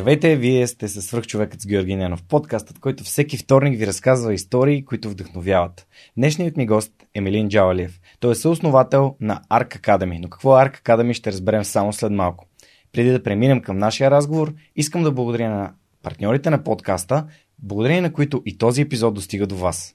Здравейте, вие сте със свръхчовекът с Георги Ненов, подкастът, който всеки вторник ви разказва истории, които вдъхновяват. Днешният ми гост е Милин Джавалиев. Той е съосновател на Arc Academy, но какво е Arc Academy ще разберем само след малко. Преди да преминем към нашия разговор, искам да благодаря на партньорите на подкаста, благодарение на които и този епизод достига до вас.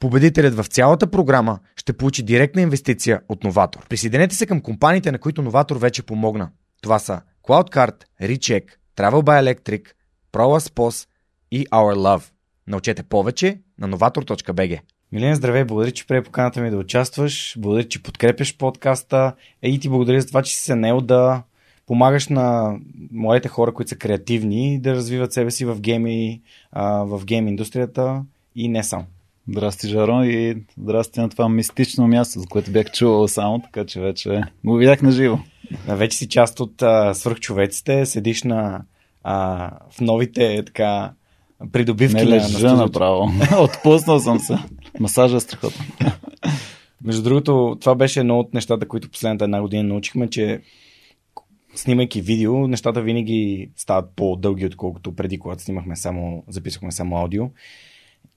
Победителят в цялата програма ще получи директна инвестиция от Новатор. Присъединете се към компаниите, на които Новатор вече помогна. Това са CloudCard, Recheck, Travel by Electric, ProLaspos и Our Love. Научете повече на novator.bg. Милен, здравей, благодаря, че прие поканата ми да участваш, благодаря, че подкрепяш подкаста и ти благодаря за това, че си се наел да помагаш на младите хора, които са креативни, да развиват себе си в гейми, в гейм индустрията и не само. Здрасти, Жаро, и здрасти на това мистично място, за което бях чувал само, така че вече го видях на живо. Вече си част от а, свърхчовеците, седиш на, а, в новите така придобивки Не лежа на направо. Отпуснал съм се. Масажа е страхотно. Между другото, това беше едно от нещата, които последната една година научихме, че снимайки видео, нещата винаги стават по-дълги, отколкото преди, когато снимахме само, записахме само аудио.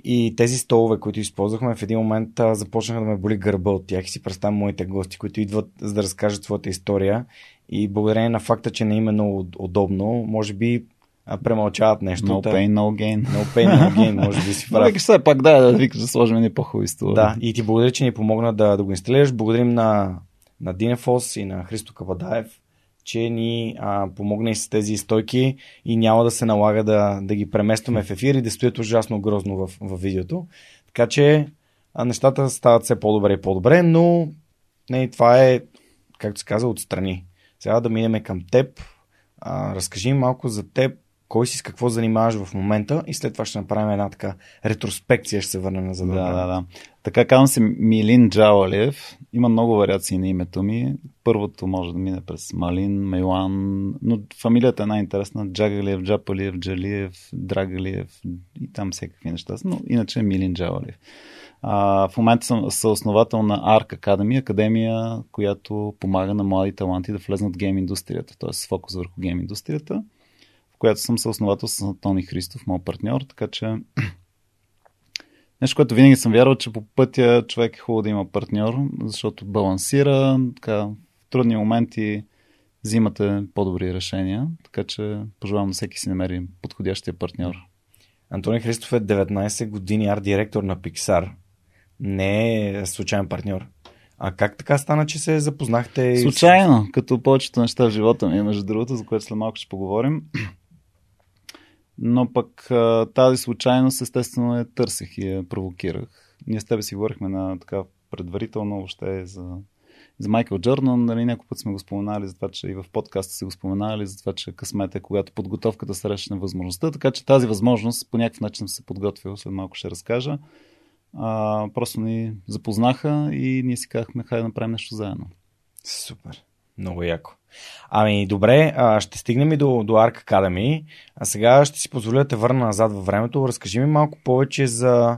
И тези столове, които използвахме, в един момент а, започнаха да ме боли гърба от тях и си представям моите гости, които идват за да разкажат своята история. И благодарение на факта, че не им е много удобно, може би премълчават нещо. No pain, no gain. No pain, no gain, може би си прав. Вики все пак да, да викаш да сложим ни по-хубави столове. Да, и ти благодаря, че ни помогна да, да го инсталираш. Благодарим на, на Динефос и на Христо Кабадаев че ни а, помогна и с тези стойки и няма да се налага да, да ги преместваме в ефир и да стоят ужасно грозно в, в видеото. Така че а, нещата стават все по-добре и по-добре, но не, това е, както се казва, отстрани. Сега да минем към теб. А, разкажи малко за теб, кой си с какво занимаваш в момента и след това ще направим една така ретроспекция, ще се върнем на задълга. Да, да, да. Така казвам се Милин Джавалев. Има много вариации на името ми. Първото може да мине през Малин, Мейлан, но фамилията е най-интересна. Джагалиев, Джапалиев, Джалиев, Драгалиев и там всякакви неща. Но иначе е Милин Джавалев. А, в момента съм съосновател на ARC Academy, академия, която помага на млади таланти да влезнат в гейм индустрията, т.е. с фокус върху гейм индустрията която съм съосновател с Антони Христов, моят партньор, така че нещо, което винаги съм вярвал, че по пътя човек е хубаво да има партньор, защото балансира, така, в трудни моменти взимате по-добри решения, така че пожелавам на всеки си намери подходящия партньор. Антони Христов е 19 години арт-директор на Pixar. Не е случайен партньор. А как така стана, че се запознахте? Случайно, като повечето неща в живота ми, между другото, за което след малко ще поговорим. Но пък тази случайност естествено я търсих и я провокирах. Ние с тебе си говорихме на така предварително въобще за, за Майкъл Джордан. Нали, няколко път сме го споменали за това, че и в подкаста си го споменали за това, че късмет е когато подготовката срещне възможността. Така че тази възможност по някакъв начин се подготвил, след малко ще разкажа. А, просто ни запознаха и ние си казахме, хайде да направим нещо заедно. Супер. Много яко. Ами добре, ще стигнем и до, до Arc Academy. А сега ще си позволя да те върна назад във времето. Разкажи ми малко повече за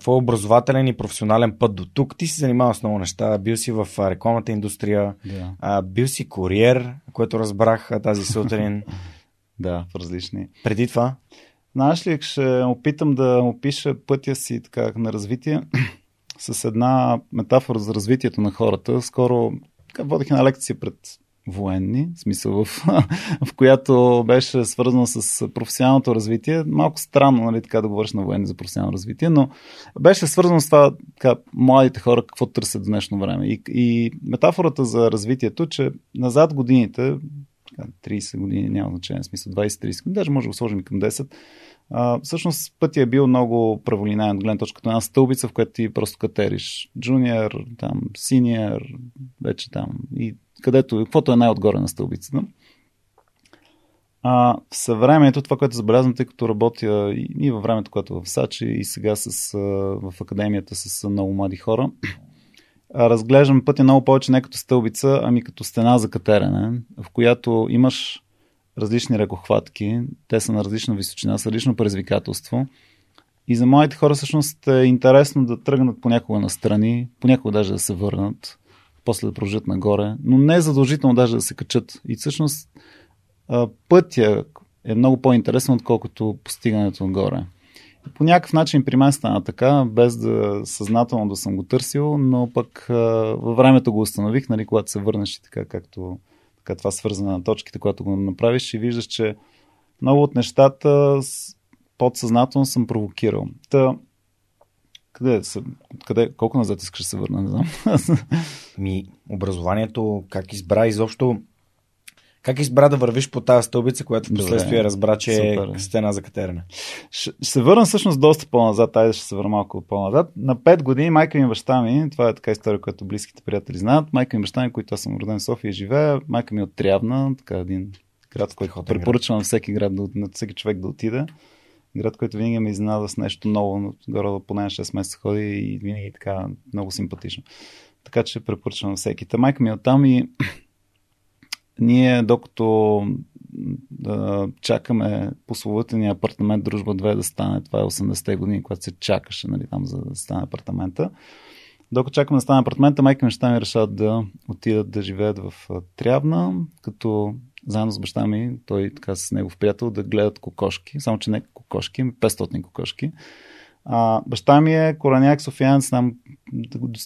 твой образователен и професионален път до тук. Ти си занимавал с много неща. Бил си в рекламната индустрия, да. бил си куриер, което разбрах тази сутрин. да, в различни. Преди това? Знаеш ли, ще опитам да опиша пътя си така на развитие с една метафора за развитието на хората. Скоро водих една лекция пред военни, в смисъл в, в която беше свързано с професионалното развитие. Малко странно, нали, така да говориш на военни за професионално развитие, но беше свързано с това, така, младите хора какво търсят в днешно време. И, и метафората за развитието, че назад годините, 30 години, няма значение, смисъл 20-30 години, даже може да го сложим към 10, а, всъщност пътя е бил много праволинайен от гледна точка една стълбица, в която ти просто катериш джуниор, там, синьор, вече там и където, каквото е най-отгоре на стълбицата. А, в съвремето, това, което забелязвам, тъй като работя и, и във времето, което в Сачи, и сега с, в академията с много млади хора, разглеждам пътя много повече не като стълбица, ами като стена за катерене, в която имаш различни ръкохватки, те са на различна височина, са различно предизвикателство. И за моите хора всъщност е интересно да тръгнат понякога настрани, понякога даже да се върнат, после да продължат нагоре, но не е задължително даже да се качат. И всъщност пътя е много по-интересен, отколкото постигането нагоре. По някакъв начин при мен стана така, без да съзнателно да съм го търсил, но пък във времето го установих, нали, когато се върнеш и така, както така, това свързане на точките, когато го направиш и виждаш, че много от нещата подсъзнателно съм провокирал. Та, къде, са, къде, колко назад искаш да се върна, не знам. Ми, образованието, как избра изобщо как избра да вървиш по тази стълбица, която в последствие разбра, че Супер, е стена за катерене? Ще, ще се върна всъщност доста по-назад. Айде ще се върна малко по-назад. На 5 години майка ми и баща ми, това е така история, която близките приятели знаят, майка ми и баща ми, които аз съм роден в София и живея, майка ми е от Трявна, така един град, който препоръчвам на всеки град, на всеки човек да отиде град, който винаги ме изненада с нещо ново, горе поне 6 месеца ходи и винаги така много симпатично. Така че препоръчвам всеки. Та майка ми е оттам и ние докато да чакаме пословутения апартамент Дружба 2 да стане, това е 80-те години, когато се чакаше нали, там за да стане апартамента. Докато чакаме да стане апартамента, майка ще ми решават да отидат да живеят в Трявна, като заедно с баща ми, той така с негов приятел, да гледат кокошки, само че не кокошки, 500 ами кокошки. А, баща ми е кораняк софиянец, знам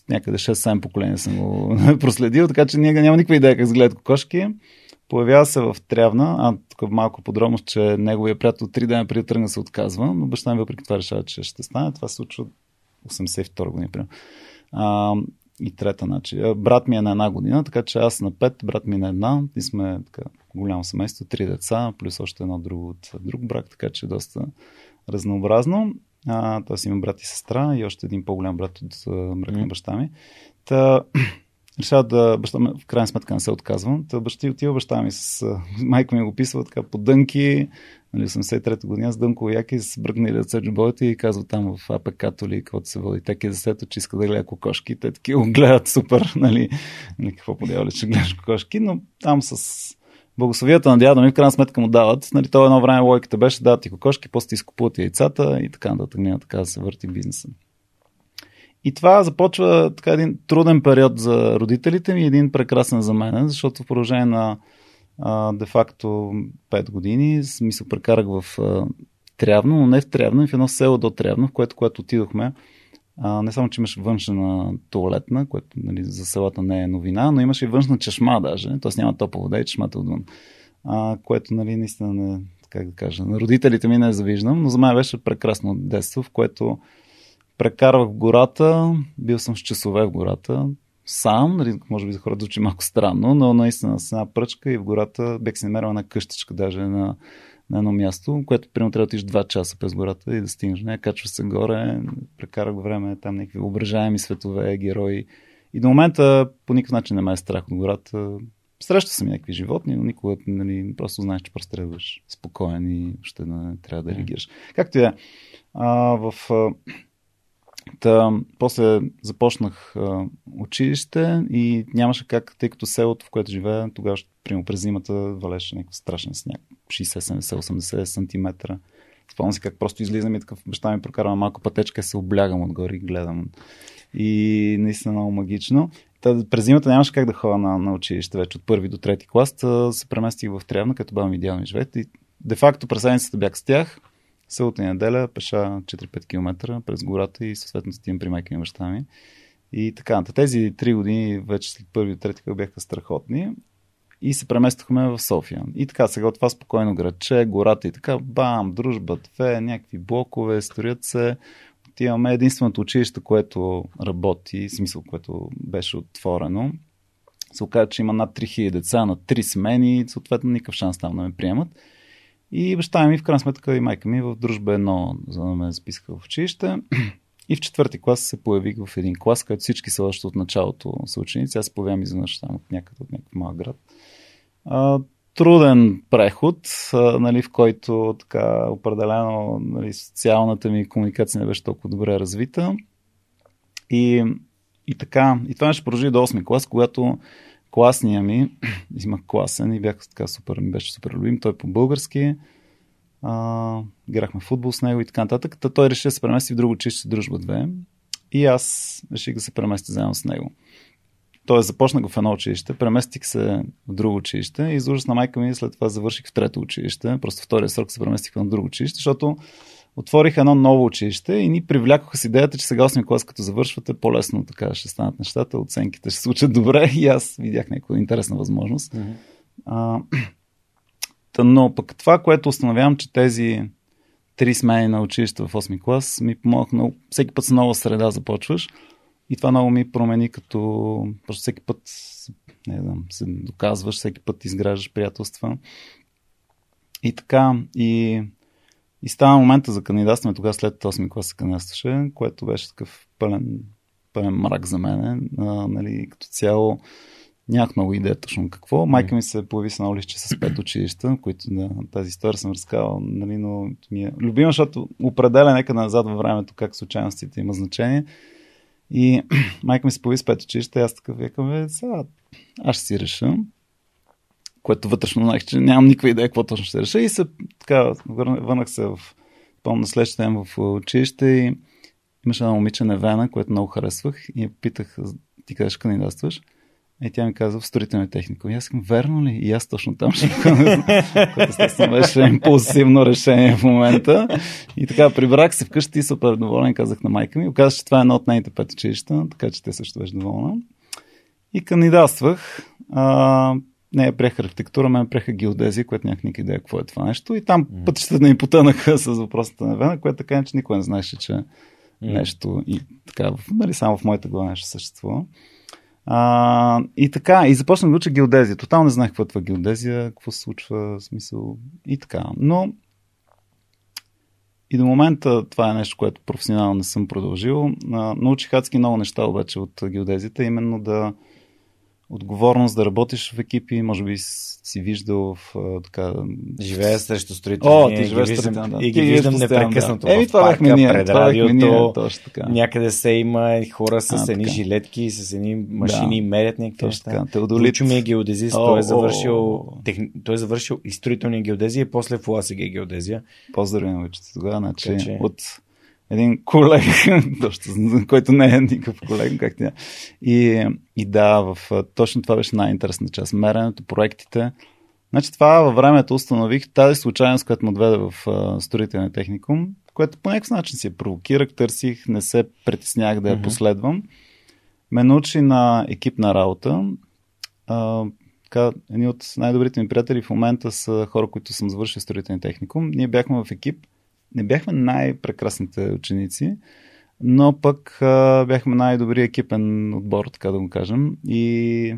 някъде 6-7 поколения съм го проследил, така че ние няма никаква идея как се гледат кокошки. Появява се в Трявна, а тук малко подробност, че неговия приятел три дена преди тръгна се отказва, но баща ми въпреки това решава, че ще стане. Това се случва 82 година, примерно. А, и трета, значи. Брат ми е на една година, така че аз на пет, брат ми е на една. И сме така, голямо семейство, три деца, плюс още едно друго от друг брак, така че доста разнообразно. А, тоест има брат и сестра и още един по-голям брат от мрък на баща ми. Та, решава да, баща ми, в крайна сметка не се отказвам. Та баща отива баща ми с майка ми го писва така по дънки, нали, 83-та година с дънко яки, с бръгнали ръце джобовете и казва там в АПК-то ли, каквото се води, теки за сето, че иска да гледа кокошки. Те таки го гледат супер, нали, нали какво подявали, че гледаш кокошки, но там с благословията на дядо ми в крайна сметка му дават. Нали, това едно време логиката беше да ти кокошки, после ти изкупуват яйцата и така нататък. Няма така да се върти бизнеса. И това започва така един труден период за родителите ми, един прекрасен за мен, защото в продължение на де-факто 5 години смисъл прекарах в а, Трявно, но не в Трявно, в едно село до Трявно, в което, което отидохме, а, не само, че имаше външна туалетна, което нали, за селата не е новина, но имаше и външна чешма даже, т.е. няма топла вода и чешмата отвън. А, което нали, наистина не, как да кажа, на родителите ми не е завиждам, но за мен беше прекрасно детство, в което прекарвах в гората, бил съм с часове в гората, сам, нали, може би за хората звучи малко странно, но наистина с една пръчка и в гората бях си намерил една къщичка даже на на едно място, което примерно трябва да отиш 2 часа през гората и да стигнеш. Не, качва се горе, прекарах време там някакви ображаеми светове, герои. И до момента по никакъв начин не ме е страх от гората. Среща съм някакви животни, но никога нали, просто знаеш, че просто трябва спокоен и ще не трябва да реагираш. Както е. А, в Та, после започнах а, училище и нямаше как, тъй като селото, в което живея, тогава, примерно през зимата, валеше някакъв страшен сняг. 60, 70, 80 см. Спомням си как просто излизам и такъв баща ми прокарва малко пътечка, се облягам отгоре и гледам. И наистина много магично. Та, през зимата нямаше как да ходя на, на училище вече от първи до трети клас. Та, се преместих в Трявна, като баба ми идеално живеят. И де факто през седмицата бях с тях Събота и неделя пеша 4-5 км през гората и съответно стигам при майка и баща ми. И така, тези три години вече след първи и трети бяха страхотни и се преместихме в София. И така, сега от това спокойно градче, гората и така, бам, дружба, две, някакви блокове, строят се. Отиваме единственото училище, което работи, смисъл, което беше отворено. Се оказа, че има над 3000 деца на 3 смени, съответно никакъв шанс там да ме приемат. И баща ми, в крайна сметка и майка ми в дружба едно, за да ме записаха в училище. И в четвърти клас се появих в един клас, където всички са още от началото са ученици. Аз се появявам изведнъж там от някъде, от някакъв малък град. А, труден преход, а, нали, в който така определено нали, социалната ми комуникация не беше толкова добре развита. И, и така, и това ще продължи до 8 клас, когато класния ми, имах класен и бях така супер, ми беше супер любим, той по български, а, играхме футбол с него и така нататък. Та той реши да се премести в друго училище, дружба 2 и аз реших да се преместя заедно с него. Тоест започнах в едно училище, преместих се в друго училище и за на майка ми след това завърших в трето училище. Просто втория срок се преместих в друго училище, защото отворих едно ново училище и ни привлякоха с идеята, че сега 8 клас, като завършвате, по-лесно така ще станат нещата, оценките ще се случат добре и аз видях някаква интересна възможност. Mm-hmm. А, но пък това, което установявам, че тези три смени на училище в 8 клас ми помогнаха много. Всеки път с нова среда започваш. И това много ми промени като просто всеки път не знам, се доказваш, всеки път изграждаш приятелства. И така, и, и става момента за кандидатстване, тогава след 8 клас се кандидатстваше, което беше такъв пълен, пълен мрак за мен. Нали, като цяло нямах много идея точно какво. Майка ми се появи с едно лище с пет училища, които да, тази история съм разказал, нали, но ми е любима, защото определя нека назад във времето как случайностите има значение. И майка ми се появи с пет училища аз такъв викам, сега аз ще си реша. Което вътрешно знаех, че нямам никаква идея какво точно ще реша. И се, така, върнах се в, помня, следващия ден в училище и имаше едно момиче Невена, което много харесвах и я питах, ти къде ще кандидатстваш? И тя ми каза в строителна техника. И аз съм, верно ли? И аз точно там ще което естествено беше импулсивно решение в момента. И така, прибрах се вкъщи и супер доволен, казах на майка ми. Оказа, че това е едно от нейните пет училища, така че те също беше доволна. И кандидатствах. А, не я приех архитектура, мен приеха геодезия, което нямах никаква идея какво е това нещо. И там mm. пътищата ни потънаха с въпросата на Вена, което така, че никой не знаеше, че mm. нещо и така, нали, само в моята глава нещо съществува. А, и така, и започнах да уча геодезия. Тотално не знаех какво е това геодезия, какво се случва, смисъл и така. Но и до момента това е нещо, което професионално не съм продължил. А, научих адски много неща обаче от геодезията, именно да отговорност да работиш в екипи, може би си виждал в така... Живея срещу строителни. О, ти живееш срещу да. И ги виждам непрекъснато да. Еми, това бяхме ние, пред това радиото, ние, точно така. някъде се има хора с А, едни така. жилетки, с едни машини, Да. мерят някакви неща. така. Теодолит. Учо ми е геодезист, той е завършил, о. техни... той е завършил и строителни геодезия и после в УАСГ геодезия. Поздрави на учите тогава, значи от един колег, точно, който не е никакъв колег, как тя. И, и да, в, точно това беше най-интересната част. Меренето, проектите. Значи това във времето установих тази случайност, която ме отведе в строителния техникум, което по някакъв начин си я провокирах, търсих, не се притеснях да я Мгм. последвам. Ме научи на екипна работа. А, така, едни от най-добрите ми приятели в момента са хора, които съм завършил строителен техникум. Ние бяхме в екип. Не бяхме най-прекрасните ученици, но пък а, бяхме най-добри екипен отбор, така да го кажем. И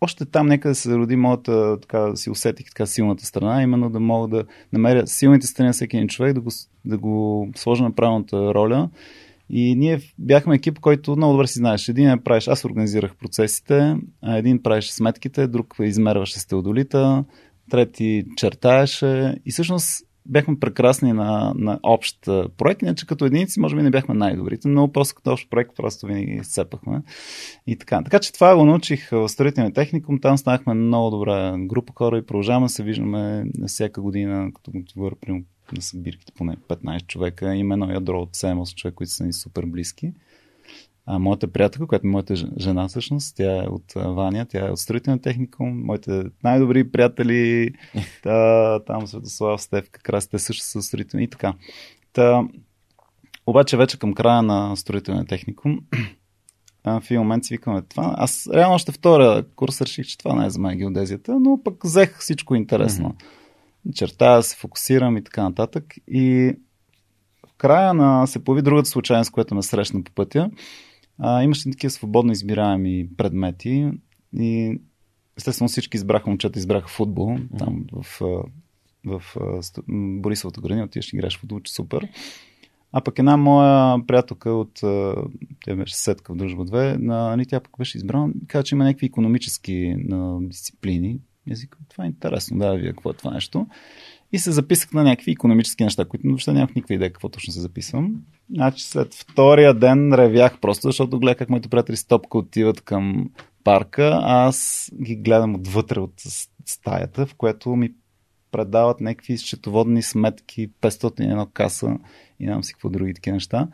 още там нека да се роди моята, така си усетих така силната страна, именно да мога да намеря силните страни на всеки един човек, да го, да го сложа на правилната роля. И ние бяхме екип, който много добре си знаеш. Един е правиш, аз организирах процесите, а един правиш сметките, друг измерваше с теодолита, трети чертаеше. И всъщност бяхме прекрасни на, на общ проект, иначе като единици може би не бяхме най-добрите, но просто като общ проект просто винаги сцепахме. И така. Така че това го научих в строителния техникум, там станахме много добра група хора и продължаваме се виждаме на всяка година, като говоря, примерно на събирките поне 15 човека, има едно ядро от 7-8 човека, които са ни супер близки. А, моята приятелка, която е моята жена всъщност, тя е от Ваня, тя е от строителен техникум, моите най-добри приятели, та, там Светослав, Стевка, Краси, те също са строителни и така. Та, обаче вече към края на строителен техникум, в един момент си викаме това. Аз реално още втория курс реших, че това не е за мен геодезията, но пък взех всичко интересно. Mm-hmm. Чертая, се фокусирам и така нататък. И в края на се появи другата случайност, която ме срещна по пътя а, имаше такива свободно избираеми предмети и естествено всички избраха, момчета избраха футбол, mm-hmm. там в, в, в, Борисовата градина отиваш и играеш футбол, че супер. А пък една моя приятелка от тя беше сетка в дружба 2, на, нали, тя пък беше избрана, каза, че има някакви економически на, дисциплини. И аз това е интересно, да, вие какво е това нещо. И се записах на някакви економически неща, които въобще нямах никаква идея какво точно се записвам. Значи след втория ден ревях просто, защото гледах как моите приятели с топка отиват към парка, а аз ги гледам отвътре от стаята, в което ми предават някакви счетоводни сметки, 500 едно каса и нямам си какво други такива неща.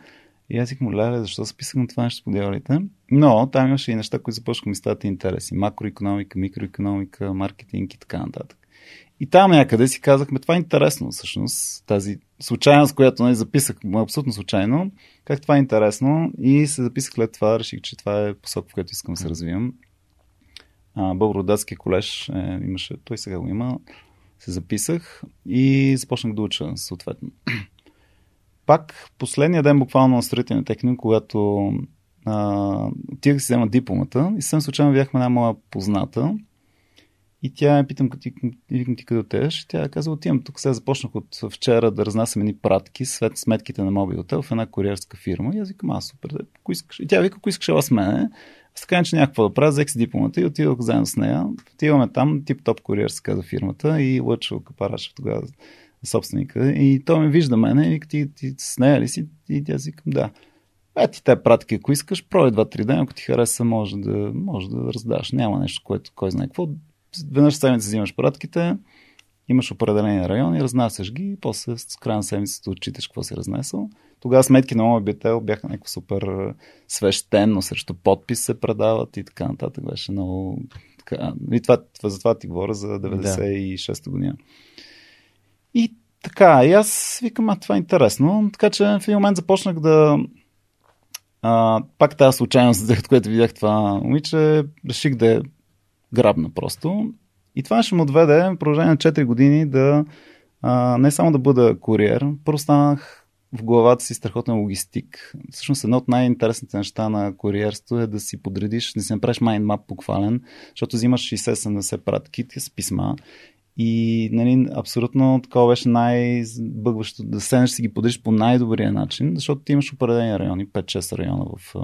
И аз си леле, защо записах на това нещо по? Но там имаше и неща, които започнаха ми стават интереси. Макроекономика, микроекономика, маркетинг и така нататък. И там някъде си казахме, това е интересно всъщност, тази случайност, която не нали, записах, абсолютно случайно, как това е интересно и се записах след това, реших, че това е посока, в която искам да се развивам. Българо-датския колеж е, имаше, той сега го има, се записах и започнах да уча съответно. Пак последния ден буквално на строителния техник, когато отивах да си взема дипломата и съвсем случайно бяхме една моя позната, и тя ме питам, ти, ти къде отиваш? Тя каза, отивам тук. Сега започнах от вчера да разнасям едни пратки, след сметките на мобилата в една куриерска фирма. И аз викам, аз супер, ако искаш. И тя вика, ако искаш с мене. Аз така че някаква да правя, взех си дипломата и отидох заедно с нея. Отиваме там, тип-топ куриер се каза фирмата и Лъчо Капарашев тогава собственика. И той ме вижда мене и вика, ти, ти с нея ли си? И тя си викам, да. Е, ти те пратки, ако искаш, проби два-три дена, ако ти хареса, може да, може да раздаш. Няма нещо, което кой знае какво веднъж седмица взимаш пратките, имаш определени райони, разнасяш ги и после с края на седмицата отчиташ какво си разнесъл. Тогава сметки на Мобител бяха някакво супер свещено, срещу подпис се предават и така нататък. Беше много... Така... И това, това, за това ти говоря за 96-та година. И така, и аз викам, а това е интересно. Така че в един момент започнах да... А, пак тази случайност, за което видях това момиче, реших да грабна просто. И това ще му отведе в продължение на 4 години да а, не само да бъда куриер, просто станах в главата си страхотен логистик. Всъщност едно от най-интересните неща на куриерство е да си подредиш, да си направиш майндмап буквален, защото взимаш 60-70 пратки с писма и нали, абсолютно такова беше най-бъгващо да седнеш си ги подредиш по най-добрия начин, защото ти имаш определени райони, 5-6 района в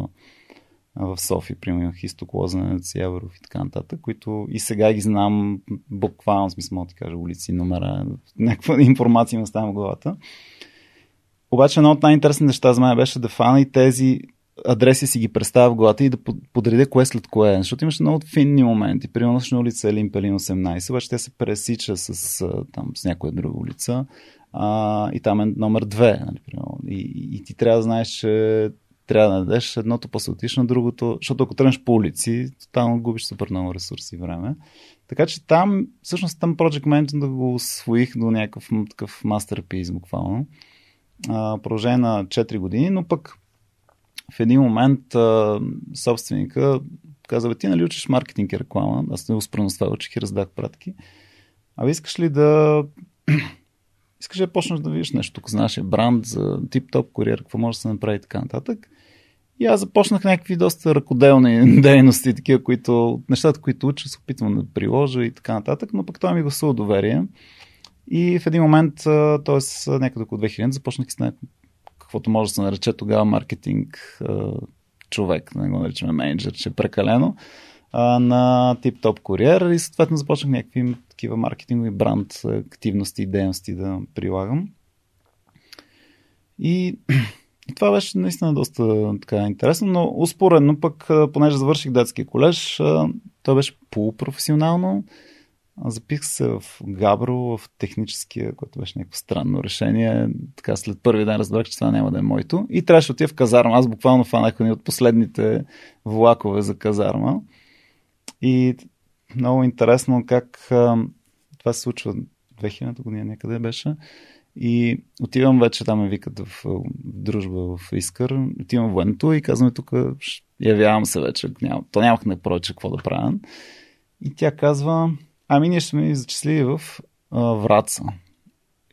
в София, примерно Хисток, Лозенец, Яворов и така нататък, които и сега ги знам буквално, смисъл, мога да ти кажа улици, номера, някаква информация ми оставям в главата. Обаче едно от най-интересните неща за мен беше да фана и тези адреси си ги представя в главата и да подредя кое след кое. Защото имаше много финни моменти. Примерно на улица Елин Пелин 18, обаче тя се пресича с, там, с някоя друга улица. А, и там е номер 2. Нали, и, и ти трябва да знаеш, че трябва да дадеш едното, после отиш на другото, защото ако тръгнеш по улици, тотално губиш супер много ресурси и време. Така че там, всъщност там Project Management да го освоих до някакъв такъв мастерпиз буквално. А, продължение на 4 години, но пък в един момент а, собственика каза, ти нали учиш маркетинг и реклама? Аз не успрано с това учих и раздах пратки. А искаш ли да искаш да почнеш да видиш нещо тук знаеш бранд за тип-топ куриер, какво може да се направи и така нататък. И аз започнах някакви доста ръкоделни дейности, такива, които, нещата, които уча, се опитвам да приложа и така нататък, но пък той ми гласува доверие. И в един момент, т.е. някъде около 2000, започнах с каквото може да се нарече тогава маркетинг човек, не го наричаме менеджер, че е прекалено, на тип-топ куриер и съответно започнах някакви такива маркетингови бранд активности и дейности да прилагам. И и това беше наистина доста така интересно, но успоредно пък, понеже завърших детския колеж, той беше полупрофесионално. Запих се в Габро, в техническия, което беше някакво странно решение. Така след първи ден разбрах, че това няма да е моето. И трябваше да отида в казарма. Аз буквално фанах ни от последните влакове за казарма. И много интересно как това се случва 2000 година някъде беше. И отивам вече, там викат в дружба в Искър, отивам в военното и казваме тук, явявам се вече, ням, то нямах не проче какво да правя. И тя казва, ами ние ще ме зачисли в а, Враца.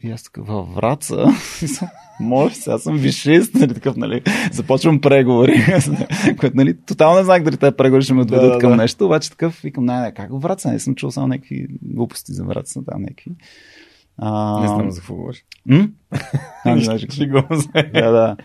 И аз така, във Враца? Може, сега съм вишист, нали, такъв, нали, започвам преговори, което, нали, тотално не знах дали тези преговори ще ме отведат да, към да. нещо, обаче такъв, викам, не, не, как във Враца? Не съм чул само някакви глупости за Враца, там някакви. А... Не знам за какво говориш. М? А, не знаеш Да, да.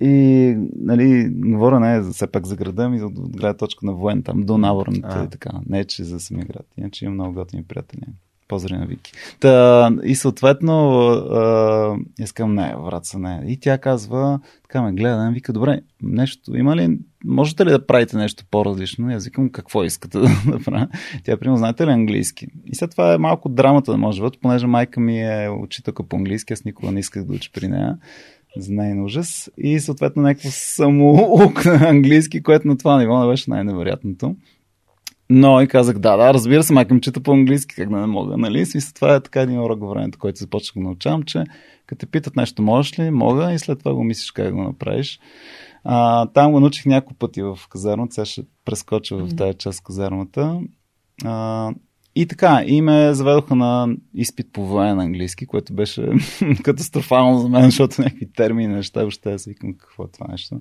И, нали, говоря не все пак за града ми, от гледна точка на воен, там до наборните и така. Не, че за самия град. Иначе имам много готини приятели. Поздрави на Вики. Та, и съответно, а, искам не, врата не. И тя казва, така ме гледа, вика, добре, нещо, има ли, можете ли да правите нещо по-различно? И аз викам, какво искате да, да правя? Тя, примерно, знаете ли английски? И след това е малко драмата на моят живот, понеже майка ми е учителка по английски, аз никога не исках да уча при нея за нейн ужас. И съответно някакво самоук на английски, което на това ниво не беше най-невероятното. Но и казах, да, да, разбира се, майка ми чета по-английски, как да не мога, нали? Смисъл, това е така един урок във времето, който започнах да научавам, че като те питат нещо, можеш ли, мога и след това го мислиш как го направиш. А, там го научих няколко пъти в казармата, сега ще прескоча в тази част казармата. А, и така, и ме заведоха на изпит по воен английски, което беше катастрофално за мен, защото някакви термини, неща, въобще аз викам какво е това нещо.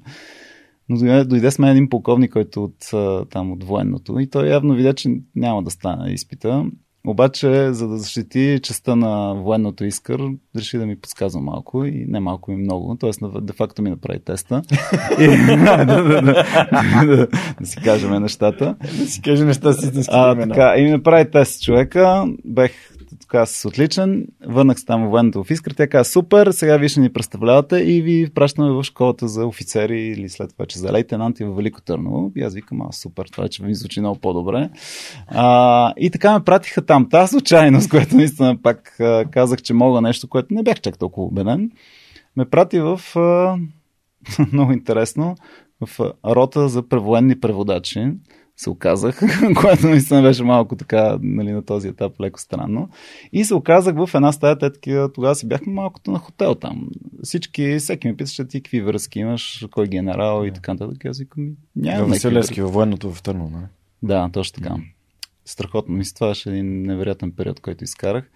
Но дойде, дойде с мен един полковник, който от, там от военното и той явно видя, че няма да стане изпита. Обаче, за да защити частта на военното искър, реши да ми подсказва малко и не малко и много. Тоест, де факто ми направи теста. и, да, да, да, да, да, си кажем нещата. Да си кажем нещата си а, така, и ми направи тест човека. Бех така с отличен. Върнах се там в военната в Искра. Тя каза, супер, сега вие ще ни представлявате и ви пращаме в школата за офицери или след това, че за лейтенанти в Велико Търново. И аз викам, а супер, това че ми звучи много по-добре. А, и така ме пратиха там. Та случайно, с което наистина пак казах, че мога нещо, което не бях чак толкова убеден. Ме прати в много интересно в рота за превоенни преводачи се оказах, което наистина беше малко така нали, на този етап леко странно. И се оказах в една стая, те такива, тогава си бяхме малкото на хотел там. Всички, всеки ми питаше ти какви връзки имаш, кой генерал yeah. и така нататък. Аз викам, няма. Василевски, във военното в Търно, не? Да, точно така. Страхотно. Мисля, това беше един невероятен период, който изкарах.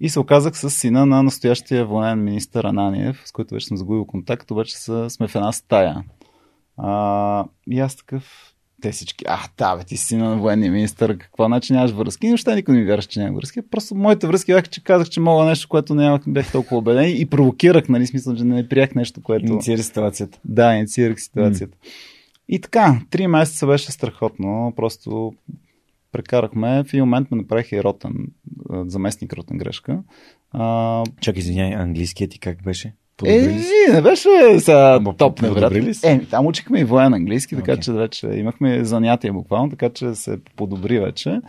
И се оказах с сина на настоящия военен министър Ананиев, с който вече съм загубил контакт, обаче сме в една стая. А, и аз такъв, те всички, а, да, бе, ти си на военния министър, какво значи нямаш връзки? И въобще никой не ми вярваше, че нямам връзки. Просто моите връзки бяха, че казах, че мога нещо, което нямах, бях толкова убеден и провокирах, нали, смисъл, че не приях нещо, което... Инициирах ситуацията. Да, инициирах ситуацията. Mm. И така, три месеца беше страхотно, просто прекарахме. В един момент ме направих и ротен, заместник ротен грешка. А... Чакай, извиняй, английският ти как беше? Е, не беше сега топ невероятно. Е, там учихме и воен английски, така okay. че вече имахме занятия буквално, така че се подобри вече.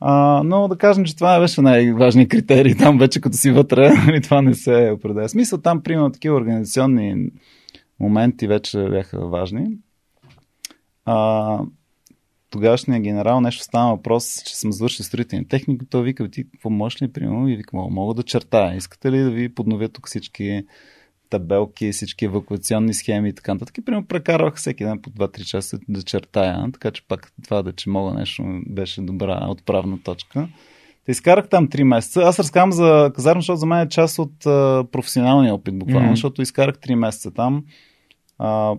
А, но да кажем, че това беше най-важният критерий. Там вече като си вътре, и това не се определя. Смисъл там, примерно, такива организационни моменти вече бяха важни. А, тогавашният генерал нещо стана въпрос, че съм завършил строителни техники. Той вика, ти какво можеш ли, примерно? И викам, мога да чертая. Искате ли да ви подновя тук всички табелки, всички евакуационни схеми и така нататък. И примерно прекарвах всеки ден по 2-3 часа да чертая, така че пак това да че мога нещо беше добра отправна точка. Те изкарах там 3 месеца. Аз разказвам за казарма, защото за мен е част от а, професионалния опит буквално, mm-hmm. защото изкарах 3 месеца там. А,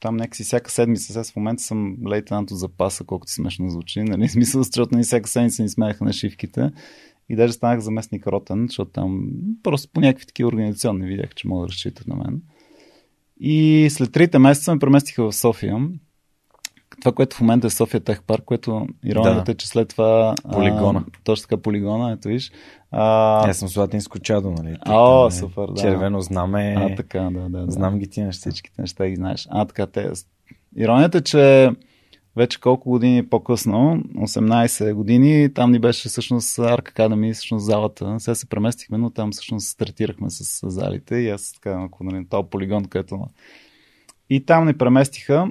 там някакси всяка седмица, сега в момента съм лейтенант от запаса, колкото смешно звучи, нали? Смисъл, защото ни всяка седмица ни смеяха на шивките. И даже станах заместник ротен, защото там просто по някакви такива организационни видях, че могат да разчитат на мен. И след трите месеца ме преместиха в София. Това, което в момента е София Тех Парк, което иронията да. е, че след това... Полигона. А, точно така, полигона, ето виж. А... Аз съм Златинско чадо, нали? О, супер, да. Червено знаме. А, така, да, да. Знам ги ти неща. Всичките неща ги знаеш. А, така, те... Иронията е, че вече колко години по-късно, 18 години, там ни беше всъщност Arc Academy, всъщност залата. Сега се преместихме, но там всъщност стартирахме с залите и аз така, ако нали, този полигон, където... И там ни преместиха.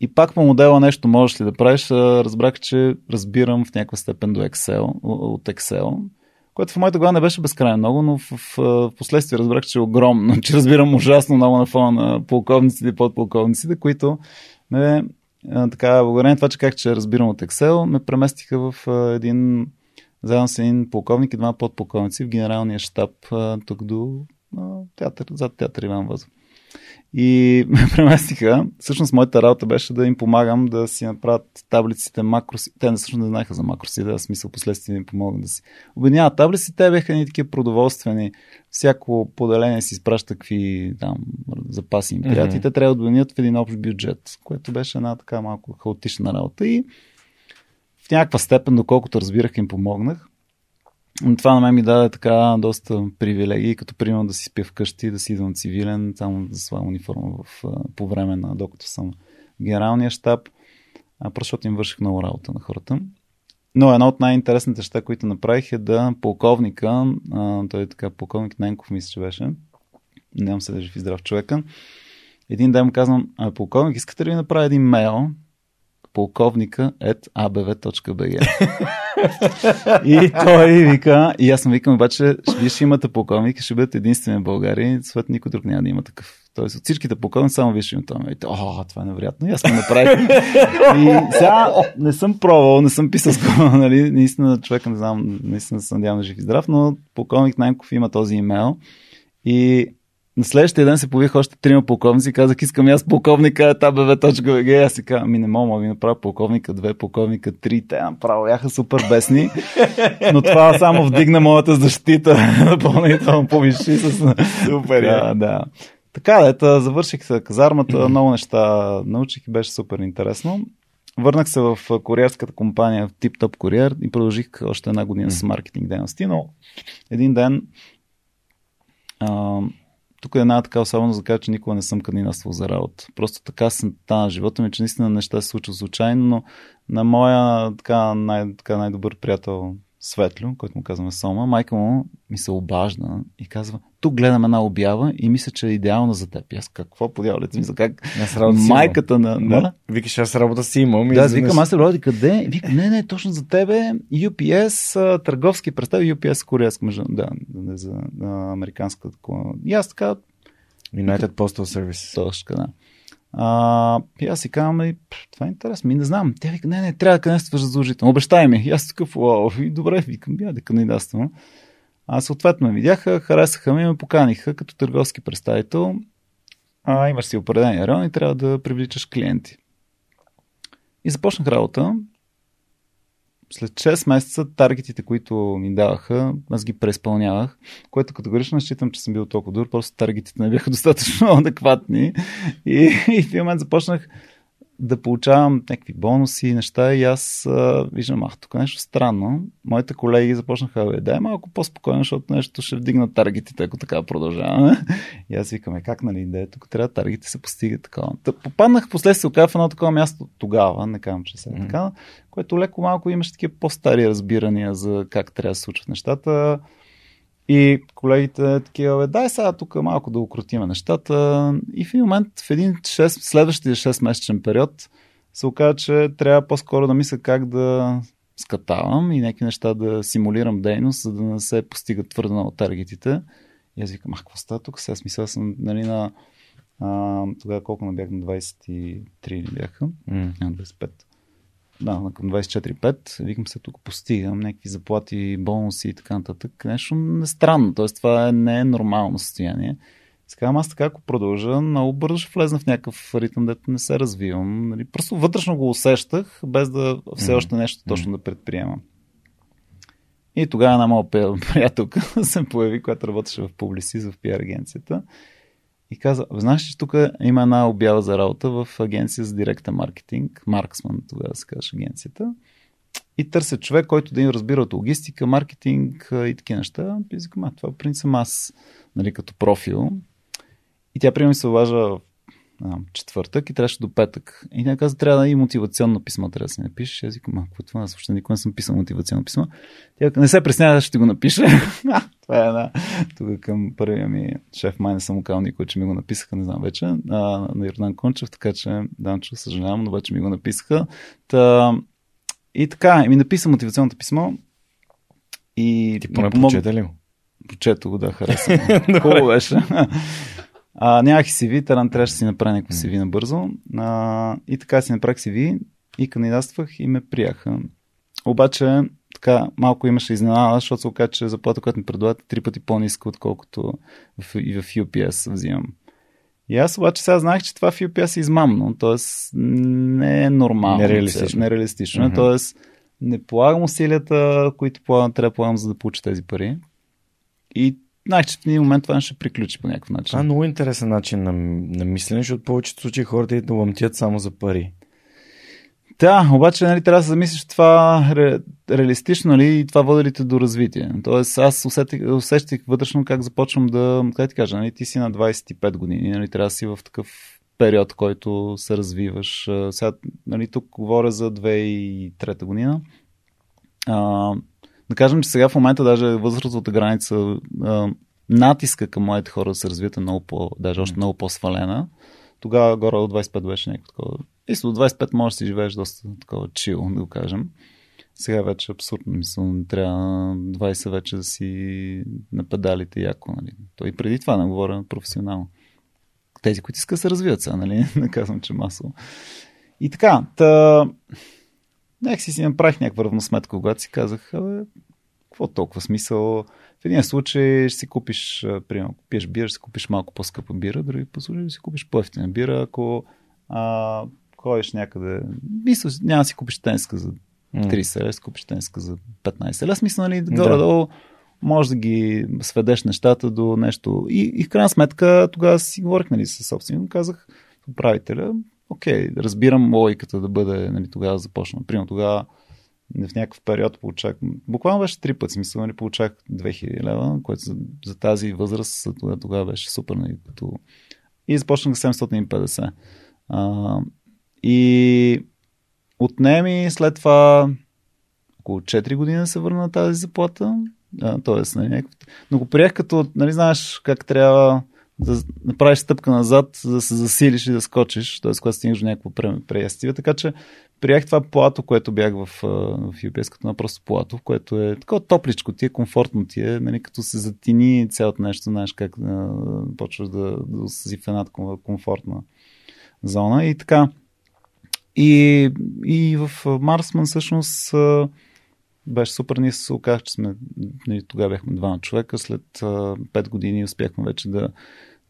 И пак по модела нещо можеш ли да правиш, разбрах, че разбирам в някаква степен до Excel, от Excel, което в моята глава не беше безкрайно много, но в, в, в последствие разбрах, че е огромно, че разбирам ужасно много на фона на полковниците и подполковниците, които ме, така, благодарение това, че как че разбирам от Excel, ме преместиха в един, заедно с един полковник и два подполковници в генералния щаб тук до театър, зад театър Иван Възов. И ме преместиха. Всъщност моята работа беше да им помагам да си направят таблиците макроси. Те не всъщност не знаеха за макроси, да смисъл последствие им помогна да си обединяват таблици. Те бяха ни такива продоволствени. Всяко поделение си изпраща какви там запаси им приятели. Mm-hmm. Те трябва да обединят в един общ бюджет, което беше една така малко хаотична работа. И в някаква степен, доколкото разбирах, им помогнах. Това на мен ми даде така доста привилегии, като примерно да си спя вкъщи, да си идвам цивилен, само да своя униформа в, по време на докато съм в генералния щаб, а, просто защото им върших много работа на хората. Но едно от най-интересните неща, които направих е да полковника, а, той е така полковник Ненков, мисля, че беше, нямам се да жив и здрав човека, един ден му казвам, а, полковник, искате ли да направя един мейл, полковника at abv.bg. и той вика, и аз му викам, обаче, вие ще имате полковник, ще бъдете единствени в България, свет никой друг няма да има такъв. Тоест от всичките полковници само вие ще имате. И о, това е невероятно. И аз му направих. и сега не съм пробвал, не съм писал скоро, нали, наистина човека не знам, наистина се надявам да жив и здрав, но полковник Наймков има този имейл. И на следващия ден се появиха още трима полковници и казах, искам аз полковника tabv.bg. Аз си казвам, ми не мога, ви направя полковника, две полковника, три. Те направо бяха супер бесни. Но това само вдигна моята защита. Допълнително повиши с... Супер, да, да. Така, ето, завърших се казармата, много неща научих и беше супер интересно. Върнах се в куриерската компания в Tip Top Courier и продължих още една година с маркетинг дейности, но един ден а, тук е една така особеност да кажа, че никога не съм кандидатствал за работа. Просто така съм на живота ми, че наистина неща се случват случайно, но на моя така, най- така най-добър приятел Светлю, който му казваме Сома, майка му ми се обажда и казва, тук гледам една обява и мисля, че е идеална за теб. аз какво подявалите ми за как майката на... Да? да? Викаш, аз работа си имам. Да, аз викам, аз работя къде? Вика, не, не, точно за тебе UPS, търговски представ, UPS корейска, между, да, за, американска. И аз така... United Postal Service. Точно, да. А, и аз си казвам, това е интересно. Ми не знам. Тя вика, не, не, трябва да кандидатстваш задължително. Обещай ми. И аз такъв, уау, и добре, викам, я да кандидатствам. А съответно ме видяха, харесаха ми и ме поканиха като търговски представител. А, имаш си определен район и трябва да привличаш клиенти. И започнах работа след 6 месеца таргетите, които ми даваха, аз ги преизпълнявах, което категорично считам, че съм бил толкова добър, просто таргетите не бяха достатъчно адекватни. И, и в един момент започнах да получавам някакви бонуси, неща и аз а, виждам, ах, тук е нещо странно. Моите колеги започнаха, да дай малко по-спокойно, защото нещо ще вдигнат таргетите, ако така продължаваме. И аз викаме, как нали, да тук трябва таргетите се постигат такова. Та, попаднах последствие в едно такова място тогава, не казвам, че сега mm-hmm. така, което леко малко имаше такива по-стари разбирания за как трябва да се случват нещата. И колегите такива, бе, дай сега тук малко да укротиме нещата. И в един момент, в един 6, следващия 6-месечен период, се оказа, че трябва по-скоро да мисля как да скатавам и някакви неща да симулирам дейност, за да не се постигат твърде много таргетите. И аз викам, а какво става тук? Сега смисъл съм нали, на... А, тогава колко не бях на 23 ли бяха? Mm. 25 да, на към 24-5, викам се тук постигам някакви заплати, бонуси и така нататък. Нещо не странно, т.е. това не е нормално състояние. Сега аз така, ако продължа, много бързо ще влезна в някакъв ритъм, дето не се развивам. Нали? Просто вътрешно го усещах, без да все още нещо точно да предприемам. И тогава една моя приятелка се появи, която работеше в Публисиз в пиар агенцията и каза, знаеш, че тук има една обява за работа в агенция за директен маркетинг, Марксман, тогава се казваше агенцията, и търся човек, който да им разбира от логистика, маркетинг и такива неща. И викам, това принцип аз, нали, като профил. И тя, примерно, се обажа а, четвъртък и трябваше до петък. И тя каза, трябва да и мотивационно писмо, трябва да си напишеш. Аз викам, какво е това? Аз въобще никога не съм писал мотивационно писмо. Тя не се преснява, ще го напиша. това е една. Тук към първия ми шеф, май не съм казал никой, че ми го написаха, не знам вече, а, на Йордан Кончев, така че Данчо, съжалявам, но вече ми го написаха. Та, и така, и ми написа мотивационното писмо. И Ти поне помог... прочете ли го? Прочето го, да, харесвам. Хубаво беше. А, нямах и CV, Таран трябваше да си направя някакво CV набързо. А, и така си направих CV и кандидатствах и ме прияха. Обаче, така, малко имаше изненада, защото се оказа, че заплата, която ми предлагат е три пъти по-ниска, отколкото в, и в UPS взимам. И аз обаче сега знаех, че това в UPS е измамно, т.е. не е нормално. Нереалистично. Нереалистично. Mm-hmm. Т.е. не полагам усилията, които полагам, трябва да полагам, за да получа тези пари. И знаех, че в един момент това ще приключи по някакъв начин. Това е много интересен начин на, на мислене, защото повечето случаи хората идват да лъмтят само за пари. Да, обаче нали, трябва да се замислиш това ре, реалистично ли и това води ли те до развитие. Тоест аз усетих, усещах вътрешно как започвам да, как ти кажа, нали, ти си на 25 години, нали, трябва да си в такъв период, който се развиваш. Сега, нали, тук говоря за 2003 година. А, да кажем, че сега в момента даже възрастовата граница а, натиска към младите хора да се развият е много по, даже още много по-свалена. Тогава горе от 25 беше някакво такова. И до 25 можеш да си живееш доста такова чил, да го кажем. Сега вече абсурдно мисля, трябва 20 вече да си на педалите яко. Нали. То и преди това не говоря професионално. Тези, които искат да се развият сега, нали? Не казвам, че масово. И така, та... Нека си направих някаква равносметка, когато си казах, абе, какво толкова смисъл? В един случай ще си купиш, примерно, пиеш бира, ще си купиш малко по-скъпа бира, други по случай ще си купиш по-ефтина бира, ако а, ходиш някъде, мисля, няма да си купиш тенска за 30 лева, си купиш тенска за 15 лева. Смисъл, нали, горе-долу може да ги сведеш нещата до нещо. И, и в крайна сметка тогава си говорих нали, с собственик, казах управителя, окей, разбирам логиката да бъде, нали, тогава започна. Примерно тогава в някакъв период получах, буквално беше три пъти, смисъл, нали, получах 2000 лева, което за, за тази възраст тогава, тогава беше супер. Нали, като... И започнах 750. А, и отнеми след това около 4 години да се върна на тази заплата. Тоест, нали, някакъв... Но го приех като, нали, знаеш как трябва да направиш стъпка назад, за да се засилиш и да скочиш, т.е. когато стигнеш до някакво преястиве. Така че приех това плато, което бях в, в UPS, като просто плато, което е такова топличко ти е, комфортно ти е, нали, като се затини цялото нещо, знаеш как а, почваш да, да си в една комфортна зона. И така. И, и в Марсман всъщност беше супер. Ние се оказах, че сме, тогава бяхме двама човека. След 5 години успяхме вече да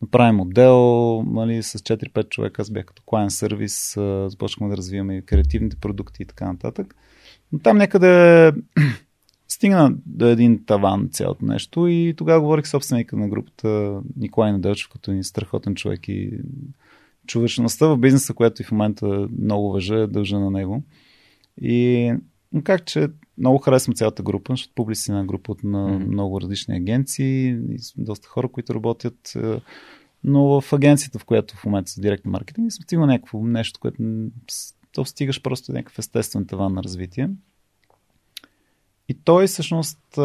направим отдел нали, с 4-5 човека. Аз бях като клиент сервис, започнахме да развиваме креативните продукти и така нататък. Но там някъде стигна до един таван цялото нещо и тогава говорих собственика на групата Николай Недълчев, като един страхотен човек и човечността в бизнеса, която и в момента много въжа, дължа на него. И как че много харесвам цялата група, защото публици на група от на mm-hmm. много различни агенции, доста хора, които работят. Е, но в агенцията, в която в момента са директно маркетинг, съм стигнал някакво нещо, което то стигаш просто някакъв естествен таван на развитие. И той всъщност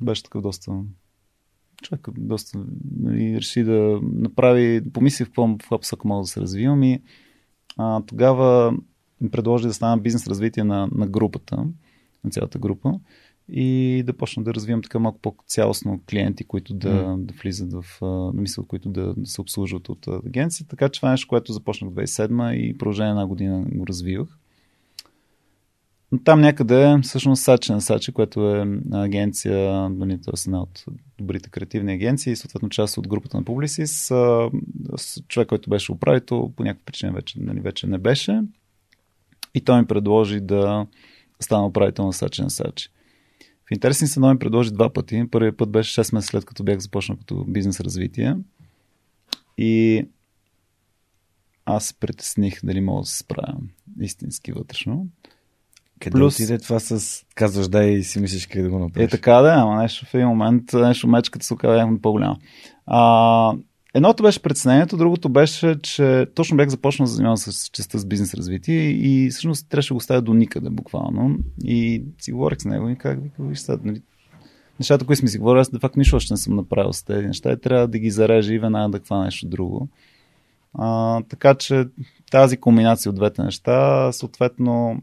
беше такъв доста човек доста нали, реши да направи, помисли в каква посока мога да се развивам и а, тогава ми предложи да стана бизнес развитие на, на групата на цялата група и да почна да развивам така малко по-цялостно клиенти, които да, mm. да влизат в мисъл, които да, се обслужват от агенция. Така че това е нещо, което започнах в 2007 и продължение една година го развивах. Но там някъде, всъщност Сачи на Сачи, което е агенция, нали, т.е. една от добрите креативни агенции и съответно част от групата на Publicis, човек, който беше управител, по някаква причина вече, нали, вече не беше. И той ми предложи да, стана управител на Сачи на Сачи. В интересни се ми предложи два пъти. Първият път беше 6 месеца след като бях започнал като бизнес развитие. И аз притесних дали мога да се справя истински вътрешно. Къде Плюс... отиде това с казваш да и си мислиш как да го направиш? Е така да, ама нещо в един момент, нещо мечката се оказа по-голяма. А, Едното беше преценението, другото беше, че точно бях започнал да занимавам с частта с бизнес развитие и всъщност трябваше да го ставя до никъде буквално. И си говорих с него и как виж сега, нали, нещата, които сме си говорили, аз де факт нищо още не съм направил с тези неща и трябва да ги зарежа и веднага да хвана нещо друго. А, така че тази комбинация от двете неща, съответно,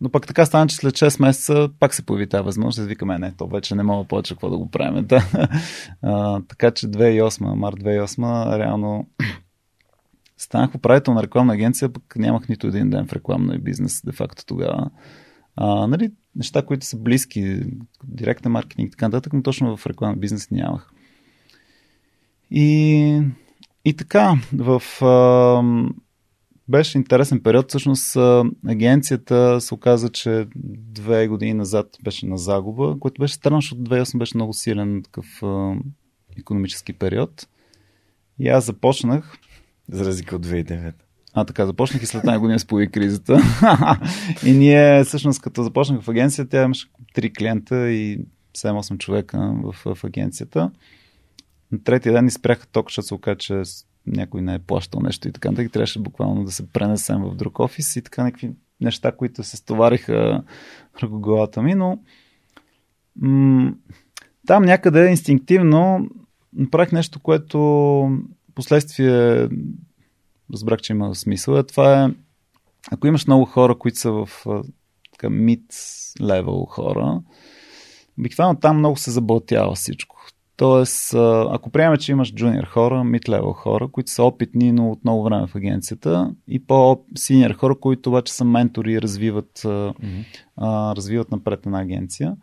но пък така стана, че след 6 месеца пак се появи тази възможност. Викаме, не, то вече не мога повече какво да го правим. Да. А, така че 2008, март 2008, реално станах управител на рекламна агенция, пък нямах нито един ден в рекламния бизнес, де факто тогава. А, нали, неща, които са близки, директен маркетинг и така нататък, но точно в рекламен бизнес нямах. И, и така, в, а, беше интересен период. Всъщност агенцията се оказа, че две години назад беше на загуба, което беше странно, защото 2008 беше много силен такъв а, економически период. И аз започнах. За разлика от 2009. А, така, започнах и след тази година се появи кризата. и ние, всъщност, като започнах в агенцията, тя имаше три клиента и 7-8 човека в, в агенцията. На третия ден ни спряха ток, защото се оказа, че някой не е плащал нещо и така, и трябваше буквално да се пренесем в друг офис и така някакви неща, които се стовариха върху главата ми, но м- там някъде инстинктивно направих нещо, което последствие разбрах, че има смисъл. Това е, ако имаш много хора, които са в така, mid-level хора, обикновено там много се забълтява всичко. Тоест, ако приемем, че имаш джуниор хора, mid-level хора, които са опитни, но от много време в агенцията, и по-синьор хора, които обаче са ментори и развиват, mm-hmm. развиват напред една агенция.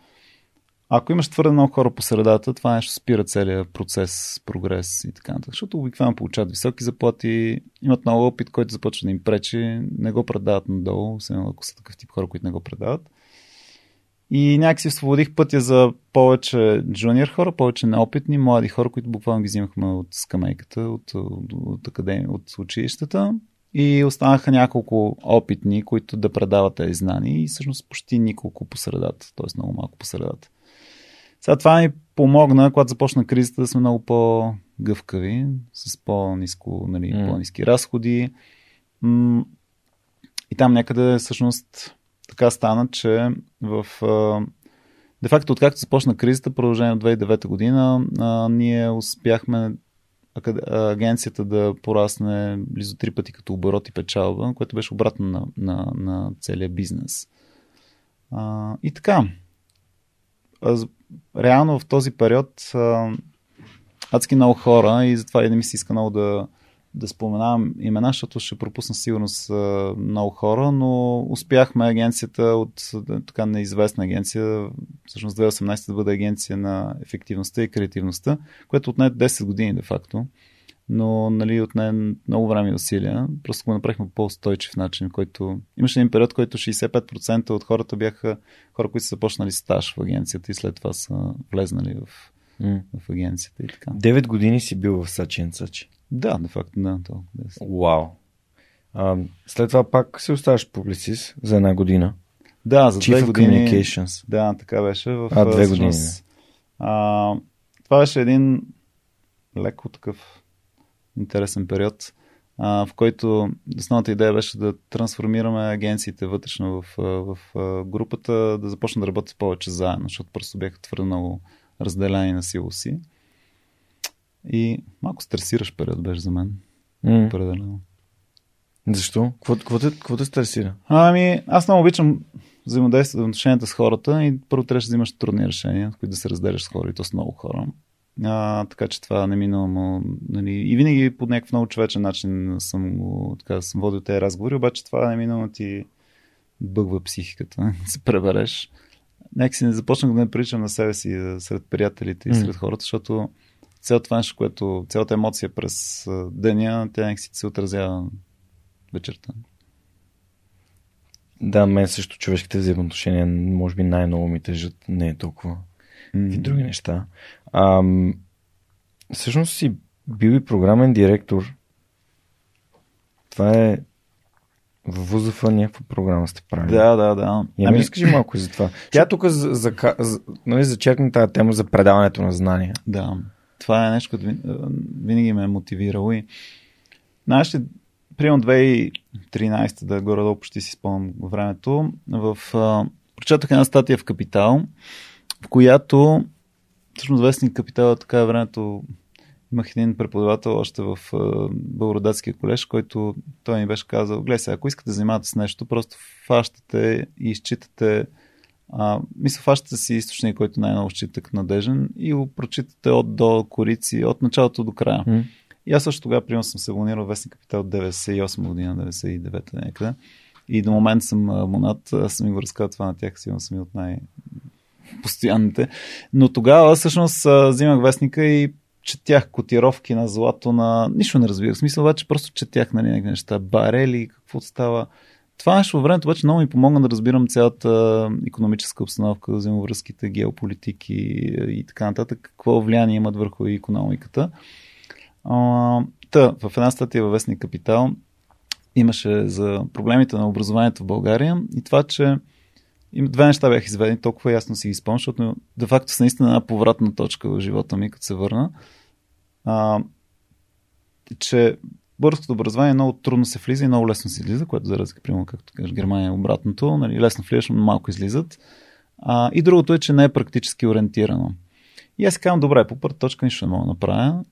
Ако имаш твърде много хора по средата, това нещо спира целият процес, прогрес и така нататък. Защото обикновено получават високи заплати, имат много опит, който започва да им пречи, не го предават надолу, ако са такъв тип хора, които не го предават. И някакси освободих пътя за повече джуниор хора, повече неопитни, млади хора, които буквално ги взимахме от скамейката, от, от, от, академи, от училищата. И останаха няколко опитни, които да предават тези знания и всъщност почти николко по средата, т.е. много малко по средата. Сега това ми помогна, когато започна кризата, да сме много по-гъвкави, с по-низко, нали, mm. по-низки разходи. И там някъде всъщност така стана, че в... Де факто, откакто започна кризата, продължение от 2009 година, а, ние успяхме агенцията да порасне близо три пъти като оборот и печалба, което беше обратно на, на, на целия бизнес. А, и така, реално в този период а, адски много хора и затова и да ми се иска много да, да споменавам имена, защото ще пропусна сигурност много хора, но успяхме агенцията от така неизвестна агенция, всъщност 2018 да бъде агенция на ефективността и креативността, което отне 10 години де факто, но нали, отне много време и усилия. Просто го направихме по по-устойчив начин, който имаше един период, който 65% от хората бяха хора, които са започнали стаж в агенцията и след това са влезнали в, mm. в агенцията и така. 9 години си бил в Сачи Сачи. Да, де факто, да. То, Вау. А, след това пак се оставаш публицист за една година. Да, за две години. Communications. Да, така беше. В, а, две години. А, това беше един леко такъв интересен период, а, в който основната идея беше да трансформираме агенциите вътрешно в, в, в групата, да започнат да работят повече заедно, защото просто бяха твърде много разделени на сило си. И малко стресираш период беше за мен. Mm. Определено. Защо? Какво, те, какво те стресира? Ами, аз много обичам взаимодействие, отношенията с хората и първо трябваше да взимаш трудни решения, които да се разделяш с хора и то с много хора. А, така че това неминуемо. Нали, и винаги по някакъв много човечен начин съм, го, така, съм водил тези разговори, обаче това неминуемо ти бъгва психиката, се пребереш. Нека си не започнах да не приличам на себе си сред приятелите и сред хората, защото цялото нещо, което, цялата емоция през деня, тя някакси се отразява вечерта. Да, мен също човешките взаимоотношения, може би най-много ми тежат, не е толкова mm-hmm. и други неща. А, всъщност си бил и програмен директор. Това е в ВУЗФ някаква програма сте правили. Да, да, да. Я ами... разкажи малко и за това. Тя тук за, за, за, нали, зачекна тази тема за предаването на знания. Да. Това е нещо, което винаги ме е мотивирало и ли, примерно 2013, да горе-долу почти си спомням времето, в, а, прочетах една статия в Капитал, в която всъщност вестник Капитал е така времето имах един преподавател още в Българодатския колеж, който той ми беше казал, гледай сега, ако искате да занимавате с нещо, просто фащате и изчитате а, мисля, фащате си източник, който най-много счита надежен и го прочитате от до корици, от началото до края. Mm. И аз също тогава, примерно, съм се абонирал Вестник Капитал от 98 година, 99-та някъде. И до момент съм монат, аз съм го разказал това на тях, сигурно съм и от най- постоянните. Но тогава всъщност взимах вестника и четях котировки на злато на... Нищо не разбира. В смисъл обаче просто четях на някакви неща. Барели, какво става. Това нещо във времето обаче много ми помогна да разбирам цялата економическа обстановка, взаимовръзките, геополитики и така нататък, какво влияние имат върху економиката. Та, в една статия във Вестник Капитал имаше за проблемите на образованието в България и това, че и две неща бях изведени, толкова ясно си ги спомням, защото де факто са наистина една повратна точка в живота ми, като се върна. А, че българското образование много трудно се влиза и много лесно се излиза, което за разлика, примерно, както кажеш, Германия е обратното, нали, лесно влизаш, но малко излизат. А, и другото е, че не е практически ориентирано. И аз казвам, добре, по първата точка нищо не мога да направя,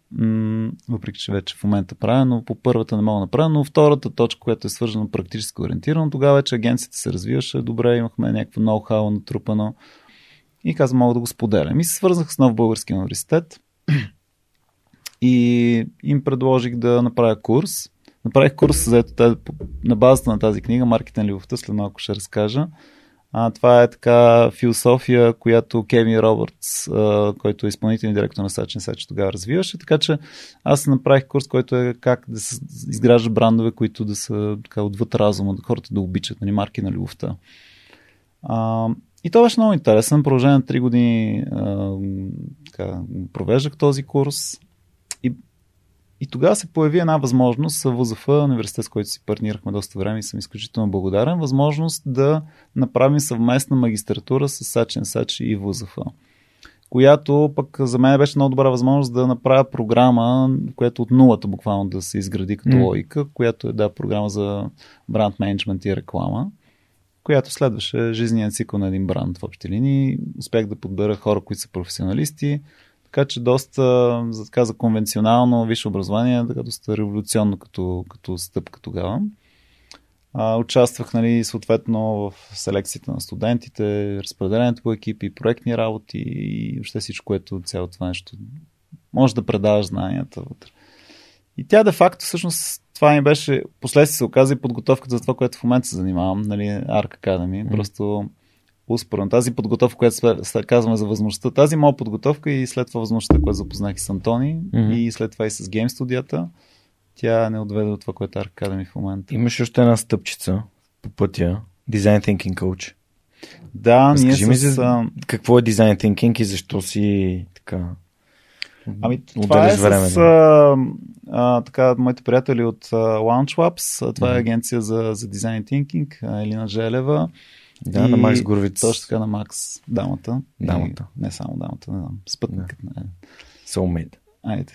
въпреки че вече в момента правя, но по първата не мога да направя, но втората точка, която е свързана практически ориентирано, тогава вече агенцията се развиваше добре, имахме някакво ноу-хау натрупано и казвам, мога да го споделям. И се свързах с нов български университет и им предложих да направя курс. Направих курс за ето, на базата на тази книга, Маркетинг любовта, след малко ще разкажа. А, това е така философия, която Кевин Робъртс, а, който е изпълнителен директор на Сачен Сач, тогава развиваше. Така че аз направих курс, който е как да се изгражда брандове, които да са така отвъд разума, да хората да обичат, нали, марки на любовта. А, и това беше много интересен. Продължение на 3 години а, така, провеждах този курс. И тогава се появи една възможност в ВУЗФ, университет, с който си партнирахме доста време и съм изключително благодарен, възможност да направим съвместна магистратура с Сачен Сач и ВУЗФ която пък за мен беше много добра възможност да направя програма, която от нулата буквално да се изгради като mm. логика, която е да програма за бранд менеджмент и реклама, която следваше жизнения цикъл на един бранд в общи линии. Успях да подбера хора, които са професионалисти, така че доста за, така, за конвенционално висше образование, така доста революционно като, като стъпка тогава. А, участвах нали, съответно в селекцията на студентите, разпределението по екипи, проектни работи и въобще всичко, което цяло това нещо може да предаваш знанията вътре. И тя де-факто всъщност това ми беше, последствие се оказа и подготовката за това, което в момента се занимавам, нали, Arc Academy. Mm. Просто успорно. Тази подготовка, която казваме за възможността, тази моя подготовка и след това възможността, която запознах и с Антони mm-hmm. и след това и с гейм студията, тя не отведе от това, което е Аркадеми в момента. Имаш още една стъпчица по пътя. Design Thinking Coach. Да, Разкажи ние с... ми какво е Design Thinking и защо си така Ами, това е време, с а, а, така, моите приятели от а, Launch Labs. Това е агенция за, за Design Thinking. Елина Желева. Да, и... на Макс Гурвиц. Точно така на Макс, дамата. Дамата. И, не само дамата, не знам. Спътникът. Да. Не. Soulmate. Айде.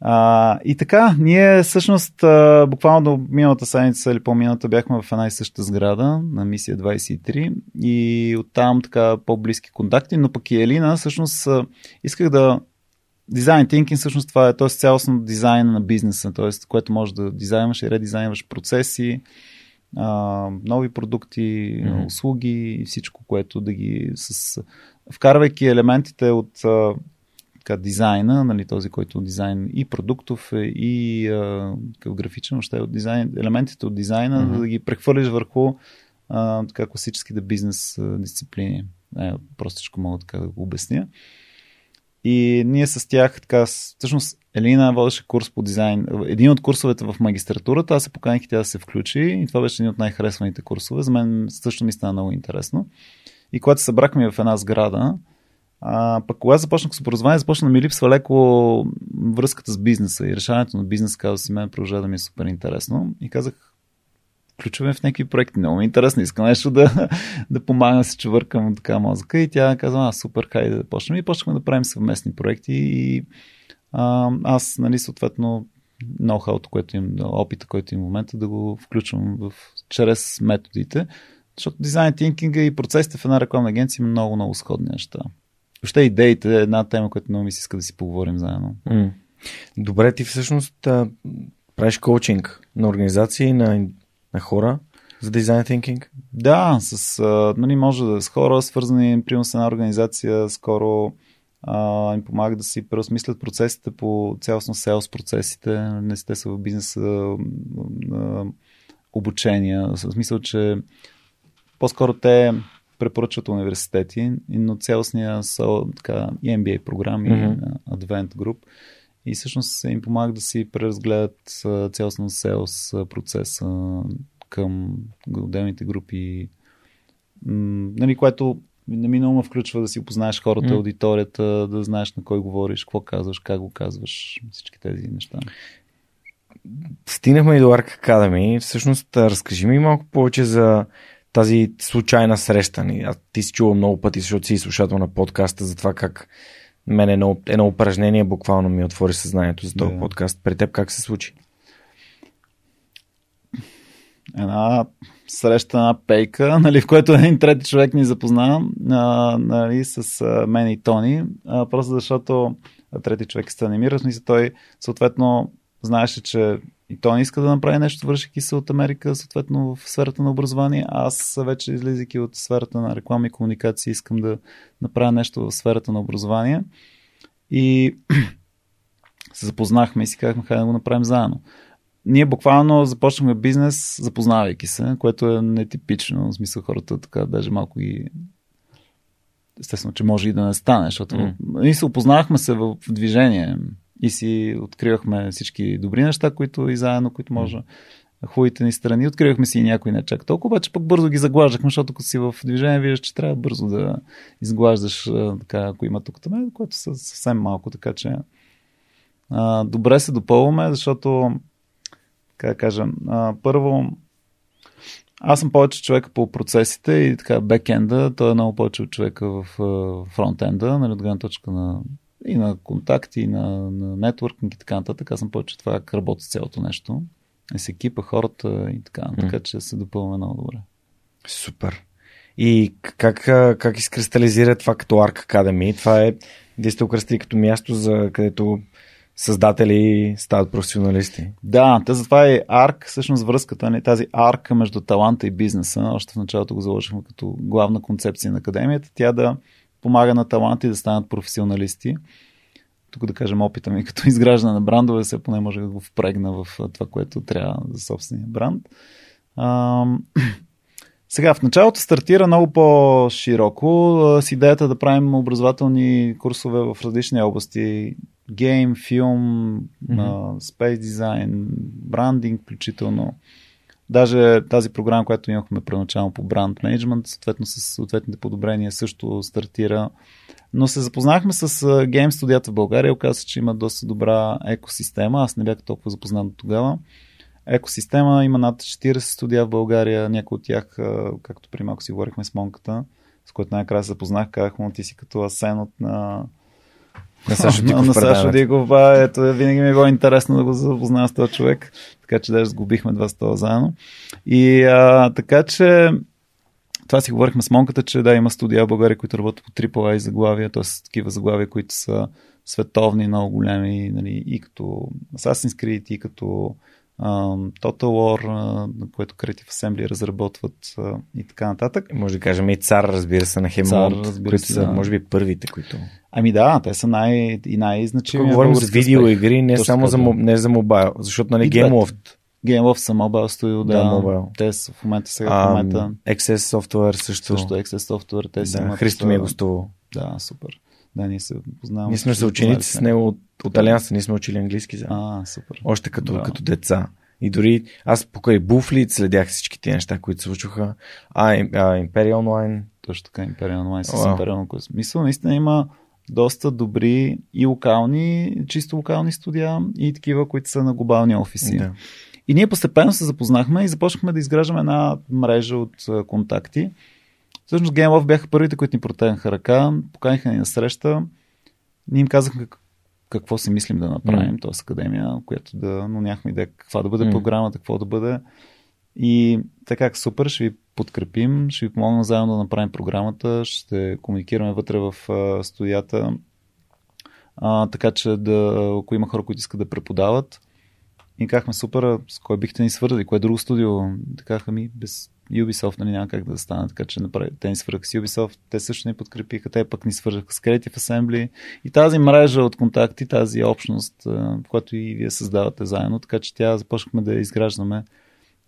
А, и така, ние всъщност а, буквално до миналата седмица или по-миналата бяхме в една и съща сграда на мисия 23 и оттам така по-близки контакти, но пък и Елина всъщност а, исках да Дизайн thinking всъщност това е т.е. цялостно дизайн на бизнеса, т.е. което може да дизайнваш и редизайнваш процеси, а, нови продукти, mm-hmm. услуги и всичко, което да ги с... вкарвайки елементите от а, така, дизайна, нали, този, който дизайн и продуктов е, и а, графичен, още от дизайн, елементите от дизайна, mm-hmm. да ги прехвърлиш върху а, така, класическите бизнес дисциплини. Е, простичко мога така да го обясня. И ние с тях, така, всъщност Елина водеше курс по дизайн. Един от курсовете в магистратурата, аз се поканих и тя да се включи и това беше един от най-харесваните курсове. За мен също ми стана много интересно. И когато се събрахме в една сграда, а, пък когато започнах с образование, започна ми липсва леко връзката с бизнеса и решаването на бизнес, каза си мен продължава да ми е супер интересно. И казах, включваме в някакви проекти. Много ми е интересно, искам нещо да, да помагам се чувъркам така мозъка. И тя каза, а, супер, хайде да почнем. И почнахме да правим съвместни проекти. И а, аз, нали, съответно, ноу-хауто, което имам, опита, който имам в момента, да го включвам в, чрез методите. Защото дизайн тинкинга и процесите в една рекламна агенция има много, много сходни неща. Въобще идеите е една тема, която много ми се иска да си поговорим заедно. Mm. Добре, ти всъщност а, правиш коучинг на организации, на, на хора за дизайн тинкинг? Да, с, а, нали, може да е с хора, свързани, примерно с една организация, скоро а, им помага да си преосмислят процесите по цялостно селс процесите, не сте са в бизнес а, а, обучения, в смисъл, че по-скоро те препоръчват университети, но цялостния са така, и MBA програми, mm-hmm. Advent Group и всъщност им помага да си преразгледат цялостно селс процеса към отделните групи, нали, което неминуемо включва да си опознаеш хората, mm. аудиторията, да знаеш на кой говориш, какво казваш, как го казваш, всички тези неща. Стигнахме и до Arc Academy. Всъщност, разкажи ми малко повече за тази случайна среща ни. А ти си чувал много пъти, защото си слушател на подкаста за това как мен едно, едно упражнение буквално ми отвори съзнанието за този yeah. подкаст. При теб как се случи? Една среща на пейка, нали, в което един трети човек ни запозна а, нали, с а, мен и Тони, а, просто защото трети човек се анимира, смисъл той съответно знаеше, че и той не иска да направи нещо, вършики се от Америка, съответно в сферата на образование. А аз вече излизайки от сферата на реклама и комуникации, искам да направя нещо в сферата на образование. И се запознахме и си казахме, хайде да го направим заедно. Ние буквално започнахме бизнес, запознавайки се, което е нетипично. В смисъл хората така даже малко ги естествено, че може и да не стане, защото mm. ние се опознахме се в движение и си откривахме всички добри неща, които и заедно, които може хубавите ни страни. Откривахме си и някои не чак толкова, обаче пък бързо ги заглаждахме, защото като си в движение, виждаш, че трябва бързо да изглаждаш, така, ако има тук там, което са съвсем малко, така че а, добре се допълваме, защото, как да кажа, а, първо, аз съм повече човека по процесите и така бекенда, той е много повече от човека в фронтенда, нали, от гледна точка на и на контакти, и на, на нетворкинг и така нататък. Аз съм повече това как работи цялото нещо. И с екипа, хората и така. Mm. Така че се допълваме много добре. Супер. И как, как изкристализира това като Arc Academy? Това е, вие сте окръстили като място, за където създатели стават професионалисти. Да, те затова е арк, всъщност връзката, не, тази арка между таланта и бизнеса. Още в началото го заложихме като главна концепция на академията. Тя да помага на таланти да станат професионалисти. Тук да кажем опита ми като изграждане на брандове, се поне може да го впрегна в това, което трябва за собствения бранд. А, сега, в началото стартира много по-широко с идеята да правим образователни курсове в различни области. Гейм, филм, mm-hmm. спейс дизайн, брандинг включително. Даже тази програма, която имахме преначално по бранд менеджмент, съответно с съответните подобрения също стартира. Но се запознахме с гейм студията в България. Оказва се, че има доста добра екосистема. Аз не бях толкова запознат тогава. Екосистема има над 40 студия в България. Някои от тях, както при малко си говорихме с Монката, с който най-накрая се запознах, казах му, ти си като Асен от на на Сашо Диков. на Сашо Диков, а, ето, винаги ми е било интересно да го запозная с този човек, така че даже сгубихме два стола заедно. И а, така че това си говорихме с Монката, че да, има студия в България, които работят по AAA заглавия, т.е. такива заглавия, които са световни, много големи, нали, и като Assassin's Creed, и като Total War, което Creative Assembly разработват и така нататък. Може да кажем и Цар, разбира се, на Хемонт, които са, да. може би, първите, които... Ами да, те са най- и най-значими. Говорим за видеоигри, не само за, не за мобайл, защото нали GameLoft. GameLoft са мобайл студио, да. да mobile. Те са в момента сега um, в момента. Access Software също. Също Access Software, те да, имат. Христо ми е гостувал. Да, супер. Да, ние се познаваме. Ние сме се ученици с него от, от Алианса, ние сме учили английски за. А, супер. Още като, да. като деца. И дори аз покрай Буфлит следях всички тези неща, които се случваха. А, а Imperial Online. Точно така, Imperial Online с wow. Imperial Online. Мисля, наистина има доста добри и локални, чисто локални студия и такива, които са на глобални офиси. Да. И ние постепенно се запознахме и започнахме да изграждаме една мрежа от контакти. Всъщност Game Love бяха първите, които ни протегнаха ръка, поканиха ни на среща. Ние им казахме какво си мислим да направим, mm. т.е. академия, която да, но нямахме идея каква да бъде mm. програмата, какво да бъде. И така, супер, ще ви подкрепим, ще ви помогнем заедно да направим програмата, ще комуникираме вътре в а, студията, а, така че да, ако има хора, които искат да преподават, и казахме, супер, с кой бихте ни свързали, кое е друго студио? Така ми, без Ubisoft нали, няма как да стане, така че направи, те ни свързаха с Ubisoft, те също ни подкрепиха, те пък ни свързаха с Creative Assembly и тази мрежа от контакти, тази общност, която и вие създавате заедно, така че тя започнахме да изграждаме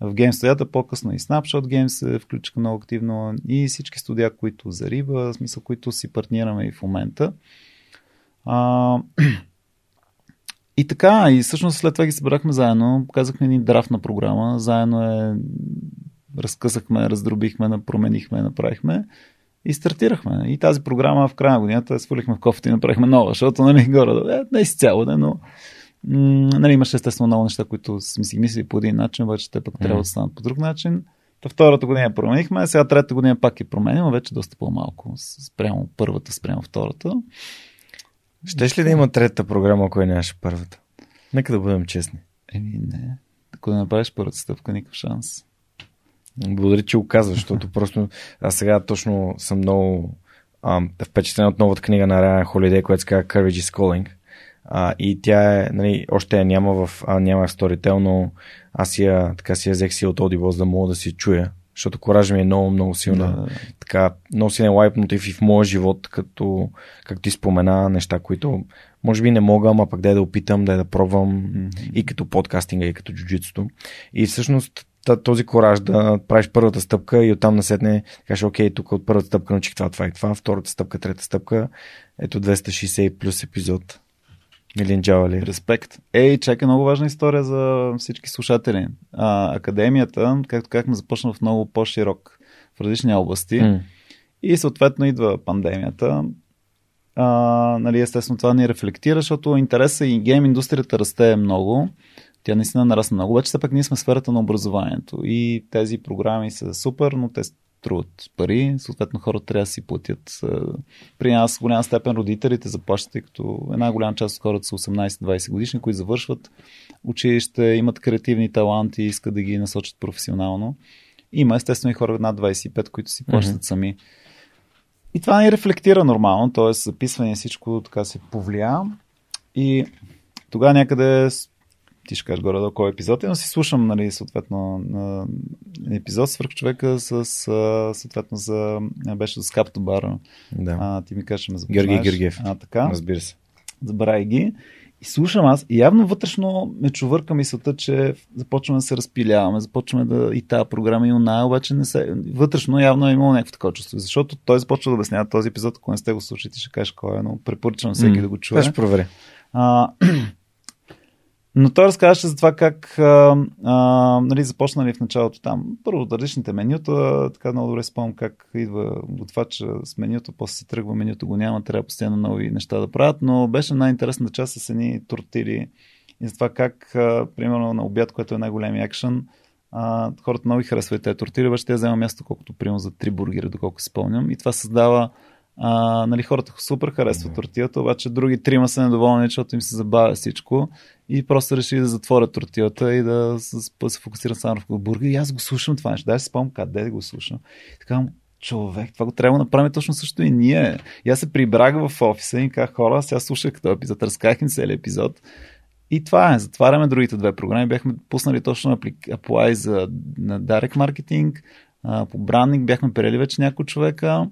в гейм студията, по-късно и Snapshot Games се включиха много активно и всички студия, които за риба, в смисъл, които си партнираме и в момента. А, и така, и всъщност след това ги събрахме заедно, показахме ни драфна програма, заедно е разкъсахме, раздробихме, променихме, направихме и стартирахме. И тази програма в края на годината свалихме в кофата и направихме нова, защото нали, горе, е, не изцяло, да, но м- нали, имаше естествено много неща, които сме си мислили по един начин, обаче те пък mm. трябва да станат по друг начин. Та втората година променихме, сега третата година пак я променим, вече доста по-малко. Спрямо първата, спрямо втората. Щеш ли да има третата програма, ако нямаше първата? Нека да бъдем честни. Еми не. Ако да направиш първата стъпка, никакъв шанс. Благодаря, че го казваш, защото просто аз сега точно съм много впечатлен от новата книга на Райан Холидей, която се казва Courage is Calling. А, и тя е, нали, още я няма в, а, няма в Storytel, но аз я, така си я взех си от Audible, за да мога да си чуя. Защото коража ми е много, много силна. Да. Така, много силен лайп мотив и в моя живот, като, както ти спомена, неща, които може би не мога, ама пък дай да опитам, дай да пробвам mm-hmm. и като подкастинга, и като джуджитсто. И всъщност този кораж да правиш първата стъпка и оттам насетне кажеш, окей, тук от първата стъпка научих това, това и това, втората стъпка, трета стъпка, ето 260 плюс епизод. Милин Джавали. Респект. Ей, чакай, много важна история за всички слушатели. А, академията, както казахме, започна в много по-широк, в различни области. Mm. И съответно идва пандемията. А, нали, естествено това ни рефлектира, защото интереса и гейм индустрията расте много. Тя наистина нарасна много, обаче все пак ние сме сферата на образованието и тези програми са супер, но те струват пари, съответно хората трябва да си платят. При нас в голяма степен родителите заплащат, тъй като една голяма част от хората са 18-20 годишни, които завършват училище, имат креативни таланти и искат да ги насочат професионално. Има естествено и хора над 25, които си плащат mm-hmm. сами. И това не рефлектира нормално, т.е. записване всичко така се повлия. И тогава някъде ти ще кажеш горе до кой епизод, но си слушам, нали, съответно, на епизод свърх човека с, съответно, за, беше с Капто Бар. Да. А, ти ми кажеш, ме запознаеш. Георги Георгиев. А, така. Разбира се. Забравяй ги. И слушам аз, и явно вътрешно ме чувърка мисълта, че започваме да се разпиляваме, започваме да и тази програма и она, обаче не се... вътрешно явно е имало някакво такова чувство, защото той започва да обяснява този епизод, ако не сте го слушали, ще кажеш кой е, но препоръчвам всеки mm, да го чуе. Ще проверя. А, но той разказваше за това как а, а, нали, започнали в началото там. Първо различните менюта, така много добре спомням как идва готвача с менюто, после се тръгва менюто, го няма, трябва постоянно нови неща да правят, но беше най-интересната част с едни тортили и за това как, а, примерно на обяд, което е най-големи екшен, а, хората много харесват тези тортили, обаче те взема място колкото примерно за три бургера, доколко спомням. И това създава а, нали, хората супер харесват тортията, обаче други трима са недоволни, защото им се забавя всичко и просто решили да затворят тортията и да се фокусират само в бургер. И аз го слушам това нещо. Дай си спомням къде да го слушам. И така, човек, това го трябва да направим точно също и ние. И аз се прибрах в офиса и казах, хора, сега слушах като епизод, разказах им целият епизод. И това е. Затваряме другите две програми. Бяхме пуснали точно apply за на Direct Marketing, по брандинг бяхме перели вече няколко човека.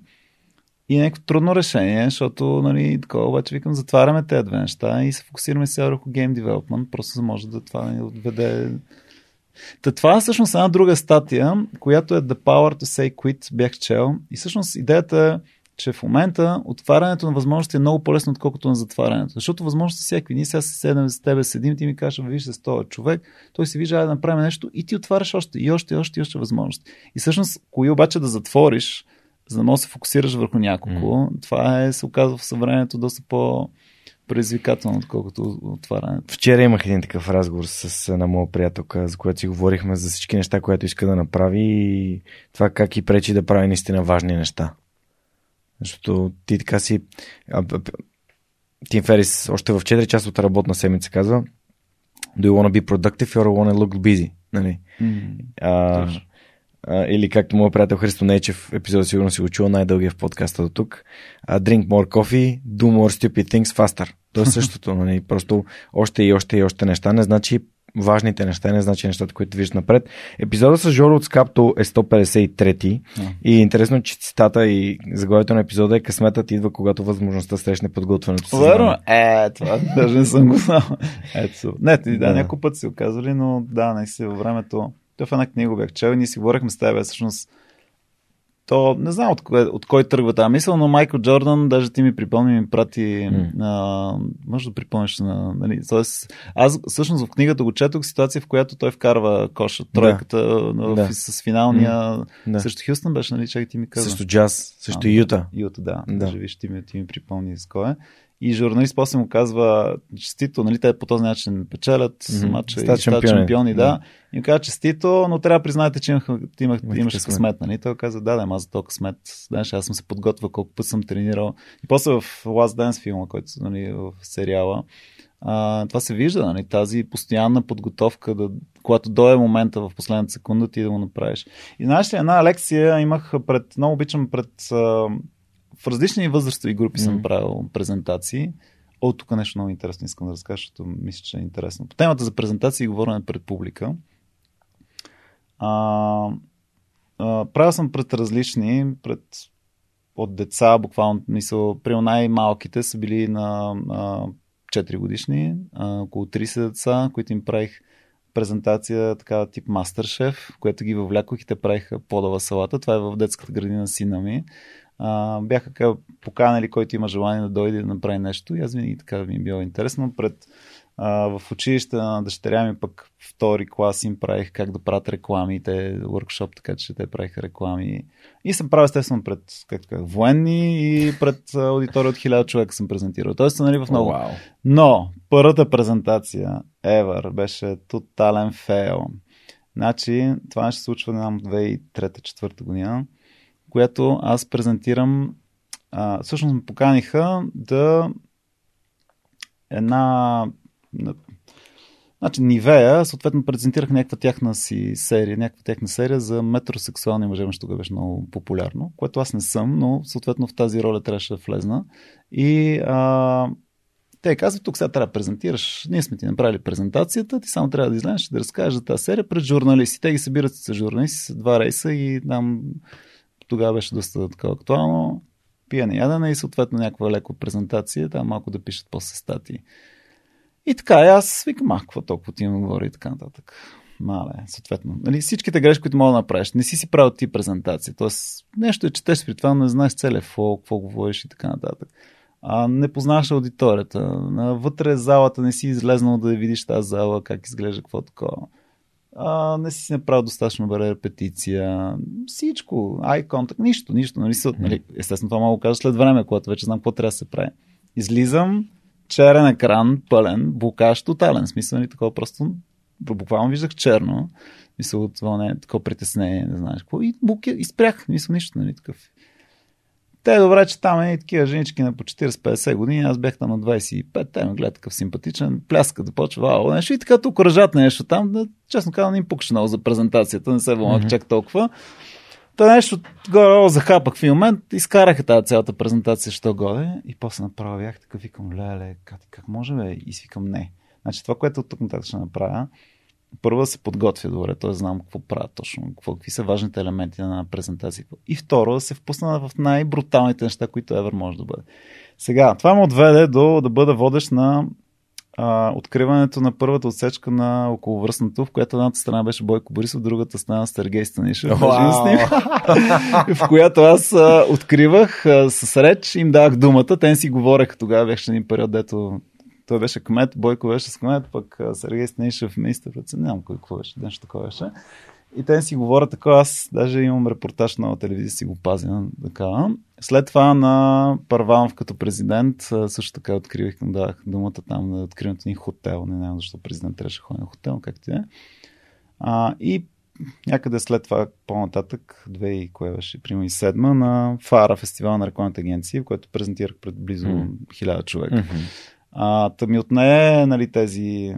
И е някакво трудно решение, защото, нали, такова, обаче викам, затваряме тези две неща и се фокусираме сега върху Game Development, просто за може да това ни отведе Та това е всъщност една друга статия, която е The Power to Say Quit, бях чел. И всъщност идеята е, че в момента отварянето на възможности е много по-лесно, отколкото на затварянето. Защото възможности всякакви. Ние сега седем с тебе, седим, ти ми кажеш, виж се с този човек, той си вижда да направим нещо и ти отваряш още и още и още и още възможности. И всъщност, кои обаче да затвориш, за да можеш да се фокусираш върху няколко. Mm. Това е, се оказва в съвременето доста по предизвикателно, отколкото отварянето. Вчера имах един такъв разговор с една моя приятелка, за която си говорихме за всички неща, които иска да направи и това как и пречи да прави наистина важни неща. Защото ти така си... Тим Ферис още в 4 часа от работна седмица казва Do you want to be productive or want to look busy? Нали? Mm, а, а, или както моят приятел Христо Нечев, епизод сигурно си го чул, най-дългия в подкаста до тук. Uh, drink more coffee, do more stupid things faster. То е същото, нали? Просто още и още и още неща не значи важните неща, не значи нещата, които виждат напред. Епизода с Жоро от Скапто е 153 yeah. и е интересно, че цитата и заглавието на епизода е късметът идва, когато възможността срещне подготвянето си. Верно, е, това даже не съм го знал. Ето, не, да, да, няколко път си оказали, но да, наистина във времето. Той в една книга бях чел и ние си говорихме с теб, всъщност то не знам от кой, от кой тръгва тази мисъл, но Майкъл Джордан, даже ти ми припомни, ми прати, mm. а, може да припомниш на, нали, тоест, аз всъщност в книгата го четох ситуация, в която той вкарва коша, тройката да. Да. с финалния, mm. да. също Хюстън беше, нали, чак ти ми каза. Също Джаз, също Юта. Юта, да, да. Даже виж, ти ми, ти ми припомни с кой е. И журналист после му казва, честито, нали, те по този начин печелят mm-hmm. матча и стават шампиони, да. да. И му казва, честито, но трябва да признаете, че имах, имах, имаш късмет, нали? Той каза, да, да, аз за този късмет, знаеш, аз съм се подготвил колко път съм тренирал. И после в Last Dance филма, който нали, в сериала, а, това се вижда, нали, тази постоянна подготовка, да, когато дойде момента в последната секунда ти да го направиш. И знаеш ли, една лекция имах пред, много обичам пред в различни възрастови групи mm. съм правил презентации. О, тук нещо много интересно искам да разкажа, защото мисля, че е интересно. По темата за презентации и говорене пред публика. А, а, правил съм пред различни, пред от деца, буквално, мисъл, при най-малките са били на а, 4 годишни, а, около 30 деца, които им правих презентация, така тип мастер-шеф, което ги въвлякох и те правиха подава салата. Това е в детската градина сина ми а, бяха поканали, който има желание да дойде да направи нещо. И аз винаги така ми е било интересно. Пред, а, в училище на дъщеря ми пък втори клас им правих как да правят реклами. Те workshop, така че те правиха реклами. И съм правил естествено пред как така, военни и пред аудитория от хиляда човека съм презентирал. Тоест, нали, в много. Wow. Но първата презентация ever беше тотален фейл. Значи, това ще се случва на 2003-2004 година която аз презентирам. А, всъщност ме поканиха да една Значи Нивея, съответно презентирах някаква тяхна си серия, някаква тяхна серия за метросексуални мъже, защото тогава беше много популярно, което аз не съм, но съответно в тази роля трябваше да влезна. И а, те казват, тук сега трябва да презентираш, ние сме ти направили презентацията, ти само трябва да излезеш да разкажеш за тази серия пред журналисти. Те ги събират с журналисти с два рейса и там тогава беше доста така актуално. Пиене ядене и съответно някаква леко презентация, там малко да пишат после статии. И така, аз викам, ах, какво толкова ти му говори и така нататък. Мале, съответно. Нали, всичките грешки, които мога да направиш, не си си правил ти презентация. Тоест, нещо е, четеш при това, не знаеш целия фол, какво говориш и така нататък. А, не познаваш аудиторията. Вътре залата не си излезнал да видиш тази зала, как изглежда, какво такова а, не си направил достатъчно добре репетиция, всичко, eye contact, нищо, нищо. Нали, нали, естествено, това мога да кажа след време, когато вече знам какво трябва да се прави. Излизам, черен екран, пълен, букаш, тотален. Смисъл, нали, такова просто буквално виждах черно. Мисля, от това не е такова притеснение, не знаеш какво. И бук и спрях, мисля, нищо, нали, такъв. Те е добре, че там е такива женички на по 40-50 години, аз бях там на 25, те ме гледат такъв симпатичен, пляска да почва, вау, нещо и така тук ръжат нещо там, да, честно казвам, не им пукаше много за презентацията, не се вълнах mm-hmm. чак толкова. Та нещо горе захапах в момент, изкараха тази цялата презентация, що годе, и после направя бях такъв, викам, леле, как, как може бе? И свикам, не. Значи това, което от тук нататък ще направя, първо да се подготвя добре, т.е. знам какво правя точно, какво, какви са важните елементи на презентацията. И второ, да се впусна в най-бруталните неща, които Евер може да бъде. Сега, това ме отведе до да бъда водещ на а, откриването на първата отсечка на околовръстното, в която едната страна беше Бойко Борисов, другата страна Сергей Станишев. Wow. в която аз а, откривах а, с реч, им давах думата, те си говореха тогава, беше един период, дето той беше кмет, Бойко беше с кмет, пък Сергей Станишев министър, знам кой какво беше, нещо такова беше. и те си говорят така, аз даже имам репортаж на телевизия, си го пазя така. След това на Парванов като президент също така откривах, дадах думата там на откриването ни хотел. Не знам защо президент трябваше да ходи на хотел, както е. А, и някъде след това, по-нататък, две и кое беше, примерно и седма, на Фара, фестивал на рекламната агенция, в който презентирах пред близо mm. човека. Mm-hmm. А, та ми отне нали, тези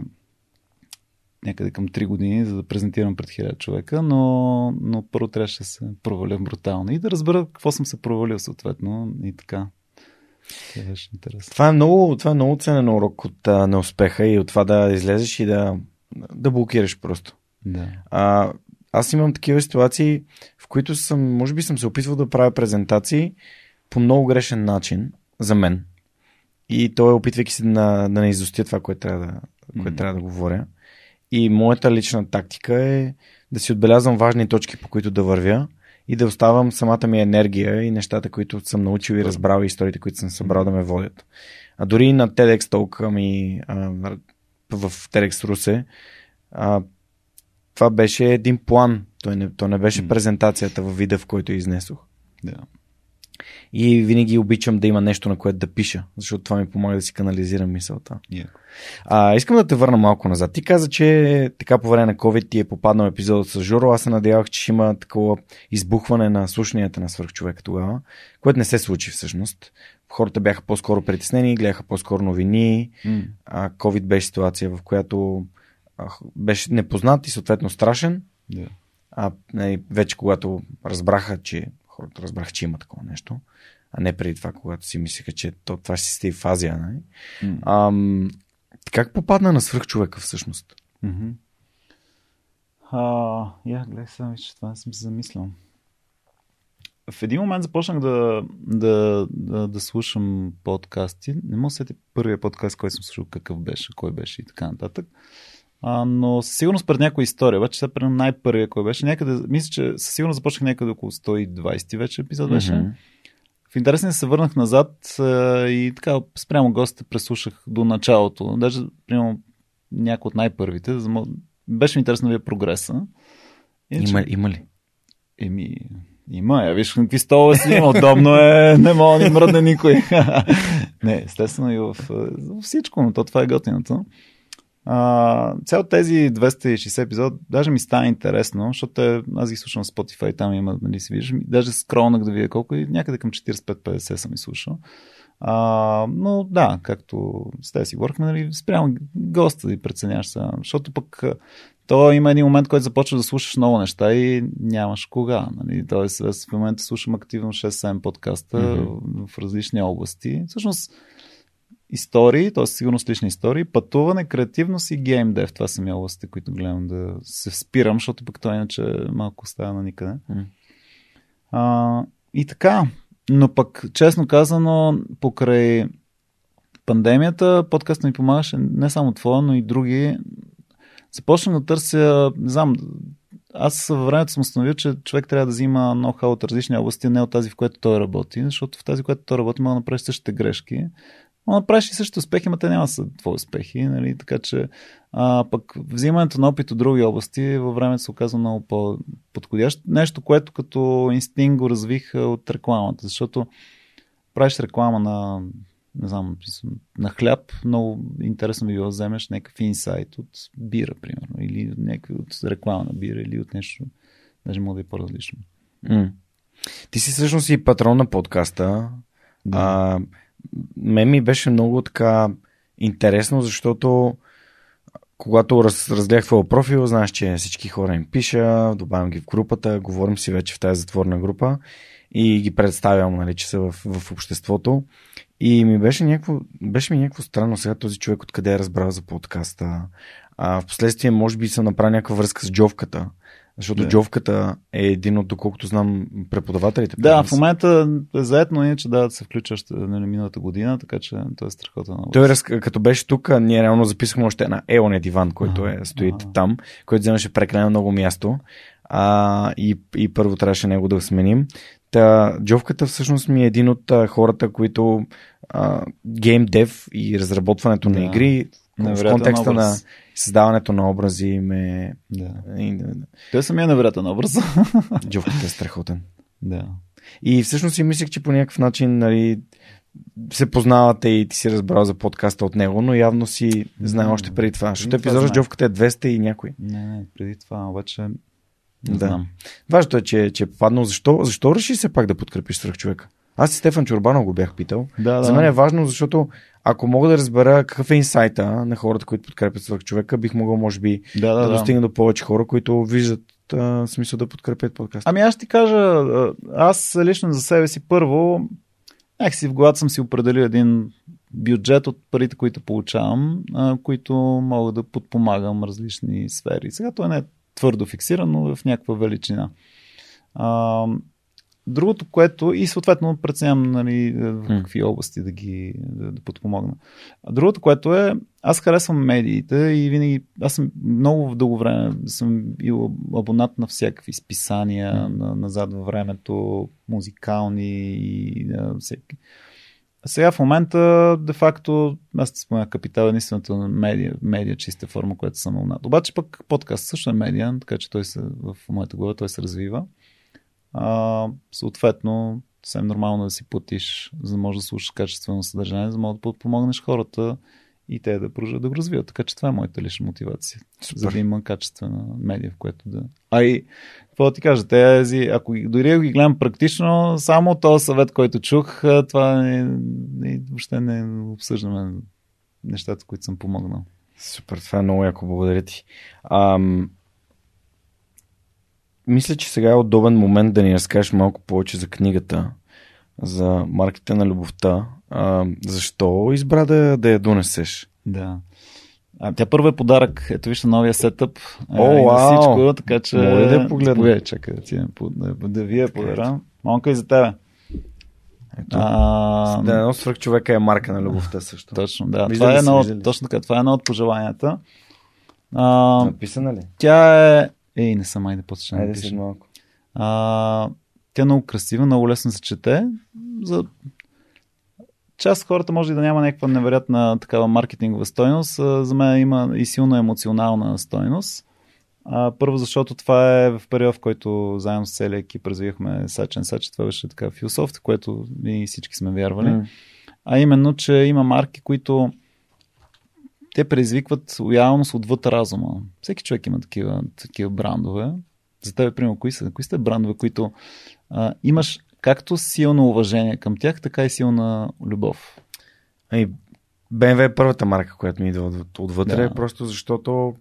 някъде към 3 години, за да презентирам пред хиляда човека, но, но първо трябваше да се проваля брутално и да разбера какво съм се провалил съответно и така. Това беше интересно. Това е много, това е много ценен урок от а, неуспеха и от това да излезеш и да, да блокираш просто. Да. А, аз имам такива ситуации, в които съм, може би съм се опитвал да правя презентации по много грешен начин за мен. И той, опитвайки се да, да не изостия това, което трябва да, което mm-hmm. трябва да говоря. И моята лична тактика е да си отбелязвам важни точки, по които да вървя и да оставам самата ми енергия и нещата, които съм научил и разбрал и историите, които съм събрал да ме водят. А дори на TEDx Talk ми а, в TEDx Русе а, това беше един план. Той не, то не беше презентацията във вида, в който изнесох. Да. И винаги обичам да има нещо, на което да пиша, защото това ми помага да си канализирам мисълта. Yeah. А, искам да те върна малко назад. Ти каза, че така по време на COVID ти е попаднал епизодът с Жоро. Аз се надявах, че ще има такова избухване на слушанията на свърхчовека тогава, което не се случи всъщност. Хората бяха по-скоро притеснени, гледаха по-скоро новини. Mm. А, COVID беше ситуация, в която беше непознат и съответно страшен. Yeah. А нали, вече когато разбраха, че хората разбраха, че има такова нещо, а не преди това, когато си мислеха, че то, това ще си в Азия. Нали? Mm. Ам, как попадна на свръхчовека всъщност? Mm-hmm. А, я, гледай сега, че това не съм се замислял. В един момент започнах да, да, да, да слушам подкасти. Не мога да сети първия подкаст, който съм слушал, какъв беше, кой беше и така нататък. А, но със сигурност пред някоя история, обаче сега пред най-първия кой беше, някъде, мисля, че със сигурност започнах някъде около 120 вече епизод беше. Mm-hmm. В интересен се върнах назад а, и така спрямо гостите преслушах до началото. Даже, примерно, някои от най-първите. Беше ми интересно вие прогреса. Иначе... Има, има ли? Еми, има, я виж какви столове си има. Удобно е, не мога да ни мръдне никой. не, естествено и в, в всичко, но то това е готиното. А, цял тези 260 епизод даже ми стана интересно, защото е, аз ги слушам в Spotify, там има, нали си виждаш, даже скролнах да видя колко и някъде към 45-50 съм изслушал. А, но да, както с тези си говорихме, нали, спрямо госта да и преценяваш сега, защото пък то има един момент, който започва да слушаш много неща и нямаш кога. Нали? Тоест, в момента слушам активно 6-7 подкаста mm-hmm. в различни области. Всъщност, истории, т.е. сигурно с лични истории, пътуване, креативност и геймдев. Това са ми областите, които гледам да се спирам, защото пък това иначе малко остава на никъде. Mm. А, и така, но пък, честно казано, покрай пандемията, подкаст ми помагаше не само това, но и други. Започнах да търся, не знам, аз във времето съм установил, че човек трябва да взима ноу-хау от различни области, не от тази, в която той работи, защото в тази, в която той работи, може да направи същите грешки, но направиш и също успехи, но те няма са твои успехи. Нали? Така че а, пък взимането на опит от други области във времето се оказва много по-подходящо. Нещо, което като инстинкт го развих от рекламата, защото правиш реклама на не знам, на хляб, много интересно би било да вземеш някакъв инсайт от бира, примерно, или някакъв от реклама на бира, или от нещо, даже мога да е по-различно. Mm. Ти си всъщност и патрон на подкаста. Да. А, мен ми беше много така интересно, защото когато раз, разгледах твоя профил, знаеш, че всички хора им пиша, добавям ги в групата, говорим си вече в тази затворна група и ги представям, нали, че са в, в обществото. И ми беше някакво, беше ми някакво странно сега този човек откъде е разбрал за подкаста. А, впоследствие, може би, съм направил някаква връзка с Джовката, защото да. Джовката е един от, доколкото знам, преподавателите. Да, в момента е заедно е, че да, да се включва още нали, миналата година, така че той е страхотен. Той, като беше тук, ние реално записахме още една Елоне диван, който е, стои там, който вземаше прекалено много място. А, и, и първо трябваше него да сменим. Та, Джовката всъщност ми е един от а, хората, които гейм дев и разработването да. на игри в контекста на образ. създаването на образи ме... Да. и- Той самия невероятен образ. Джовката е страхотен. да. И всъщност си мислех, че по някакъв начин нали, се познавате и ти си разбрал за подкаста от него, но явно си знае още преди това. Защото това епизодът с. Джовката е 200 и някой. Не, не, преди това обаче не Да. знам. Важното е, че, че е паднал. Защо, защо реши се пак да подкрепиш свръх човека? Аз и Стефан Чурбанов го бях питал. Да, да. За мен е важно, защото ако мога да разбера какъв е инсайта на хората, които подкрепят свръх човека, бих могъл, може би, да, да, да, да. достигна до повече хора, които виждат а, смисъл да подкрепят подкаста. Ами аз ще ти кажа, аз лично за себе си първо, някакси в главата съм си определил един бюджет от парите, които получавам, а, които мога да подпомагам различни сфери. Сега той не е твърдо фиксиран, но в някаква величина. А, другото, което и съответно преценявам нали, в какви области да ги да, да подпомогна. А другото, което е, аз харесвам медиите и винаги, аз съм много дълго време съм бил абонат на всякакви списания, на, назад във времето, музикални и на всеки. А сега в момента, де факто, аз ти спомена Капитал е единствената медия, медия чиста форма, която съм абонат. Обаче пък подкаст също е медия, така че той се, в моята глава той се развива. А, съответно, съвсем нормално да си платиш, за да можеш да слушаш качествено съдържание, за да можеш да подпомогнеш хората и те да продължат да го развиват. Така че това е моята лична мотивация. Супер. За да има качествена медия, в която да. А и, какво да ти кажа, тези, ако дори ги гледам практично, само този съвет, който чух, това не, не, въобще не обсъждаме нещата, които съм помогнал. Супер, това е много яко, благодаря ти. Ам... Мисля, че сега е удобен момент да ни разкажеш малко повече за книгата, за марките на любовта. А, защо избра да, да я донесеш? Да. А, тя първо е подарък. Ето вижте новия сетъп. О, и на вау! всичко, така че... Мога ли да я погледна? Заповядай, чакай да, ти, да, да ви я подаря. Монка и за тебе. Ето. А, Да, едно свръх човека е марка на любовта също. Точно, да. Виждали това е едно, точно така, това е едно от пожеланията. А, Написана ли? тя е... Ей, не съм, айде, после ще Айде след малко. А, тя е много красива, много лесно се чете. За част хората може да няма някаква невероятна такава маркетингова стойност. За мен има и силно емоционална стойност. А, първо, защото това е в период, в който заедно с целия екип развивахме Сачен Сач. Това беше така философия, което винаги всички сме вярвали. М. А именно, че има марки, които те предизвикват лоялност отвъд разума. Всеки човек има такива, такива брандове. За теб, примерно, кои са, кои са брандове, които а, имаш както силно уважение към тях, така и силна любов. Ами, BMW е първата марка, която ми идва от- отвътре, Да. просто защото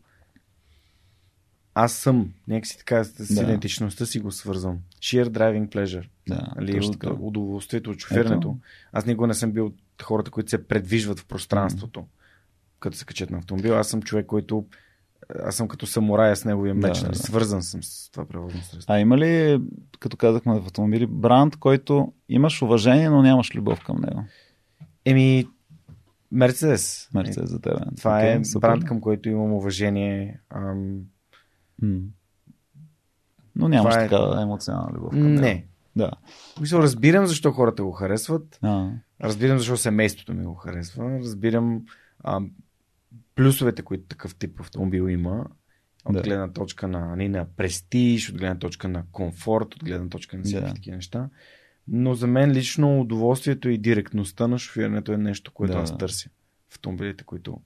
аз съм, някакси така с Да. идентичността си го свързвам. Sheer driving pleasure. Да, Нали, от, удоволствието от шофирането. Ето. Аз никога не съм бил от хората, които се предвижват в пространството, като се качат на автомобил. Аз съм човек, който аз съм като самурая с неговия меч. Да, нали, да. Свързан съм с това превозно средство. А има ли, като казахме в автомобили, бранд, който имаш уважение, но нямаш любов към него? Еми, Мерцедес. Мерцедес за тебе. Това Окей, е супер. бранд, към който имам уважение. Ам. Но нямаш Това е- такава емоционална любов към него. не. Да. Мисля, разбирам защо хората го харесват. А, Разбирам защо семейството ми го харесва. Разбирам а, плюсовете, които такъв тип автомобил има. От Да. гледна точка на, нали, на престиж, от гледна точка на комфорт, от гледна точка на всякакви Да. такива неща. Но за мен лично удоволствието и директността на шофирането е нещо, което Да. аз търся автомобилите, които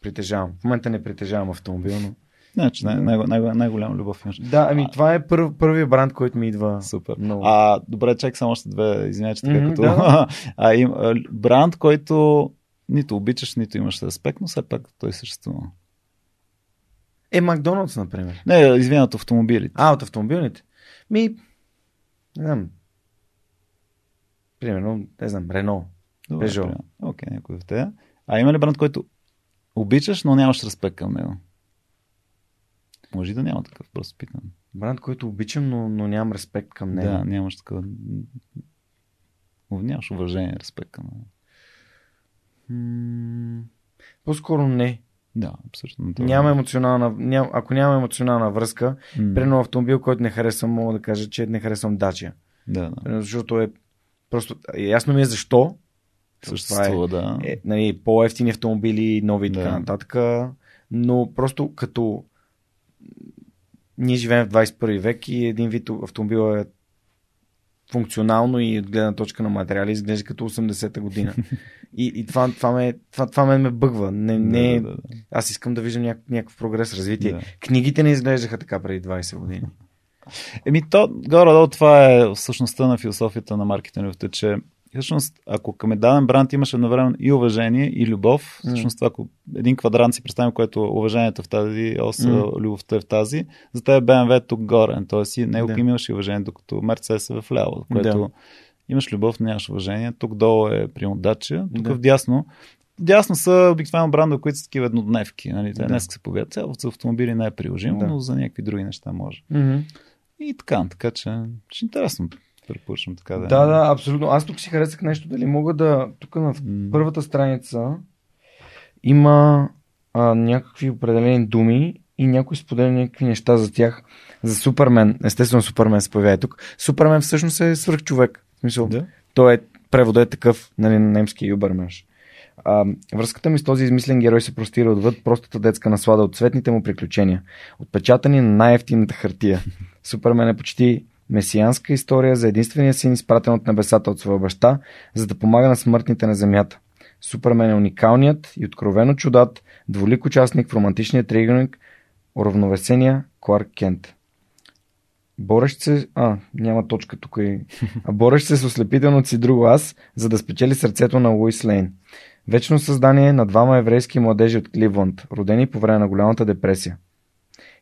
притежавам. В момента не притежавам автомобил, но... значи най- най- най- най-голяма любов имаш. Да, ами това е пър, първият бранд, който ми идва Супер. много. А, добре, чак само още две, извинявай, че така Мгм, като... да. а, им, а, бранд, който нито обичаш, нито имаш респект, но все пак той съществува. Е, Макдоналдс, например. Не, извинявай, от автомобилите. А, от автомобилните? Ми, не знам. Примерно, не знам, Рено. Примерно. Окей, някой от тея. А има ли бранд, който обичаш, но нямаш респект към него? Може да няма такъв, просто питам. Бранд, който обичам, но, но нямам респект към него. Да, нямаш такова. Нямаш уважение, респект към него. М, По-скоро не. Да, абсолютно. Това е. Няма емоционална, ням, ако няма емоционална връзка, М, примерно автомобил, който не харесвам, мога да кажа, че не харесвам Дачия. Да, да. Защото е просто... Ясно ми е защо, Съществува, да. Е, нали, по-ефтини автомобили, нови и така Да. нататък. Но просто като ние живеем в 21 век и един вид автомобил е функционално и от гледна точка на материали изглежда като 80-та година. И, и това, това, ме, това, това ме, ме бъгва. Не, не, Да, да, да. Аз искам да виждам няк- някакъв прогрес, развитие. Да. Книгите не изглеждаха така преди 20 години. Еми, то, горе-долу това е всъщността на философията на маркетинговата, че всъщност, ако към даден бранд имаш едновременно и уважение, и любов, всъщност това, ако един квадрант си представим, което уважението е в тази ос, М. любовта е в тази, за теб BMW е тук горе, т.е. и него Да. имаш и уважение, докато Mercedes е в ляво, което Да. имаш любов, нямаш уважение, тук долу е примерно Dacia, тук Да. в дясно Дясно са обикновено бранда, които са такива еднодневки. Нали? Те Да. днес се погледат. Цяло за автомобили не е приложимо, Да. но за някакви други неща може. Mm-hmm. И така, така че ще е интересно. Препоръчвам така да. е. Да, да, абсолютно. Аз тук си харесах нещо, дали мога да... Тук на М. първата страница има а, някакви определени думи и някой споделя някакви неща за тях. За Супермен. Естествено Супермен се появява тук. Супермен всъщност е свръхчовек. В смисъл, Да. той е, преводът е такъв, нали, на немски юберменш. А, връзката ми с този измислен герой се простира отвъд простата детска наслада от цветните му приключения, отпечатани на най-ефтината хартия. Супермен е почти месианска история за единствения син, изпратен от небесата от своя баща, за да помага на смъртните на земята. Супермен е уникалният и откровено чудат, дволик участник в романтичния триъгълник, уравновесения Кларк Кент. Борещ се... А, няма точка тук и... А борещ се с ослепителното си друго аз, за да спечели сърцето на Луис Лейн. Вечно създание на двама еврейски младежи от Кливланд, родени по време на голямата депресия.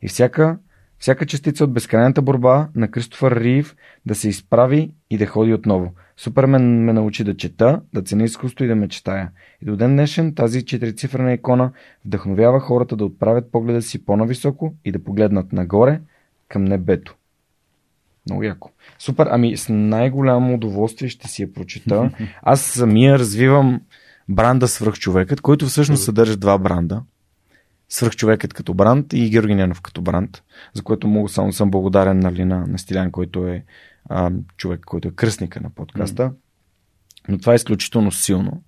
И всяка, всяка частица от безкрайната борба на Кристофър Риев да се изправи и да ходи отново. Супермен ме научи да чета, да ценя изкуство и да мечтая. И до ден днешен тази четирицифрена икона вдъхновява хората да отправят погледа си по-нависоко и да погледнат нагоре към небето. Много яко. Супер, ами с най-голямо удоволствие ще си я прочета. Аз самия развивам бранда Свръхчовекът, който всъщност съдържа два бранда. Свръхчовекът като бранд и Георги Ненов като бранд, за което мога само съм благодарен нали, на, на Стилян, който е а, човек, който е кръстника на подкаста. Но това е изключително силно.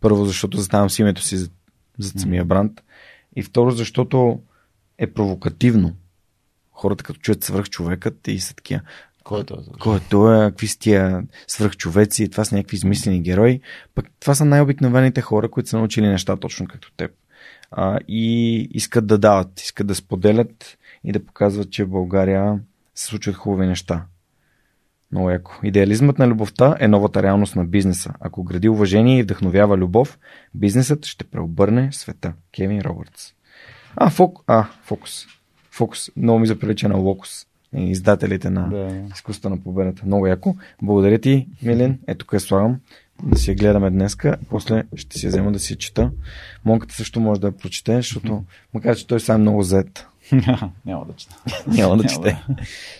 Първо, защото заставам с името си за, за самия бранд. И второ, защото е провокативно. Хората като чуят свръхчовекът и са такива. Кой е той? Кой е той? Какви са тия свръхчовеци? Това са някакви измислени герои. Пък това са най-обикновените хора, които са научили неща точно като теб. А, и искат да дават, искат да споделят и да показват, че в България се случват хубави неща. Много яко. Идеализмът на любовта е новата реалност на бизнеса. Ако гради уважение и вдъхновява любов, бизнесът ще преобърне света. Кевин Робъртс. А, фок... а фокус. Фокус. Много ми заприлича на Локус. Издателите на Да. изкуството на победата. Много яко. Благодаря ти, Милен. Ето я слагам. Да си я гледаме днеска. После ще си я взема да си я чета. Монката също може да я прочете, защото макар, че той сам е много зает. Няма да чета. Няма да чете.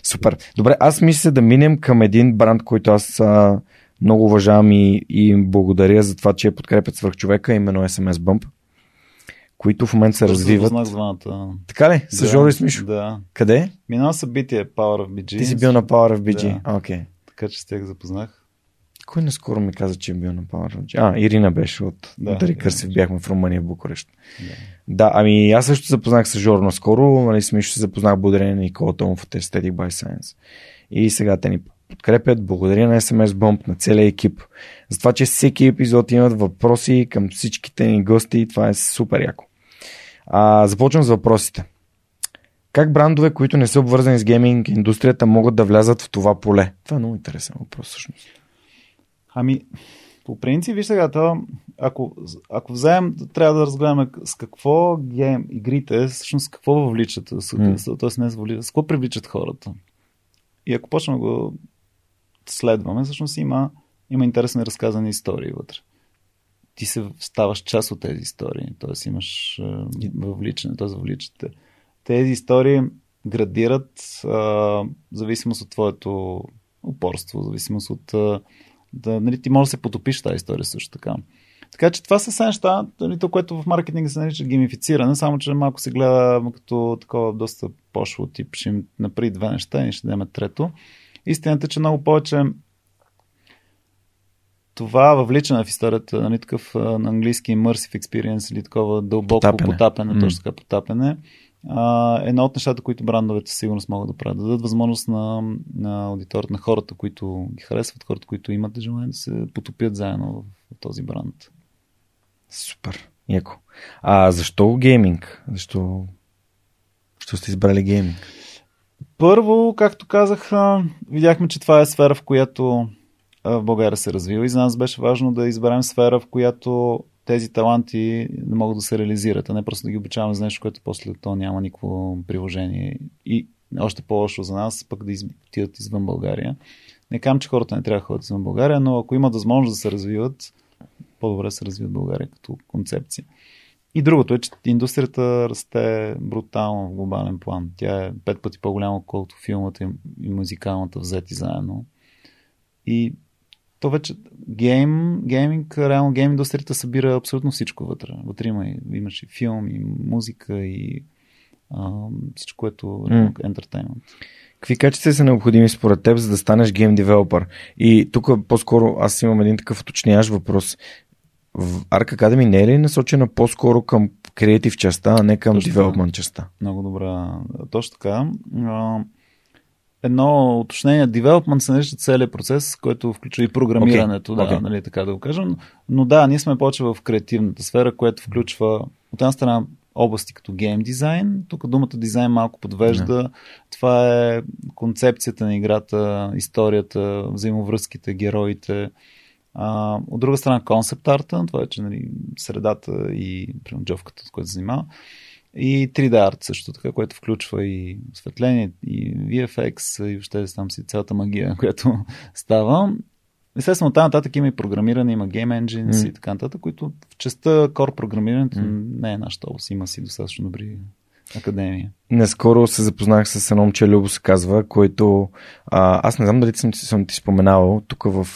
Супер. Добре, аз мисля да минем към един бранд, който аз а, много уважавам и, и им благодаря за това, че подкрепят свърхчовека, именно SMS Bump, които в момента се развиват. Познах с двамата. Така ли? С Да, Жоро и с Мишо. Да. Къде? Минало събитие Power of BG. Ти си бил на Power of BG. Да. Окей. Така че с тях запознах. Кой наскоро ми каза, че е бил на Power BG? А, Ирина беше от Да, да, Дари Кърсев. Бяхме в Румъния, в Букурещ. Да. Да, ами аз също запознах с Жоро наскоро, нали, с Мишо се запознах благодарение на Никола Томов от Aesthetic by Science. И сега те ни подкрепят. Благодаря на SMS Bump, на целия екип. За това, че всеки епизод имат въпроси към всичките ни гости. Това е супер яко. А, започвам с въпросите. Как брандове, които не са обвързани с гейминг индустрията, могат да влязат в това поле? Това е много интересен въпрос, всъщност. Ами, по принцип, виж сега, ако, ако вземем, трябва да разгледаме с какво гейм игрите, всъщност какво въвличат, с, с, т.е. не въвличат, с какво привличат хората. И ако почнем го следваме, всъщност има, има интересни разказани истории вътре. Ти се ставаш част от тези истории, т.е. имаш е, въвличане, т.е. въвличате. Тези истории градират а, зависимост от твоето упорство, зависимост от а, да, нали, ти можеш да се потопиш в тази история също така. Така че това са все неща, нали, то, което в маркетинга се нарича геймифициране, само че малко се гледа като такова доста пошло, тип ще им направи две неща и ще дадем трето. Истината е, че много повече това въвличане в историята, нали, такъв на английски immersive experience или такова дълбоко потапене, потапене mm. точно така потапене, а, едно от нещата, които брандовете сигурно могат да правят. Да дадат възможност на, на аудиторията, на хората, които ги харесват, хората, които имат желание да се потопят заедно в, в този бранд. Супер. Яко. А защо гейминг? Защо, защо сте избрали гейминг? Първо, както казах, видяхме, че това е сфера, в която в България се развива и за нас беше важно да изберем сфера, в която тези таланти не могат да се реализират, а не просто да ги обучаваме за нещо, което после то няма никакво приложение. И още по-лошо за нас, пък да отидат извън България. Не казвам, че хората не трябва да ходят извън България, но ако имат възможност да се развиват, по-добре се развиват България като концепция. И другото е, че индустрията расте брутално в глобален план. Тя е пет пъти по-голяма, отколкото филмата и музикалната взети заедно. И то вече гейм, гейминг, реално гейм индустрията събира абсолютно всичко вътре. Вътре има, имаш и филм, и музика, и а, всичко, което е mm. ентертеймент. Какви качества са необходими според теб, за да станеш гейм девелопър? И тук по-скоро аз имам един такъв уточнящ въпрос. В Arc Academy не е ли насочена по-скоро към креатив частта, а не към девелопмент частта? Много добра. Точно така едно уточнение. Development се нарича целият процес, който включва и програмирането, okay. да, okay. нали, така да го кажем. Но да, ние сме повече в креативната сфера, която включва от една страна области като гейм дизайн. Тук думата дизайн малко подвежда. Yeah. Това е концепцията на играта, историята, взаимовръзките, героите. А, от друга страна концепт арта, това е че нали, средата и примерно, джовката, с която се занимава. И 3D арт също така, което включва и осветление, и VFX, и въобще там си цялата магия, която става. Естествено, там нататък има и програмиране, има Game Engines mm. и така нататък, които в частта core програмирането mm. не е нашата област. Има си достатъчно добри академия. Наскоро се запознах с едно момче, Любо се казва, който а, аз не знам дали съм, съм ти споменавал, тук в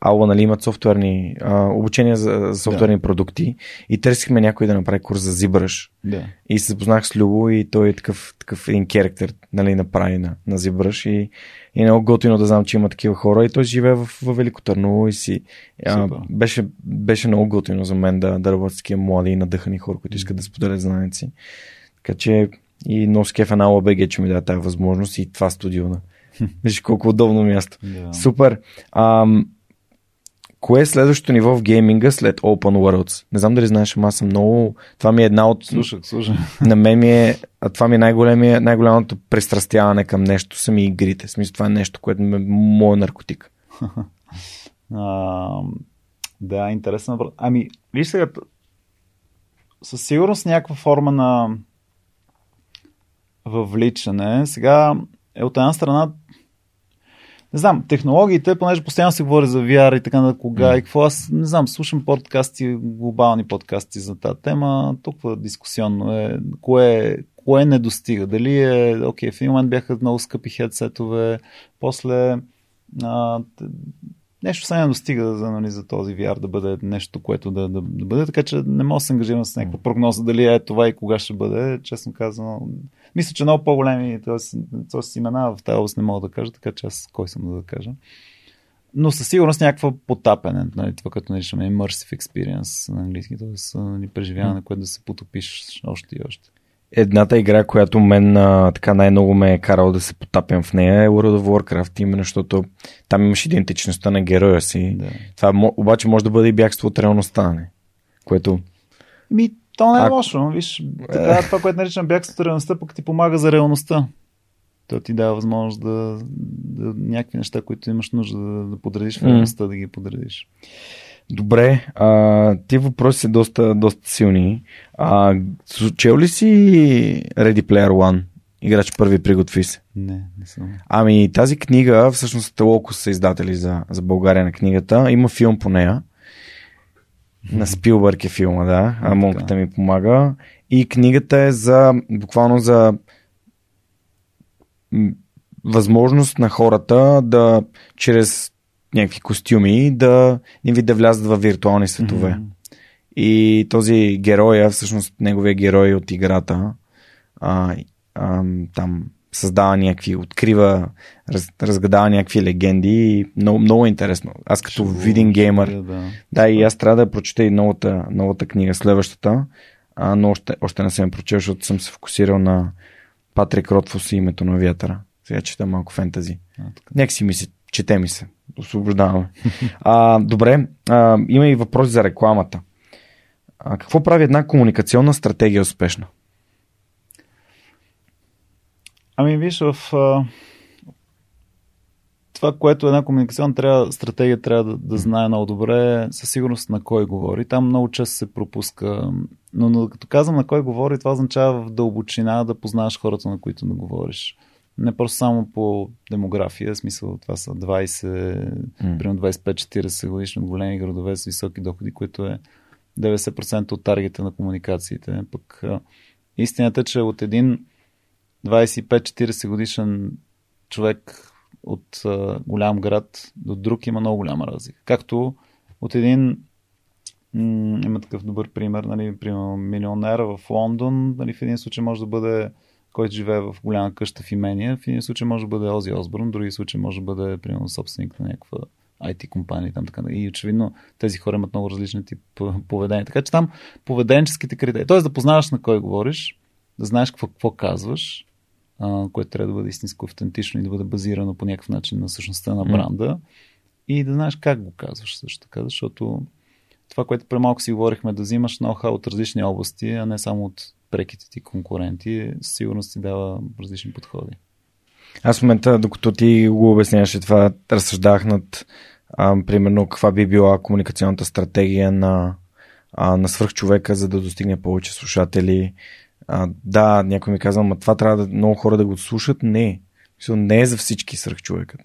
Аула нали, имат софтуерни а, обучения за, за софтуерни да. продукти и търсихме някой да направи курс за ZBrush. Да. И се запознах с Любо и той е такъв, такъв един керактер, нали, направи на, на ZBrush и, и е много готино да знам, че има такива хора и той живее в, в Велико Търново и си а, беше, беше много готино за мен да, да работя с такива млади и надъхани хора, които искат да споделят знаници. Така че и много скефа на ОБГ, че ми даде тази възможност и това студио. На... Виж колко удобно място. Yeah. Супер. Ам, кое е следващото ниво в гейминга след Open Worlds? Не знам дали знаеш, ама аз съм много... Това ми е една от... Слушах, слушах. На мен ми е... А това ми е най-големия, най-голямото престрастяване към нещо. Са ми игрите. Смисъл, това е нещо, което ми е моят наркотик. а, да, интересно. Ами, виж сега, със сигурност някаква форма на въвличане. Сега е от една страна не знам, технологиите, понеже постоянно се говори за VR и така на кога mm. и какво, аз не знам, слушам подкасти, глобални подкасти за тази тема, толкова дискусионно е, кое, кое не достига, дали е, окей, в един момент бяха много скъпи хедсетове, после а, нещо сега не достига за, нали, за този VR да бъде нещо, което да, да, да бъде, така че не мога да се ангажирам с някаква прогноза дали е това и кога ще бъде, честно казано. Мисля, че много по-големи, т.е. с имена в тази област не мога да кажа, така че аз кой съм да кажа. Но със сигурност някаква потапене, нали, това като наричаме immersive experience на английски, т.е. Нали, преживяване, което да се потопиш още и още. Едната игра, която мен а, така най-много ме е карал да се потапям в нея е World of Warcraft, именно защото там имаш идентичността на героя си. Да. Това обаче може да бъде и бягство от реалността, не? Което... Ми, то не е а... лошо. Виж, така, това, което наричам бягство от реалността, пък ти помага за реалността. То ти дава възможност да, да някакви неща, които имаш нужда да, да подредиш в реалността, mm. да ги подредиш. Добре, а, ти въпроси са доста, доста силни. А, чел ли си Ready Player One? Играч първи приготви се. Не, не съм. Ами тази книга, всъщност Локус са издатели за, за България на книгата. Има филм по нея. На Спилбърг е филма, да. А монката ми помага. И книгата е за, буквално за възможност на хората да чрез някакви костюми да им ви да влязат в виртуални светове. Mm-hmm. И този герой, всъщност неговия герой от играта, а, а, там създава някакви, открива, раз, разгадава някакви легенди много, много е интересно. Аз като Шо, виден геймър, да, да. да, и аз трябва да прочета и новата, новата книга, следващата, а, но още, още не съм прочел, защото съм се фокусирал на Патрик Ротфус и името на вятъра. Сега чета малко фентази. Нека си ми се, чете ми се. Освобождаваме. А, добре, а, има и въпрос за рекламата. А, какво прави една комуникационна стратегия успешна? Ами виж, в а, това, което една комуникационна трябва, стратегия трябва да, да знае много добре, със сигурност на кой говори. Там много често се пропуска. Но, но като казвам на кой говори, това означава в дълбочина да познаваш хората, на които да говориш. Не просто само по демография, в смисъл това са 20, М. примерно 25-40 годишни от големи градове с високи доходи, които е 90% от таргета на комуникациите. Пък истината е, че от един 25-40 годишен човек от а, голям град до друг има много голяма разлика. Както от един м- има такъв добър пример, нали, примерно милионера в Лондон, нали, в един случай може да бъде който живее в голяма къща в имение, в един случай може да бъде Ози Осборн, в други случай може да бъде, примерно, собственик на някаква IT компания. Там, така. И очевидно тези хора имат много различни тип поведение. Така че там поведенческите критерии. Тоест да познаваш на кой говориш, да знаеш какво, какво казваш, а, което трябва да бъде истинско автентично и да бъде базирано по някакъв начин на същността на бранда. И да знаеш как го казваш също така, защото това, което премалко си говорихме, да взимаш ноу-хау от различни области, а не само от преките ти конкуренти, със сигурност ти дава различни подходи. Аз в момента, докато ти го обясняваше това, разсъждах над а, примерно каква би била комуникационната стратегия на, а, на свръхчовека, за да достигне повече слушатели. А, да, някой ми казва, ма това трябва да много хора да го слушат. Не. Не е за всички свръхчовекът.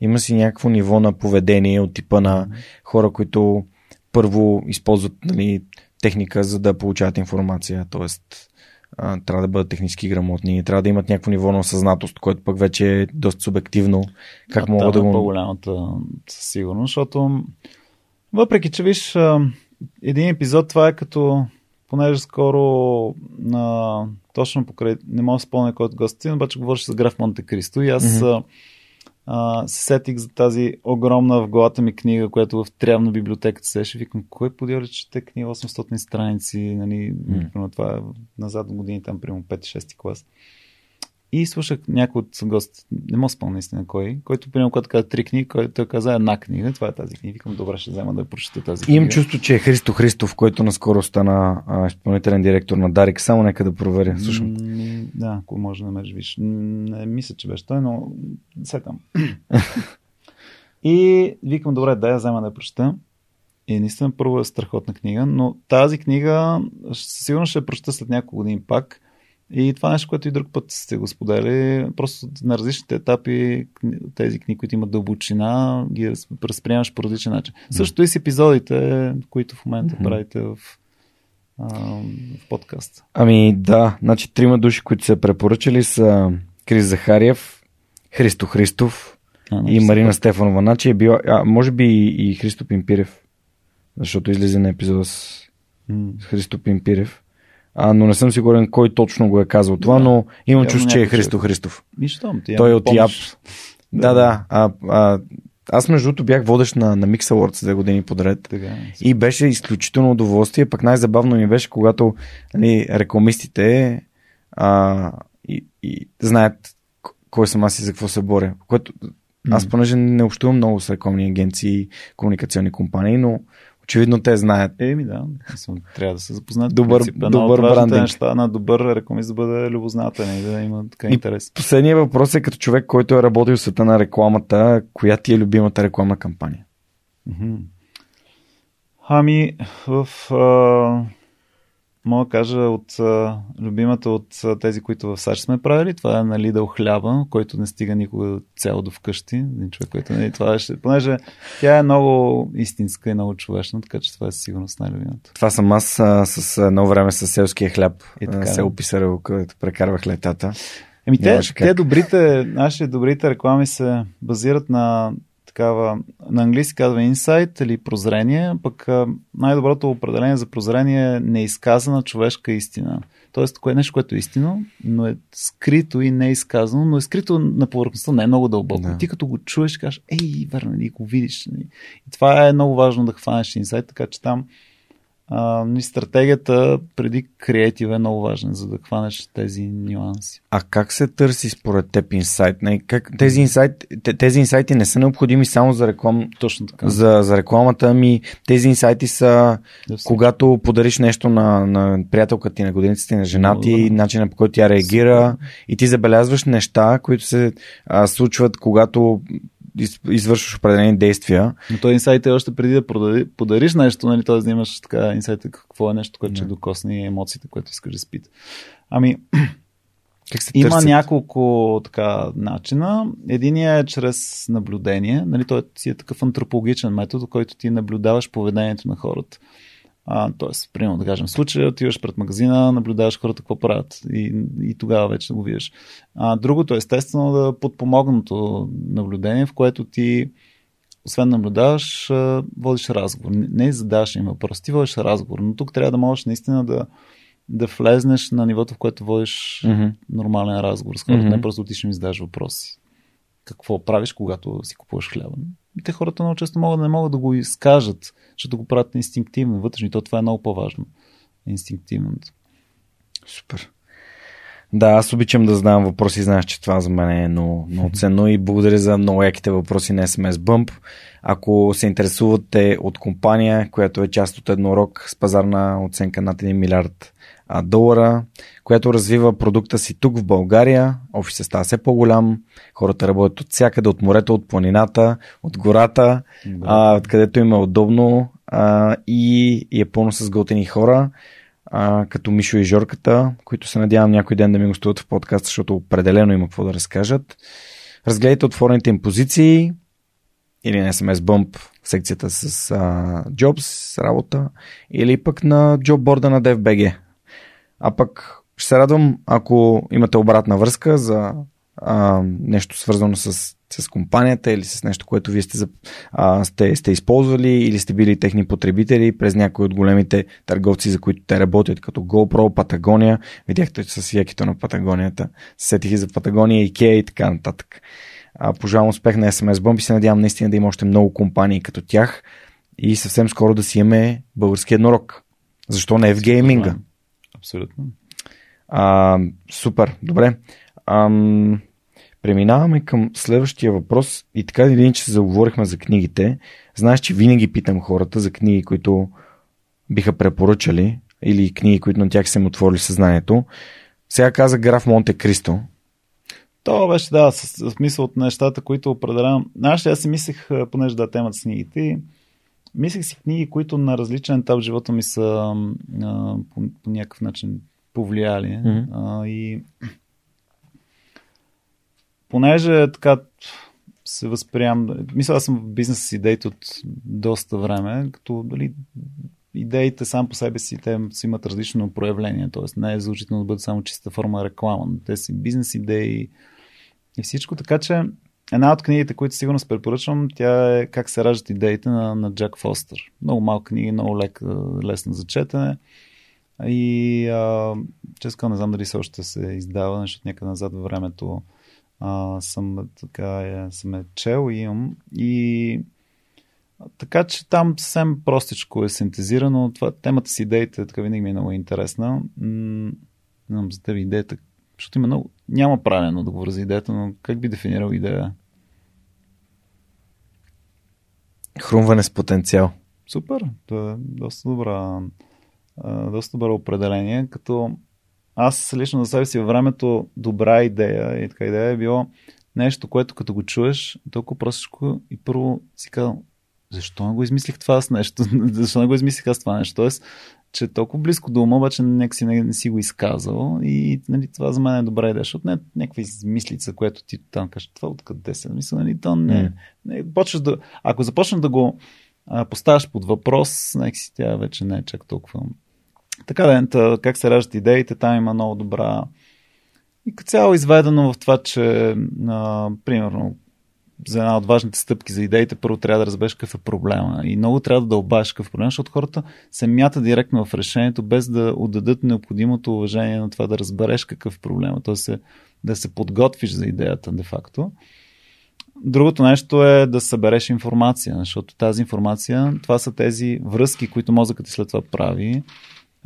Има си някакво ниво на поведение от типа на хора, които първо използват нали, техника, за да получават информация. Тоест, а, трябва да бъдат технически грамотни, трябва да имат някакво ниво на осъзнатост, което пък вече е доста субективно. Как А, мога там да е го... по-голямата със сигурност, защото въпреки, че виж един епизод, това е като понеже скоро на, точно покрай, не мога да спомня кой от гостите, обаче говореше за граф Монте Кристо и аз Мгм. А, се сетих за тази огромна в главата ми книга, която в Трявна библиотеката седеше. Викам, кой подиори, че те книга 800 страници, нали, примерно това е назад в години, там примерно 5-6 клас. И слушах някой от гостите, не мога спомня наистина кой, който, примерно, когато каза три книги, който той каза една книга, това е тази книга. Викам, добре, ще взема да прочета тази книга. Имам чувство, че е Христо Христов, който наскоро стана изпълнителен директор на Дарик. Само нека да проверя. Слушам. Да, ако може да намериш, виж. Не мисля, че беше той, но се там. и викам, добре, да я взема да я прочета. И наистина първо е страхотна книга, но тази книга сигурно ще я прочета след няколко години пак. И това е нещо, което и друг път сте го сподели. Просто на различните етапи тези книги, които имат дълбочина, ги разприемаш по различен начин. Също и с епизодите, които в момента Мгм. правите в, в подкаст. Ами да, значи трима души, които са препоръчали са Крис Захариев, Христо Христов А, и Марина Стефанова. Значи е била, а, може би и, и Христо Пимпирев, защото излезе на епизода с, с Христо Пимпирев. А, но не съм сигурен кой точно го е казал това, Да. но имам чувство, че е Христо човек. Христов. Нищо, ти Той е от помниш. Да, да. А, а, аз между другото бях водещ на, на Mix Awards две години подред. Така, е. И беше изключително удоволствие. Пък най-забавно ми беше, когато нали, рекламистите а, и, и знаят кой съм аз и за какво се боря. Което, аз понеже не общувам много с рекламни агенции комуникационни компании, но очевидно те знаят. Еми да, мисля, трябва да се запознаят. Добър- В принцип, едно добър брандинг. неща на добър рекламист да бъде любознателен и да има така интерес. Последният въпрос е като човек, който е работил в света на рекламата, коя ти е любимата рекламна кампания? Ами, в... А, мога да кажа от любимата от тези, които в САЩ сме правили, това е на Lidl хляба, който не стига никога цяло до вкъщи. Един човек, който не това ще... Понеже тя е много истинска и много човечна, така че това е сигурност най-любимата. Това съм аз а, с едно време с селския хляб. И така, село Писарево, където прекарвах летата. Еми, те, те добрите, нашите добрите реклами се базират на такава, на английски казва инсайт или прозрение, пък най-доброто определение за прозрение е неизказана човешка истина. Тоест, кое е нещо, което е истина, но е скрито и не изказано, но е скрито на повърхността, не е много дълбоко. Да. Ти като го чуеш, кажеш, ей, верно, и го видиш. И това е много важно да хванеш инсайт, така че там а, стратегията преди креатив е много важна, за да хванеш тези нюанси. А как се търси според теб инсайт? Не, как, тези, инсайт, тези инсайти не са необходими само за, реклам, Точно така. За, за рекламата, ами тези инсайти са да, когато подариш нещо на, на приятелката ти, на годиницата ти, на жена ти, да. начина по който тя реагира Супер. и ти забелязваш неща, които се а, случват, когато извършваш определени действия. Но този инсайт е още преди да продари, подариш нещо, нали, т.е. да имаш така инсайт какво е нещо, което ще докосне емоциите, което искаш да спите. Ами, как се Има няколко така начина. Единият е чрез наблюдение. Нали, той си е такъв антропологичен метод, който ти наблюдаваш поведението на хората. А, тоест, примерно, да кажем, случай, отиваш пред магазина, наблюдаваш хората какво правят и, и тогава вече го виждаш. А, другото е естествено да подпомогнато наблюдение, в което ти освен наблюдаваш, водиш разговор. Не задаваш им въпрос, ти водиш разговор, но тук трябва да можеш наистина да, да влезнеш на нивото, в което водиш mm-hmm. нормален разговор с хората, mm-hmm. не просто отиш и ми задаваш въпроси. Какво правиш, когато си купуваш хляба? Те хората много често могат да не могат да го изкажат, защото го правят инстинктивно, вътрешно. То това е много по-важно. Инстинктивното. Супер. Да, аз обичам да задавам въпроси, знаеш, че това за мен е много, много ценно и благодаря за много яките въпроси на SMS Bump. Ако се интересувате от компания, която е част от еднорог с пазарна оценка над 1 милиард долара, която развива продукта си тук в България. Офисът става все по-голям, хората работят от всякъде, от морето, от планината, от гората, да. а, откъдето им е удобно а, и, и е пълно с готини хора, а, като Мишо и Жорката, които се надявам някой ден да ми гостуват в подкаст, защото определено има какво да разкажат. Разгледайте отворените им позиции или на SMS Bump секцията с а, Jobs, работа, или пък на джобборда на DFBG. А пък ще се радвам, ако имате обратна връзка за а, нещо свързано с, с компанията или с нещо, което вие сте, а, сте, сте използвали или сте били техни потребители през някои от големите търговци, за които те работят, като GoPro, Патагония. Видяхте с якито на Патагонията. Сетих и за Патагония, IKEA и така нататък. А, пожелавам успех на SMS Bomb и се надявам наистина да има още много компании като тях и съвсем скоро да си имаме български еднорог. Защо не в гейминга? Абсолютно. А, супер, добре. Ам, преминаваме към следващия въпрос и така или че се заговорихме за книгите. Знаеш, че винаги питам хората за книги, които биха препоръчали или книги, които на тях са им отворили съзнанието. Сега каза граф Монте Кристо. То беше, да, смисъл от нещата, които определено... Знаеш, аз си мислех, понеже да темата с книгите, мислех си книги, които на различен етап в живота ми са а, по, по някакъв начин повлияли. Mm-hmm. А, и понеже така се възприемам, мисля, аз съм в бизнес с идеите от доста време, като дали, идеите сам по себе си те си имат различно проявление, т.е. не е задължително да бъде само чиста форма реклама, но те си бизнес идеи и всичко, така че Една от книгите, които сигурно се препоръчвам, тя е Как се раждат идеите на, на Джак Фостер. Много малка книга, много лек, лесна за четене. И а, честно не знам дали се още се издава, защото някъде назад във времето а, съм, така, е, съм е чел и имам. И така че там съвсем простичко е синтезирано. Това, темата с идеите така винаги ми е много интересна. М- знам за теб идеята, защото има много... Няма правилно да говоря за идеята, но как би дефинирал идея? Хрумване с потенциал. Супер. Това е доста добра доста добро определение, като аз лично за себе си във времето добра идея и така идея е било нещо, което като го чуеш, толкова простичко и първо си казал, защо не го измислих това с нещо? защо не го измислих аз това нещо? Тоест, че е толкова близко до ума, обаче нека си не, не си го изказал. И нали, това за мен е добра идея, защото не е някаква измислица, което ти там кажеш, това откъде се мисля, нали, то не, не почваш да, ако започнеш да го а, поставяш под въпрос, нека си тя вече не е чак толкова. Така да, как се раждат идеите, там има много добра. И като цяло изведено в това, че а, примерно за една от важните стъпки за идеите, първо трябва да разбереш какъв е проблема. И много трябва да дълбаш какъв проблем, защото хората се мятат директно в решението, без да отдадат необходимото уважение на това да разбереш какъв е проблема. Т.е. се, да се подготвиш за идеята, де-факто. Другото нещо е да събереш информация, защото тази информация, това са тези връзки, които мозъкът ти след това прави.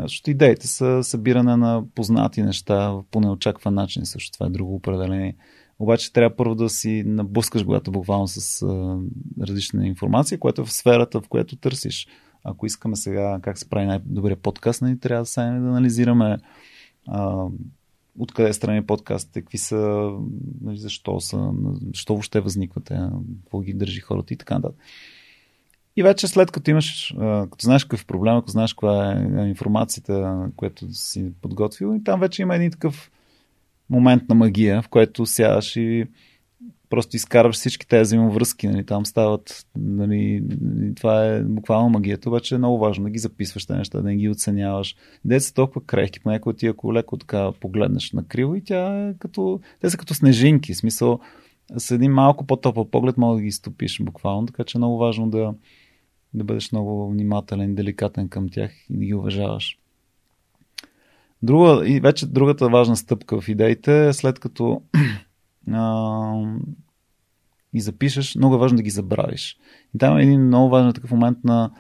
Защото идеите са събиране на познати неща по неочакван начин. Също това е друго определение. Обаче трябва първо да си набускаш главата буквално с а, различна информация, която е в сферата, в която търсиш. Ако искаме сега как се прави най-добрия подкаст, нали, трябва да сега да анализираме а, откъде е страни подкастите, какви са, нали, защо са, защо въобще възникват, какво ги държи хората и така нататък. И вече след като имаш, като знаеш какъв е проблем, ако знаеш каква е информацията, която си подготвил, и там вече има един такъв момент на магия, в което сядаш и просто изкарваш всички тези взаимовръзки, нали, там стават, нали, това е буквално магията, обаче е много важно да ги записваш тези неща, да не ги оценяваш. Деца са толкова крехки, понякога ти ако леко така погледнеш на криво и тя е като, те са като снежинки, в смисъл с един малко по-топъл поглед мога да ги стопиш буквално, така че е много важно да, да бъдеш много внимателен, деликатен към тях и да ги уважаваш. Друга, и вече другата важна стъпка в идеите е след като а, ги запишеш, много е важно да ги забравиш. И там е един много важен такъв момент на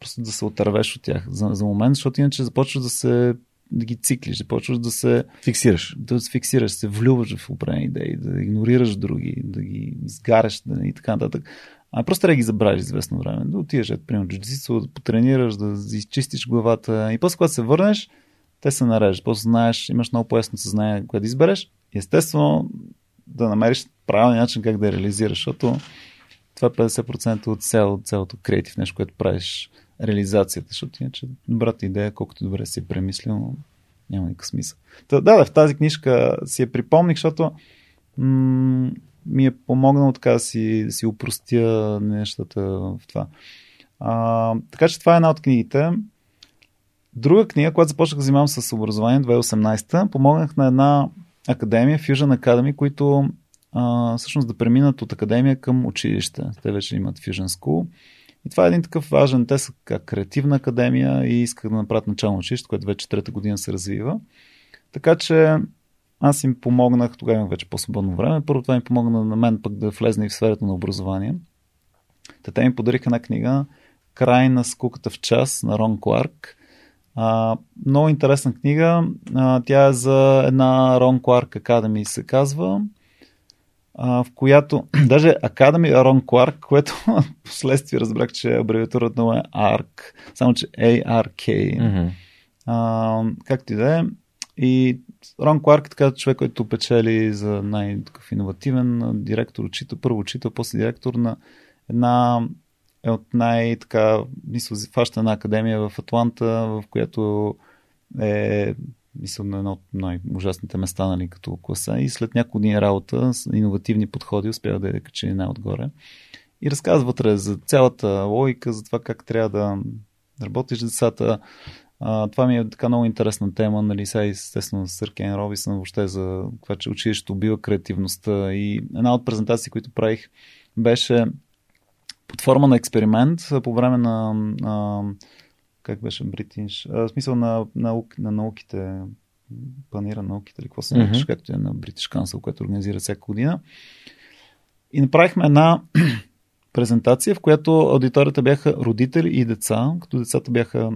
просто да се отървеш от тях за, за момент, защото иначе започваш да се да ги циклиш, започваш да се фиксираш. Да се фиксираш, се влюваш в определени идеи, да игнорираш други, да ги изгаряш да, и така нататък. А просто трябва да ги забравиш известно време. Да отидеш, примерно, да потренираш, да изчистиш главата. И после, когато се върнеш, те се нареждат. После знаеш, имаш много по-ясно съзнание, което да избереш. Естествено, да намериш правилния начин как да я реализираш, защото това е 50% от цяло, цялото креатив нещо, което правиш реализацията, защото иначе добрата идея, колкото добре си е премислил, няма никакъв смисъл. Та, да, да, в тази книжка си я припомних, защото м- ми е помогнало така да си, да си упростя нещата в това. А, така че това е една от книгите. Друга книга, която започнах да занимавам с образование 2018, помогнах на една академия, Fusion Academy, които а, всъщност да преминат от академия към училище. Те вече имат Fusion School. И това е един такъв важен, те са как креативна академия и исках да направят начално училище, което вече трета година се развива. Така че аз им помогнах, тогава имах вече по-свободно време. Първо това ми помогна на мен пък да влезне и в сферата на образование. Та те ми подариха една книга Край на скуката в час на Рон Кларк. А, много интересна книга. А, тя е за една Рон Кларк Академи, се казва, а, в която, даже Academy Рон Кларк, което последствие разбрах, че абревиатурата му е ARC, само че ARK. Mm-hmm. А, както и да е. И Рон Кларк е така човек, който печели за най-такъв иновативен директор, учител, първо учител, после директор на една е от най-така, мисля, фаща една академия в Атланта, в която е мисля, на едно от най-ужасните места, нали, като класа. И след няколко дни работа с иновативни подходи успях да я качи най-отгоре. И разказва вътре за цялата логика, за това как трябва да работиш децата. А, това ми е така много интересна тема, нали, сега естествено с Съркен Робисън, въобще за това, че училището убива креативността. И една от презентации, които правих, беше под форма на експеримент по време на, на как беше бритиш, в смисъл на, наук, на науките, планира науките или какво се нарича, mm-hmm. както е на British Council, което организира всяка година. И направихме една презентация, в която аудиторията бяха родители и деца, като децата бяха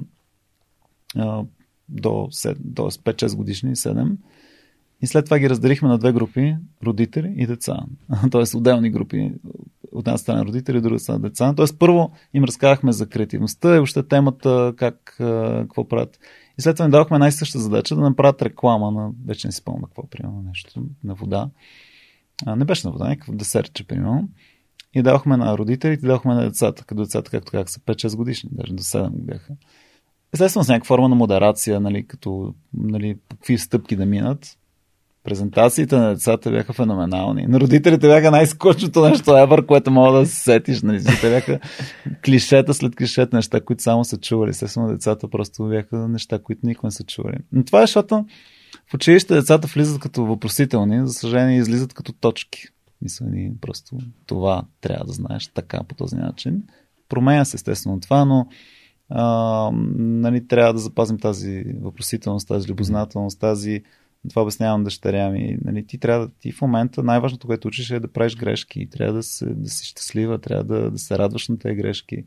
а, до, 7, до 5-6 годишни, 7. И след това ги разделихме на две групи родители и деца. Тоест отделни групи от една страна родители, от друга страна деца. Тоест, първо им разказахме за креативността и още темата, как, какво правят. И след това им дадохме най-съща задача да направят реклама на, вече не си спомня какво, примерно, нещо, на вода. А, не беше на вода, някакъв десертче, примерно. И давахме на родителите, давахме на децата, като децата, както как са 5-6 годишни, даже до 7 бяха. Естествено, с някаква форма на модерация, нали, като нали, какви стъпки да минат. Презентациите на децата бяха феноменални. На родителите бяха най-скучното нещо ever, което мога да се сетиш. Нали? Те бяха клишета след клишета, неща, които само са чували. Естествено, децата просто бяха неща, които никога не са чували. Но това е, защото в училище децата влизат като въпросителни, за съжаление излизат като точки. Мисля, ни просто това трябва да знаеш така по този начин. Променя се естествено това, но а, нали, трябва да запазим тази въпросителност, тази любознателност, тази това обяснявам дъщеря ми. Нали, ти трябва ти в момента най-важното, което учиш е да правиш грешки. Трябва да, се, да си щастлива, трябва да, да се радваш на тези грешки.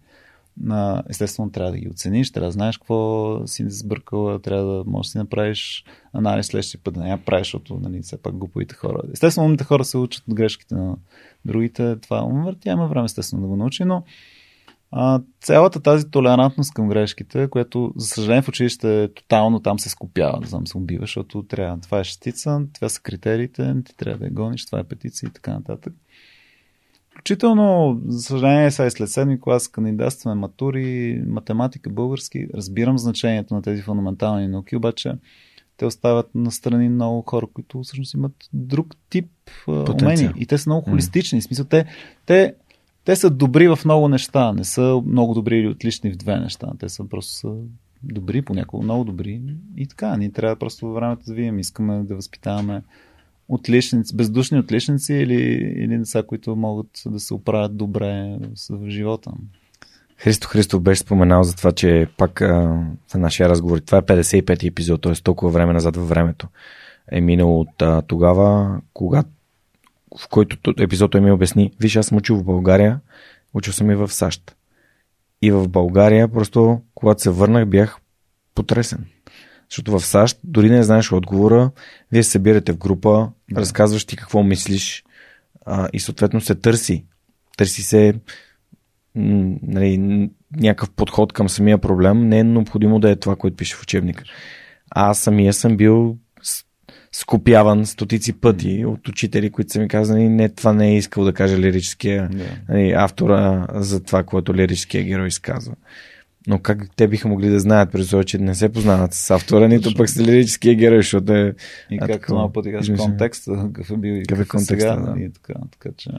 На, естествено, трябва да ги оцениш, трябва да знаеш какво си сбъркала, трябва да можеш да си направиш анализ следващия път, да не я правиш, защото нали, все пак глуповите хора. Естествено, умните хора се учат от грешките на другите. Това тя има време, естествено, да го научи, но а, цялата тази толерантност към грешките, което за съжаление в училище е тотално там се скопява, да знам, се убива, защото трябва, това е шестица, това са критериите, ти трябва да я гониш, това е петиция и така нататък. Включително, за съжаление, сега и след седми клас кандидатстваме матури, математика, български. Разбирам значението на тези фундаментални науки, обаче те остават на страни много хора, които всъщност имат друг тип Потенция. умения. И те са много холистични. Mm. В смисъл, те, те те са добри в много неща, не са много добри или отлични в две неща. Те са просто са добри, понякога много добри. И така, ние трябва просто във времето да видим. Искаме да възпитаваме отличници, бездушни отличници или, или деца, които могат да се оправят добре в живота. Христо Христов беше споменал за това, че пак а, в нашия разговор, това е 55 епизод, т.е. толкова време назад във времето е минало от а, тогава, когато в който епизод той ми обясни, виж, аз съм учил в България, учил съм и в САЩ. И в България, просто, когато се върнах, бях потресен. Защото в САЩ дори не знаеш отговора, вие се събирате в група, да. разказваш ти какво мислиш а, и съответно се търси. Търси се нали, някакъв подход към самия проблем. Не е необходимо да е това, което пише в учебника. Аз самия съм бил скопяван стотици пъти от учители, които са ми казали, не, това не е искал да каже лирическия yeah. нали, автора за това, което лирическия герой изказва. Но как те биха могли да знаят, през това, че не се познават с автора, нито пък с лирическия герой, защото е... И както много пъти казваш, контекст, какъв е бил и какъв е контекст, сега, да. и така, така че...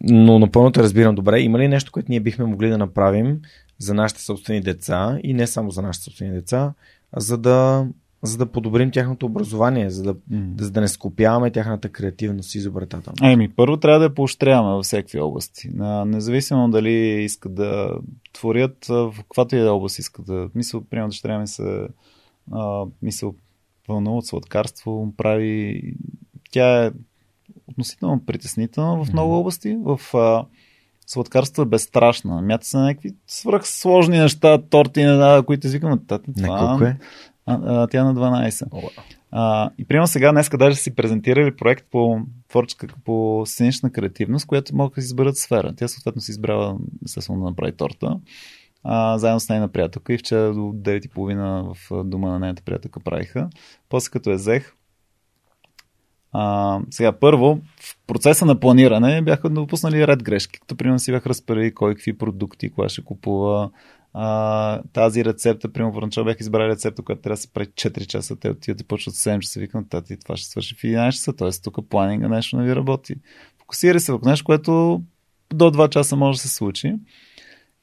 Но напълно те разбирам добре. Има ли нещо, което ние бихме могли да направим за нашите собствени деца и не само за нашите собствени деца, за да за да подобрим тяхното образование, за да, mm. за да не скопяваме тяхната креативност и изобретателност? Еми, първо трябва да я поощряваме във всеки области. Независимо дали искат да творят в каквато и да област искат да. Мисъл, примерно, дъщеря ми се а, мисъл, вълнува сладкарство, прави. Тя е относително притеснителна в много mm. области. В а, сладкарство е безстрашна. Мята се на някакви свръхсложни неща, торти, които извикаме. Това, колко е? А, а, тя е на 12. Oh. А, и примерно сега, днеска даже си презентирали проект по творческа, по сценична креативност, която могат да си изберат сфера. Тя съответно си избрала, естествено, да направи торта. А, заедно с нейна приятелка и вчера до 9.30 в дома на нейната приятелка правиха. После като е взех, а, сега, първо, в процеса на планиране бяха допуснали ред грешки, като примерно си бях разпределили кой какви продукти, кога ще купува, а, тази рецепта, примерно в начало бях избрали рецепта, която трябва да се прави 4 часа, те отиват и почват 7 часа, викам, тати, това ще свърши в 11 часа, т.е. тук планинга нещо не ви работи. Фокусирай се върху нещо, което до 2 часа може да се случи.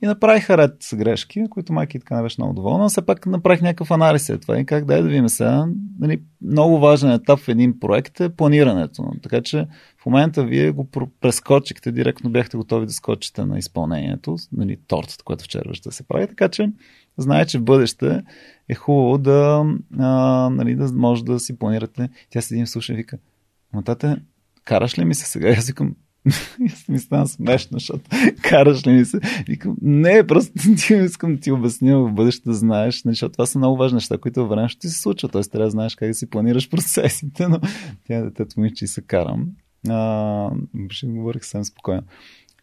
И направиха ред с грешки, които майки така не беше много доволна, все пак направих някакъв анализ след това и как дай да видим сега. Нали, много важен етап в един проект е планирането. Така че в момента вие го прескочихте, директно бяхте готови да скочите на изпълнението, нали, тортата, което вчера ще се прави, така че знае, че в бъдеще е хубаво да, а, нали, да може да си планирате. Тя седи и слуша и вика, матате, караш ли ми се сега? Аз викам, ми стана смешно, защото караш ли ми се? Викам, не, просто ти искам да ти обясня в бъдеще да знаеш, нали, защото това са много важни неща, които във време ще се случват. Тоест трябва да знаеш как да си планираш процесите, но тя детето ми, че се карам. А, ще говорих съвсем спокойно.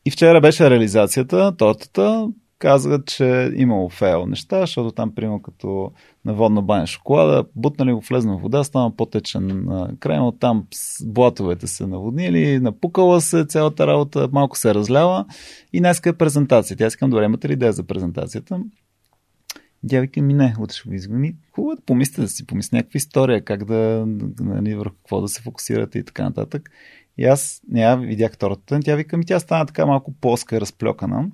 И вчера беше реализацията, тортата. Казват, че имало фейл неща, защото там, примерно, като на водна баня шоколада, бутнали го влезна в вода, стана по-течен крем, от там блатовете се наводнили, напукала се цялата работа, малко се разлява и днеска е презентация. Тя искам, добре, имате ли идея за презентацията? Тя вика ми не, утре ще го изгони. Хубаво да помислите, да си помисли някаква история, как да, нали, върху какво да се фокусирате и така нататък. И аз я видях втората. Тя вика ми, тя стана така малко плоска, разплюкана.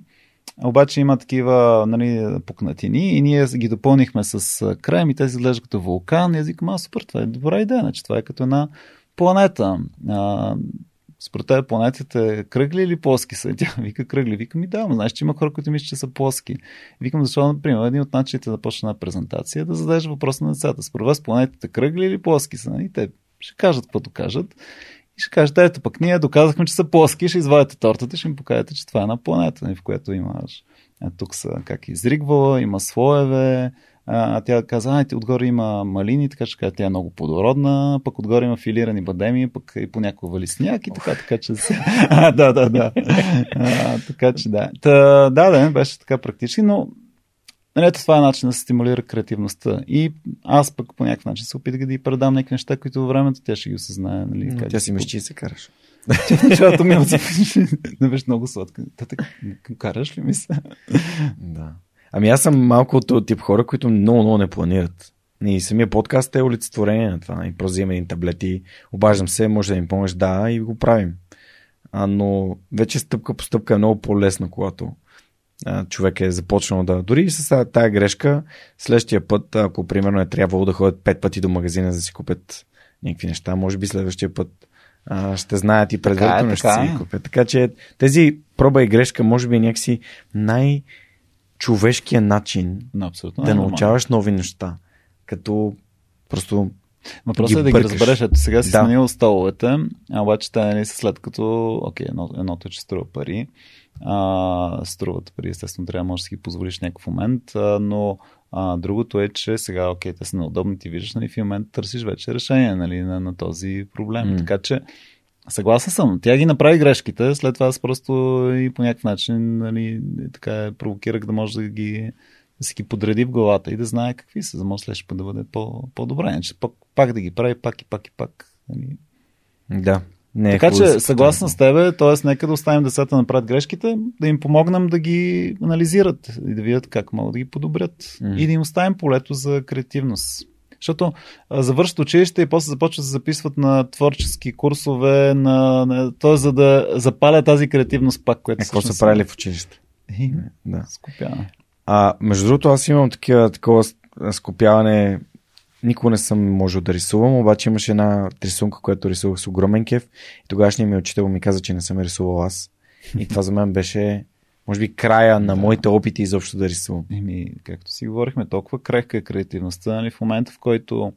Обаче има такива нали, пукнатини и ние ги допълнихме с крем и те изглеждат като вулкан. И аз викам, а супер, това е добра идея, значи това е като една планета. А, според тази планетите кръгли или плоски са? Тя вика кръгли. Вика ми да, но знаеш, че има хора, които мислят, че са плоски. Викам, защо, например, един от начините да почне една презентация е да зададеш въпрос на децата. Според вас планетите кръгли или плоски са? И те ще кажат каквото кажат. И ще кажете, ето пък ние доказахме, че са плоски, ще извадите тортата и ще им покажете, че това е една планета, нали, в която имаш. А, тук са как изригвала, има слоеве, а, тя каза, а, отгоре има малини, така че тя е много плодородна, пък отгоре има филирани бадеми, пък и понякога лисняк и така, така че... а, да, да, да. А, така че да. Та, да, да, беше така практически, но Нали, ето това е начин да се стимулира креативността. И аз пък по някакъв начин се опитах да ги предам някакви неща, които във времето тя ще ги осъзнае. Нали, как тя си мечти се караш. Началото ми не беше много сладка. Та така, караш ли ми се? Да. Ами аз съм малко от тип хора, които много, много не планират. И самия подкаст е олицетворение на това. И просто взимам един таблет и обаждам се, може да ми помогнеш, да, и го правим. А, но вече стъпка по стъпка е много по-лесно, когато човек е започнал да... Дори и с тази грешка, следващия път, ако примерно е трябвало да ходят пет пъти до магазина за да си купят някакви неща, може би следващия път а, ще знаят и предварително е, ще си ги купят. Така че тези проба и грешка може би е някакси най- човешкия начин no, абсолютно, да научаваш нови неща. Като просто Въпросът е да ги разбереш. Ето сега си да. сменил столовете, а обаче те нали, след като, окей, едно, едното е, че струва пари, а, струват пари, естествено трябва може да си ги позволиш в някакъв момент, а, но а, другото е, че сега, окей, те са неудобни, ти виждаш, нали, в момент търсиш вече решение нали, на, на този проблем. Mm. Така че, съгласен съм. Тя ги направи грешките, след това аз просто и по някакъв начин нали, така провокирах да може да ги да си ги подреди в главата и да знае какви са, за да може следващия път да бъде по, по-добре. Иначе пак, пак да ги прави, пак и пак и пак. Нали. Да. Не е така че, съгласна с тебе, т.е. нека да оставим децата да направят грешките, да им помогнем да ги анализират и да видят как могат да ги подобрят. Mm. И да им оставим полето за креативност. Защото завършат училище и после започват да се записват на творчески курсове, на, на, т.е. за да запаля тази креативност пак, което е, Какво са правили в училище? И, да. Скопяване. А, между другото, аз имам такива, такова скопяване Никога не съм можел да рисувам, обаче имаше една рисунка, която рисувах с огромен кеф и тогашният ми учител ми каза, че не съм рисувал аз. И това за мен беше, може би, края на моите опити изобщо да рисувам. Еми, както си говорихме, толкова крехка е креативността, нали, в момента в който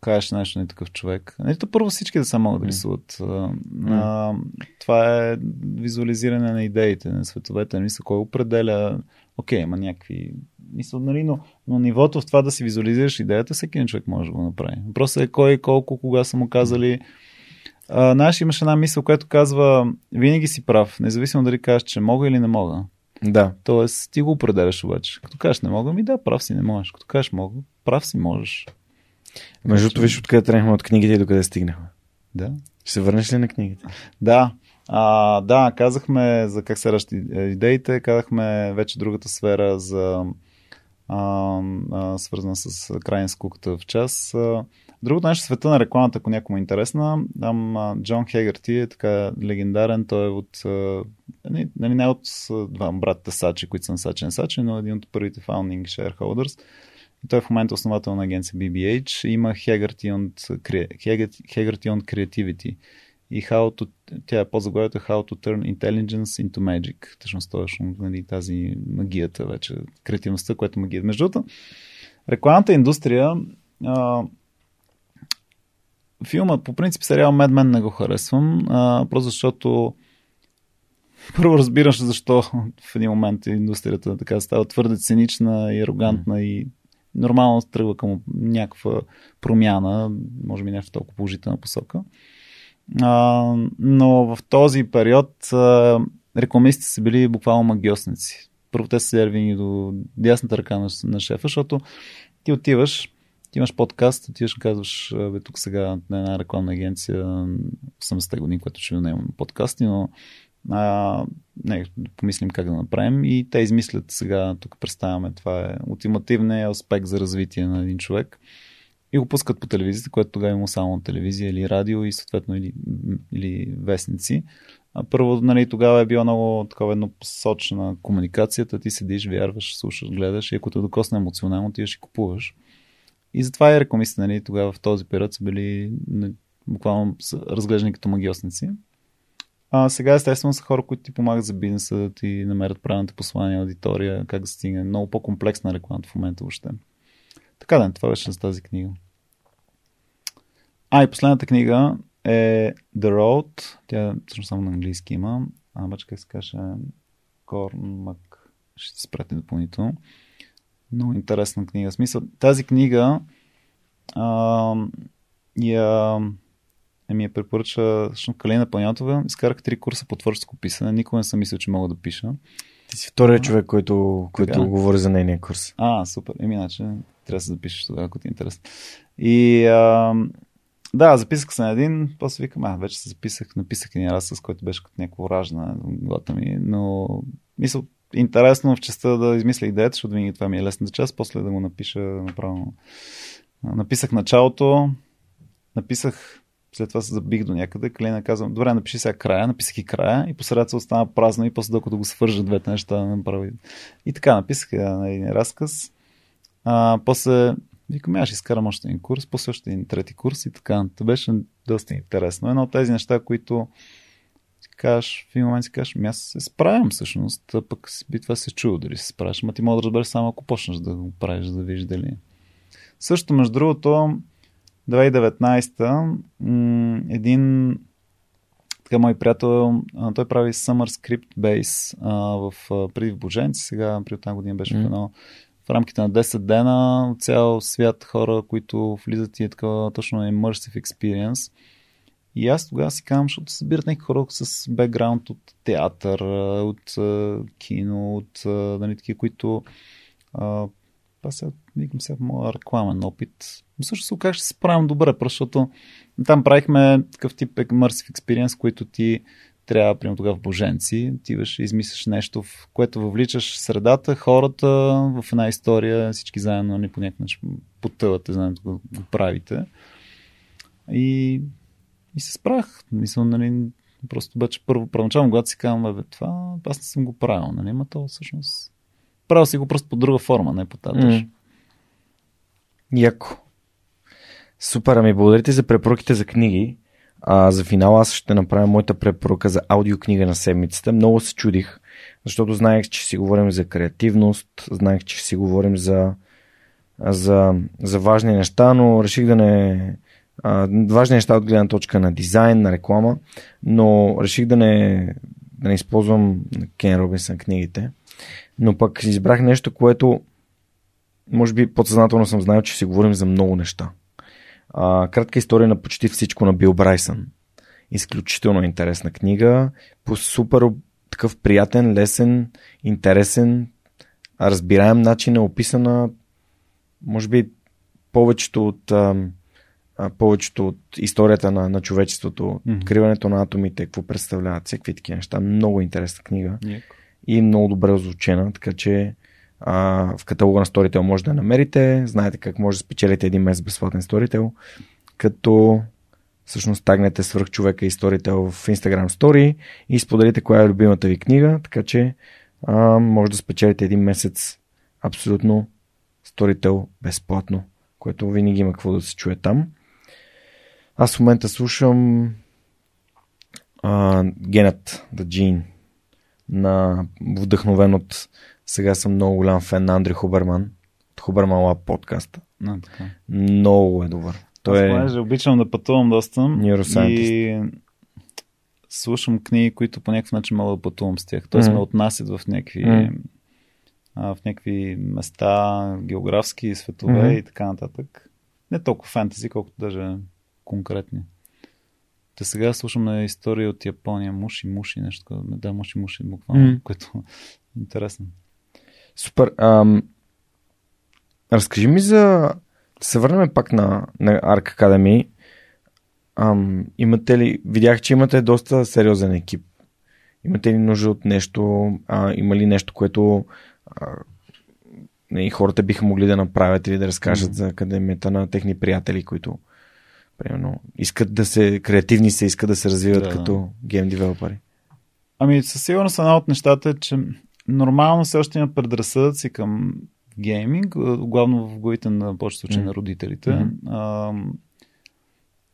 кажеш нещо на такъв човек. Нали, то първо всички да са могат да рисуват. Mm. А, това е визуализиране на идеите, на световете. Мисля, кой определя окей, има някакви... Мисъл, нали, но, но нивото в това да си визуализираш идеята, всеки един човек може да го направи. Въпросът е кой, колко, кога са му казали. А, знаеш, имаш една мисъл, която казва, винаги си прав, независимо дали кажеш, че мога или не мога. Да. Тоест, ти го определяш обаче. Като кажеш не мога, ми да, прав си не можеш. Като кажеш мога, прав си можеш. Между другото, виж откъде тръгнахме от книгите и докъде стигнахме. Да. Ще се върнеш ли на книгите? Да. А, да, казахме за как се ращат идеите, казахме вече другата сфера за а, а, свързана с крайен скуката в час. Другото нещо, света на рекламата, ако някому е интересна, там Джон Хегърти е така легендарен, той е от, нали, нали, не от два братите Сачи, които са на Сачен Сачи, но един от първите founding shareholders. И той е в момента основател на агенция BBH. Има Haggerty on, Haggerty on Creativity и how to, тя е по-заглавието How to turn intelligence into magic. Точно точно нали, тази магията вече, креативността, която магия. Между другото, рекламната индустрия а, филма, по принцип сериал Mad Men не го харесвам, а, просто защото първо разбираш защо в един момент индустрията така става твърде цинична и арогантна и нормално тръгва към някаква промяна, може би нещо толкова положителна посока. А, но в този период а, рекламистите са били буквално магиосници. Първо те са седели до дясната ръка на, на шефа, защото ти отиваш, ти имаш подкаст, отиваш и казваш, бе, тук сега на една рекламна агенция, 80-те години, което ще да имам подкасти, но а, не, помислим как да направим и те измислят сега, тук представяме, това е ултимативният аспект за развитие на един човек и го пускат по телевизията, което тогава има само телевизия или радио и съответно или, или вестници. Първо, нали, тогава е била много такова еднопосочна комуникацията. Ти седиш, вярваш, слушаш, гледаш и ако те докосне емоционално, ти ще купуваш. И затова и рекламистите нали, тогава в този период са били буквално разглеждани като магиосници. А сега естествено са хора, които ти помагат за бизнеса, да ти намерят правилните послания, аудитория, как да стигне. Много по-комплексна рекламата в момента въобще. Така да, това беше за тази книга. А, и последната книга е The Road. Тя всъщност само на английски има. А, обаче как се каже? Кормак. Ще се спрете допълнително. Много интересна книга. В смисъл, тази книга а, я ми я препоръча всъщност Калина Панятова. Изкарах три курса по творческо писане. Никога не съм мислил, че мога да пиша. Ти си втория човек, който, който говори за нейния курс. А, супер. Еми, иначе трябва да се запишеш тогава, ако ти е интересно. И а, да, записах се на един, после викам, а, вече се записах, написах един раз, с който беше като някакво ражна главата ми, но мисля, интересно в частта да измисля идеята, защото винаги това ми е лесната част, после да го напиша направо. Написах началото, написах след това се забих до някъде. Калина казвам, добре, напиши сега края, написах и края и посред се остана празно и после докато го свържа двете неща да направи. И така написах на един разказ. А, после викам, аз ще изкарам още един курс, после още един трети курс и така. Това беше доста интересно. Едно от тези неща, които кажеш, в един момент си кажеш, ами аз се справям всъщност, а пък би това се чува дали се справяш, ама ти мога да разбереш само ако почнеш да го правиш, да видиш дали. Също, между другото, 2019 един така мой приятел, той прави Summer Script Base а, в, преди в Боженци, сега при тази година беше mm. в едно в рамките на 10 дена от цял свят хора, които влизат и е така точно immersive experience. И аз тогава си казвам, защото събират някакви хора с бекграунд от театър, от кино, от нали, такива, които това сега, викам сега моя рекламен опит. Също се окаже, ще се справим добре, защото там правихме такъв тип immersive experience, който ти трябва, примерно тогава в Боженци, ти беше измисляш нещо, в което въвличаш средата, хората в една история, всички заедно не нали, по някакъв начин потъвате, знаете, го, го правите. И, и се справях. Мисля, нали, просто беше първо, първоначално, когато си казвам, бе, това аз не съм го правил, нали, ма то всъщност правил си го просто по друга форма, не по тази. Яко. Супер, ами благодаря ти за препоръките за книги. А за финал аз ще направя моята препоръка за аудиокнига на седмицата. Много се чудих, защото знаех, че си говорим за креативност, знаех, че си говорим за, за, за важни неща, но реших да не... А, важни неща от гледна точка на дизайн, на реклама, но реших да не, да не използвам Кен Робинсън книгите. Но пък избрах нещо, което може би подсъзнателно съм знаел, че си говорим за много неща. А, кратка история на почти всичко на Бил Брайсън. Изключително интересна книга, по супер такъв приятен, лесен, интересен, разбираем начин е описана, може би повечето от, а, повечето от историята на, на човечеството, mm-hmm. откриването на атомите, какво представляват, всеки такива неща. Много интересна книга. Yeah. И много добре озвучена, така че а, в каталога на Storytel може да намерите. Знаете как може да спечелите един месец безплатен Storytel, като всъщност тагнете свърх човека и Storytel в Instagram Story и споделите коя е любимата ви книга, така че а, може да спечелите един месец абсолютно Storytel безплатно, което винаги има какво да се чуе там. Аз в момента слушам а, Генът, The Gene, на вдъхновен от сега съм много голям фен на Андри Хуберман. От Хуберман Лаб подкаста. А, така. Много е добър. Той Аз е... обичам да пътувам доста. И слушам книги, които по някакъв начин мога да пътувам с тях. Тоест mm. ме отнасят в някакви, mm. а, в някакви места, географски, светове mm. и така нататък. Не толкова фентези, колкото даже конкретни. Те сега слушам на история от Япония, муши, муши, нещо. Да, муши, муши, буквално, mm. което е интересно. Супер. Ам, разкажи ми за... Да се върнем пак на, на Arc Academy. Ам, имате ли... Видях, че имате доста сериозен екип. Имате ли нужда от нещо? А, има ли нещо, което а, и хората биха могли да направят или да разкажат mm-hmm. за академията на техни приятели, които примерно искат да се креативни се, искат да се развиват да, като гейм девелопери? Ами със сигурност една от нещата е, че нормално все още има предразсъдъци към гейминг, главно в главите на повечето случаи mm. на родителите. Mm-hmm. А,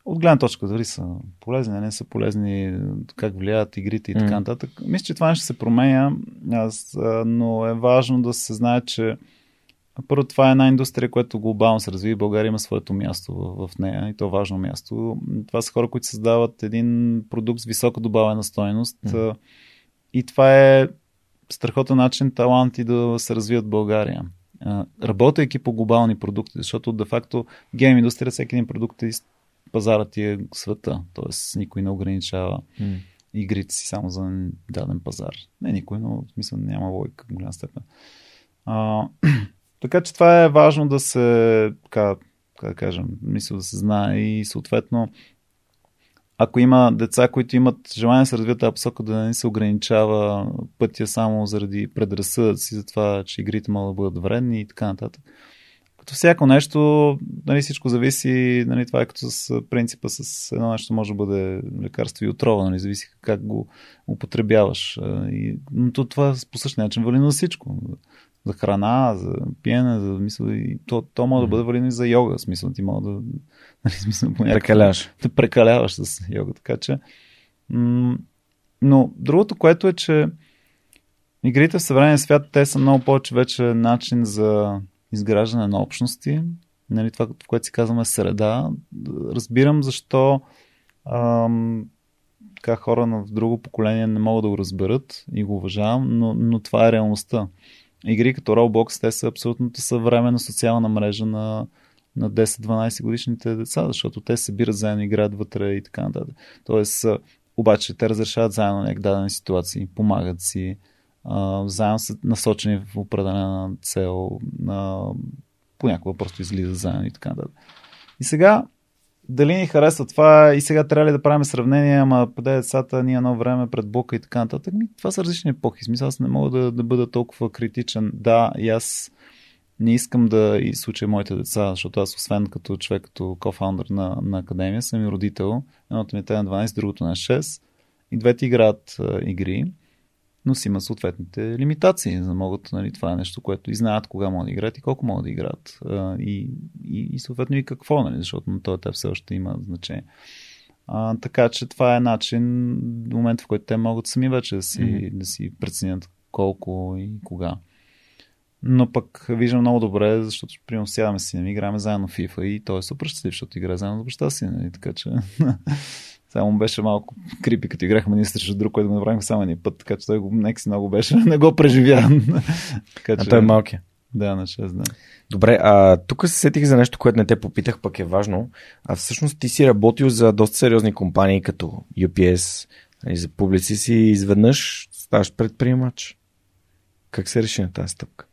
от гледна точка, дали са полезни, не са полезни, как влияят игрите и така нататък. Mm. Мисля, че това ще се променя, аз, но е важно да се знае, че първо това е една индустрия, която глобално се развива и България има своето място в, в нея и то е важно място. Това са хора, които създават един продукт с висока добавена стоеност mm. и това е страхотен начин таланти да се развият в България. Работейки по глобални продукти, защото де-факто гейм индустрия, всеки един продукт е пазарът ти е света, т.е. никой не ограничава mm. игрите си само за даден пазар. Не никой, но в смисъл няма логика в голяма степен. А, така че това е важно да се, така, как да кажем, мисля да се знае и съответно ако има деца, които имат желание да се развият тази посока, да не се ограничава пътя само заради предразсъдъци за това, че игрите могат да бъдат вредни и така нататък. Като всяко нещо, нали, всичко зависи, нали, това е като с принципа с едно нещо може да бъде лекарство и отрова, нали, зависи как го употребяваш. И, но то, това по същия начин вали на всичко. За храна, за пиене, за мисъл, и то, то може да бъде валидно и за йога. Смисъл, ти може да, нали, смисъл, прекаляваш. Да прекаляваш с йога. Така че. Но другото, което е, че игрите в съвременния свят, те са много повече вече начин за изграждане на общности, нали, това, в което си казваме среда, разбирам защо ам, така хора на друго поколение не могат да го разберат и го уважавам, но, но това е реалността. Игри като Roblox, те са абсолютно съвременна социална мрежа на, на 10-12 годишните деца, защото те се събират заедно, играят вътре и така нататък. Тоест, обаче те разрешават заедно някакви дадени ситуации, помагат си, заедно са насочени в определена цел, понякога просто излиза заедно и така нататък. И сега, дали ни харесва това и сега трябва ли да правим сравнение, ама поде децата ние едно време пред Бока и така нататък. Това са различни епохи. Смисъл, аз не мога да, да бъда толкова критичен. Да, и аз не искам да изуча моите деца, защото аз освен като човек, като кофаундър на, на академия, съм и родител. Едното ми е на 12, другото на 6. И двете играят а, игри но си има съответните лимитации, за да могат, нали, това е нещо, което и знаят кога могат да играят и колко могат да играят. И, и, и съответно и какво, нали, защото на този етап все още има значение. А, така че това е начин, до момента в който те могат сами вече да си, mm-hmm. да си преценят колко и кога. Но пък виждам много добре, защото примерно сядаме си, играем заедно в FIFA и той е супер щастлив, защото играе заедно с баща си. Нали? Така че Само беше малко крипи, като играхме ние срещу друг, който го направихме само един път, така че той го, нека си много беше, не го преживя. така, че, а той е малкия. Да, на 6, да. Добре, а тук се сетих за нещо, което не те попитах, пък е важно. А всъщност ти си работил за доста сериозни компании, като UPS и нали, за публици си и изведнъж ставаш предприемач. Как се реши на тази стъпка?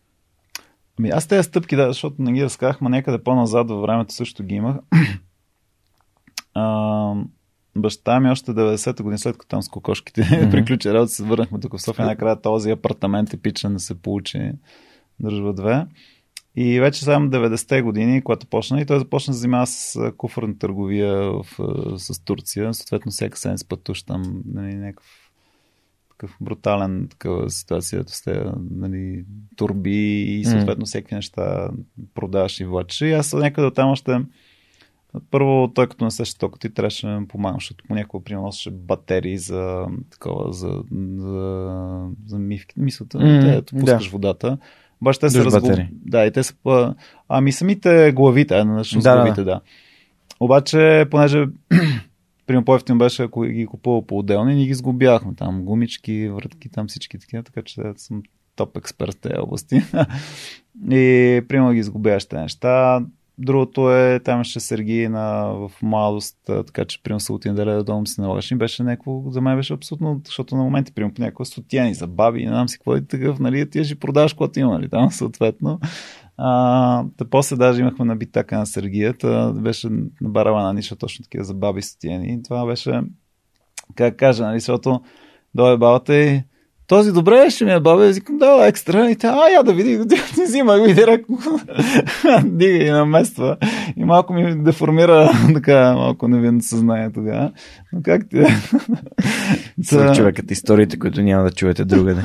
Ами аз тези стъпки, да, защото не ги разказах, ма някъде по-назад във времето също ги имах. а, баща ми още 90-та година, след като там с кокошките mm-hmm. приключи работа, се върнахме тук в София. Накрая този апартамент епичен да се получи държба две. И вече само 90-те години, когато почна, и той започна да занимава с куфърна търговия в, с Турция. Съответно, всяка седмица пътуш там нали, някакъв такъв брутален такава ситуация, да сте нали, турби и съответно всеки неща продаваш и влачиш. И аз някъде там още първо, той като не се стоката ти трябваше да ми помагам, защото понякога приносеше батерии за такова, за, за, за мивки. Мисълта, mm, те, пускаш да. водата. Обаче те се разгуб... Да, и те са... Ами самите главите, а да, главите, да. Обаче, понеже примерно по-ефтин беше, ако ги купува по-отделни, ние ги сгубяхме. Там гумички, вратки, там всички такива, така че съм топ експерт в тези области. и примерно ги изгубяваш тези неща. Другото е, там ще Сергий на, в младост, така че примерно сутия неделя да дом си налагаш. И беше някакво, за мен беше абсолютно, защото на моменти, примерно по някаква сутияни за баби, не знам си какво е такъв, нали, ти ще продаваш каквото има, нали, там съответно. А, да после даже имахме на битака на Сергията, беше на барава ниша точно такива за баби сутияни. И това беше, как кажа, нали, защото дойде бабата и този добре ще ми е бабе, викам, да, екстра. И тя, а, я да види, ти взима и директно дига и намества. И малко ми деформира така малко невинно съзнание тогава. Но как ти? Та... човекът историите, които няма да чуете другаде.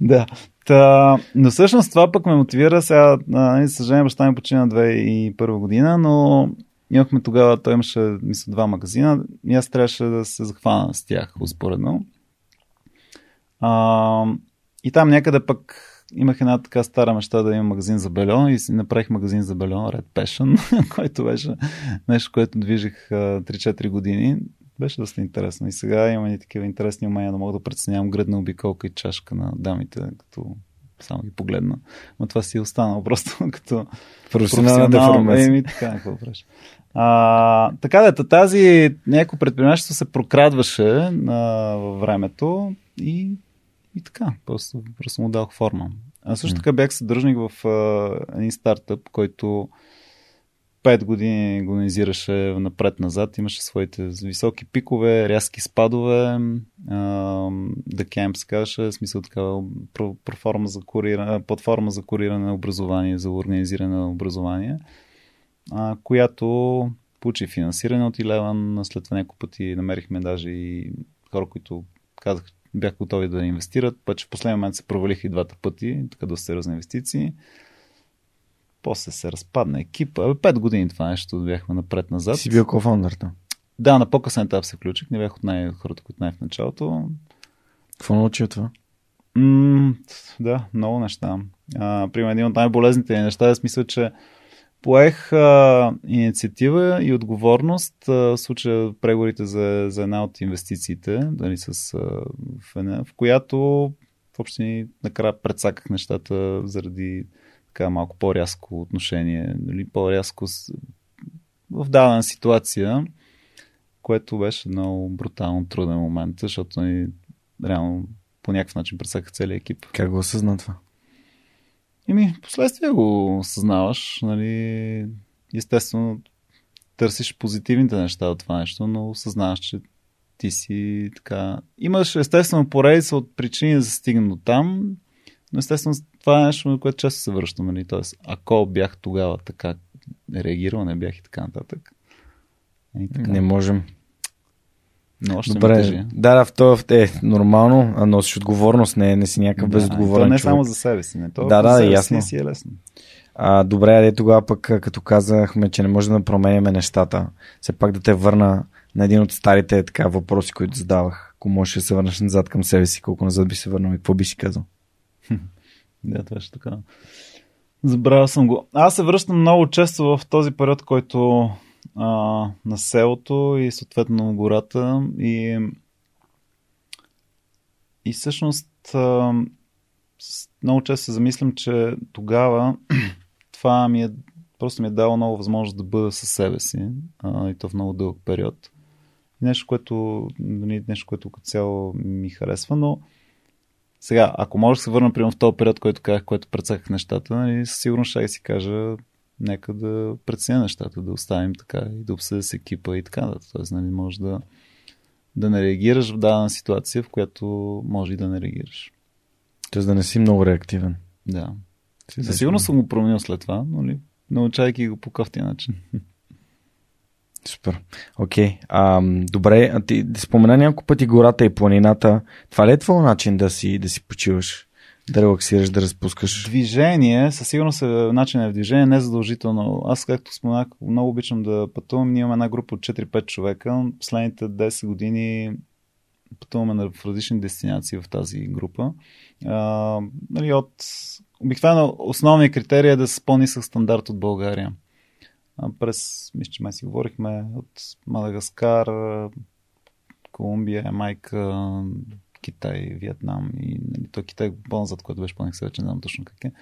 да. Та, но всъщност това пък ме мотивира сега. Нали, съжаление, баща ми почина 2001 година, но имахме тогава, той имаше, мисля, два магазина и аз трябваше да се захвана с тях, успоредно. А, и там някъде пък имах една така стара мечта да имам магазин за бельон и си направих магазин за бельон Red Passion, който беше нещо, което движих 3-4 години. Беше доста интересно. И сега имам и такива интересни умения да мога да преценявам гръдна обиколка и чашка на дамите, като само ги погледна. Но това си е останало просто като професионална деформация. Еми, така, какво. А, така да, тази някакво предприемачество се прокрадваше на, във времето и, и така, просто, просто му дах форма. А също така бях съдръжник в а, един стартъп, който 5 години агонизираше напред-назад, имаше своите високи пикове, рязки спадове, да Camp се казваше, смисъл такава платформа за, куриране, платформа за куриране на образование, за организиране на образование, която получи финансиране от Илеван, след това няколко пъти намерихме даже и хора, които казах, бях готови да инвестират, пък в последния момент се провалих и двата пъти, така доста сериозни инвестиции. После се разпадна екипа. Пет години това нещо бяхме напред-назад. Си бил кофаундър Да, на по-късен етап се включих. Не бях от най- хората, които най- в началото. Какво научи от това? М- да, много неща. А, примерно, един от най-болезните неща е смисъл, че поех а, инициатива и отговорност а, в случая преговорите за, за една от инвестициите, дали, с, а, в, в която в общини накрая предсаках нещата заради така малко по-рязко отношение, нали, по-рязко с... в дадена ситуация, което беше много брутално труден момент, защото ни, реално по някакъв начин пресаха целият екип. Как го осъзна това? Ими, последствие го осъзнаваш, нали, естествено търсиш позитивните неща от това нещо, но осъзнаваш, че ти си така... Имаш естествено поредица от причини да се стигне до там, но естествено това е нещо, на което често се връщам. Нали? Тоест, ако бях тогава така реагирал, не бях и така нататък. И така. Не можем. Но още Добре, тежи. да, да, в това е нормално, а носиш отговорност, не, не си някакъв да, безотговорен то не човек. само за себе си, не. То да, да, ясно. Си е лесно. А, добре, аде тогава пък, като казахме, че не можем да променяме нещата, все пак да те върна на един от старите така, въпроси, които задавах. Ако можеш да се върнеш назад към себе си, колко назад би се върнал и какво би си казал? Да, това ще така. Забравя съм го. Аз се връщам много често в този период, който а, на селото и съответно гората и и всъщност а, много често се замислям, че тогава това ми е просто ми е дало много възможност да бъда със себе си а, и то в много дълъг период. Нещо, което, нали, нещо, което като цяло ми харесва, но сега, ако може да се върна примерно в този период, който казах, който прецаках нещата, нали, сигурно ще си кажа, нека да преценя нещата, да оставим така и да обсъдя с екипа и така. Да. Тоест, нали, може да, да не реагираш в дадена ситуация, в която може и да не реагираш. Тоест да не си много реактивен. Да. Със сигурност съм го променил след това, но нали, научайки го по къвтия начин. Супер. Окей. Okay. добре, а ти спомена няколко пъти гората и планината. Това ли е твой начин да си, да си почиваш? Да релаксираш, да разпускаш? Движение, със сигурност е начин е в движение, не задължително. Аз, както споменах, много обичам да пътувам. Ние имаме една група от 4-5 човека. Последните 10 години пътуваме в различни дестинации в тази група. А, нали, от... Обикновено основният критерий е да се по-нисък стандарт от България през, мисля, че май си говорихме от Мадагаскар, Колумбия, Майка, Китай, Виетнам и нали, то Китай по-назад, който беше по вече не знам точно как е.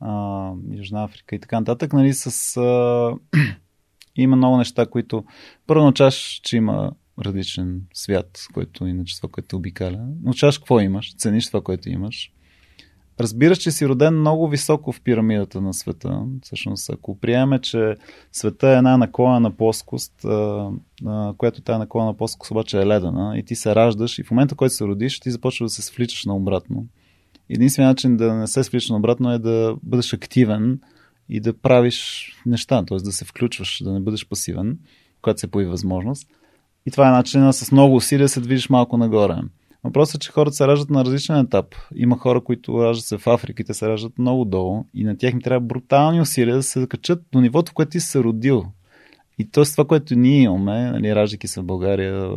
А, Южна Африка и така нататък, нали, с... А, има много неща, които... Първо научаваш, че има различен свят, който иначе това, което обикаля. Научаваш какво имаш, цениш това, което имаш разбираш, че си роден много високо в пирамидата на света. Всъщност, ако приеме, че света е една наклонена плоскост, която тази наклонена плоскост обаче е ледена и ти се раждаш и в момента, който се родиш, ти започваш да се свличаш наобратно. Единственият начин да не се свличаш наобратно е да бъдеш активен и да правиш неща, т.е. да се включваш, да не бъдеш пасивен, когато се появи възможност. И това е начинът с много усилия се движиш малко нагоре. Въпросът е, че хората се раждат на различен етап. Има хора, които раждат се в Африка и те се раждат много долу и на тях им трябва брутални усилия да се качат до нивото, в което ти се родил. И т.е. това, което ние имаме, нали, раждайки се в България,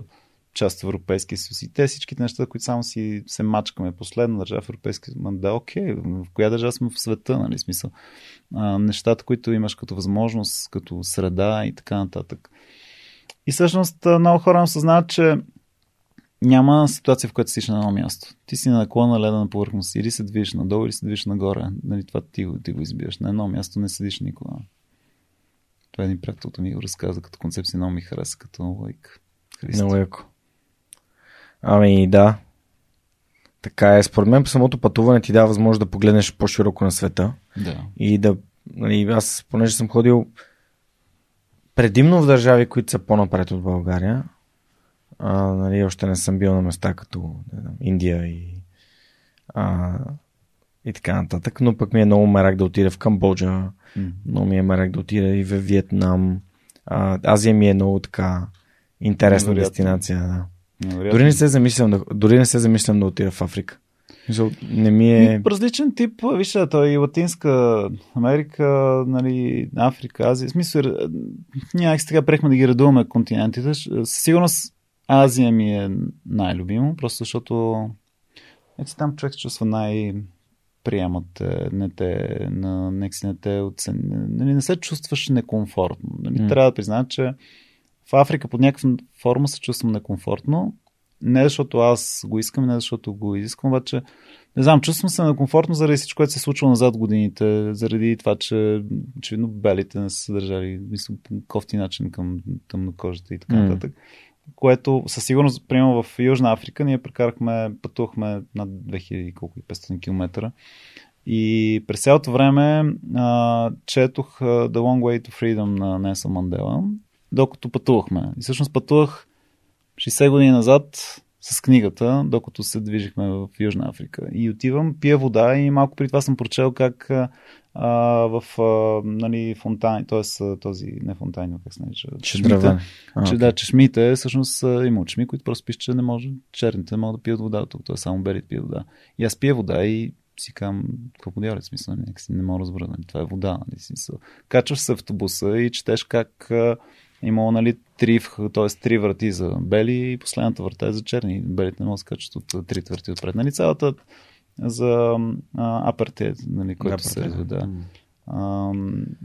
част от Европейския съюз и те всичките неща, които само си се мачкаме. Последна държава в Европейския съюз, да, окей, в коя държава сме в света, нали, смисъл. А, нещата, които имаш като възможност, като среда и така нататък. И всъщност много хора не съзнават, че няма ситуация, в която си на едно място. Ти си на наклона леда на повърхност. Или се движиш надолу, или се движиш нагоре. Нали, това ти го, ти го избиваш. На едно място не седиш никога. Това е един приятелто ми го разказа като концепция, много ми хареса като лайк. Много яко. Ами да. Така е. Според мен самото пътуване ти дава възможност да погледнеш по-широко на света. Да. И да, нали, аз, понеже съм ходил предимно в държави, които са по-напред от България, а, нали, още не съм бил на места като не знам, Индия и, а, и така нататък, но пък ми е много мерак да отида в Камбоджа, mm. много ми е мерак да отида и в Виетнам. А, Азия ми е много така интересна Невероятно. дестинация. Да. Дори не се замислям да, дори не се замислям да отида в Африка. Не ми е... Различен тип, вижте, той и Латинска Америка, нали, Африка, Азия. В смисъл, някак така прехме да ги редуваме континентите. Със сигурност Азия ми е най-любимо, просто защото ето там човек се чувства най- приемат, не те, на, нека не те оцен... нали, не се чувстваш некомфортно. Нали, mm. Трябва да призная, че в Африка под някаква форма се чувствам некомфортно. Не защото аз го искам, не защото го изисквам, обаче не знам, чувствам се некомфортно заради всичко, което се е случва назад годините, заради това, че очевидно белите не са съдържали мисля, кофти начин към тъмнокожите и така нататък. Mm което със сигурност, примерно в Южна Африка, ние прекарахме, пътувахме над 2500 км. И през цялото време а, четох The Long Way to Freedom на Неса Мандела, докато пътувахме. И всъщност пътувах 60 години назад с книгата, докато се движихме в Южна Африка. И отивам, пия вода и малко при това съм прочел как а, в а, нали, фонтани, т.е. този, не фонтани, как се нарича, чешмите. А, че, да, чешмите, всъщност има учми, които просто пишат, че не може, черните могат да пият вода, тук т.е. само белите пият вода. И аз пия вода и си кам, какво подявали смисъл, не, не мога да разбера, нали, това е вода, нали, смисъл. Качваш се в автобуса и четеш как имало, нали, три, т.е. три врати за бели и последната врата е за черни. Белите не могат да се качат от трите врати отпред. Нали, цялата за апартет, нали, който се разведа.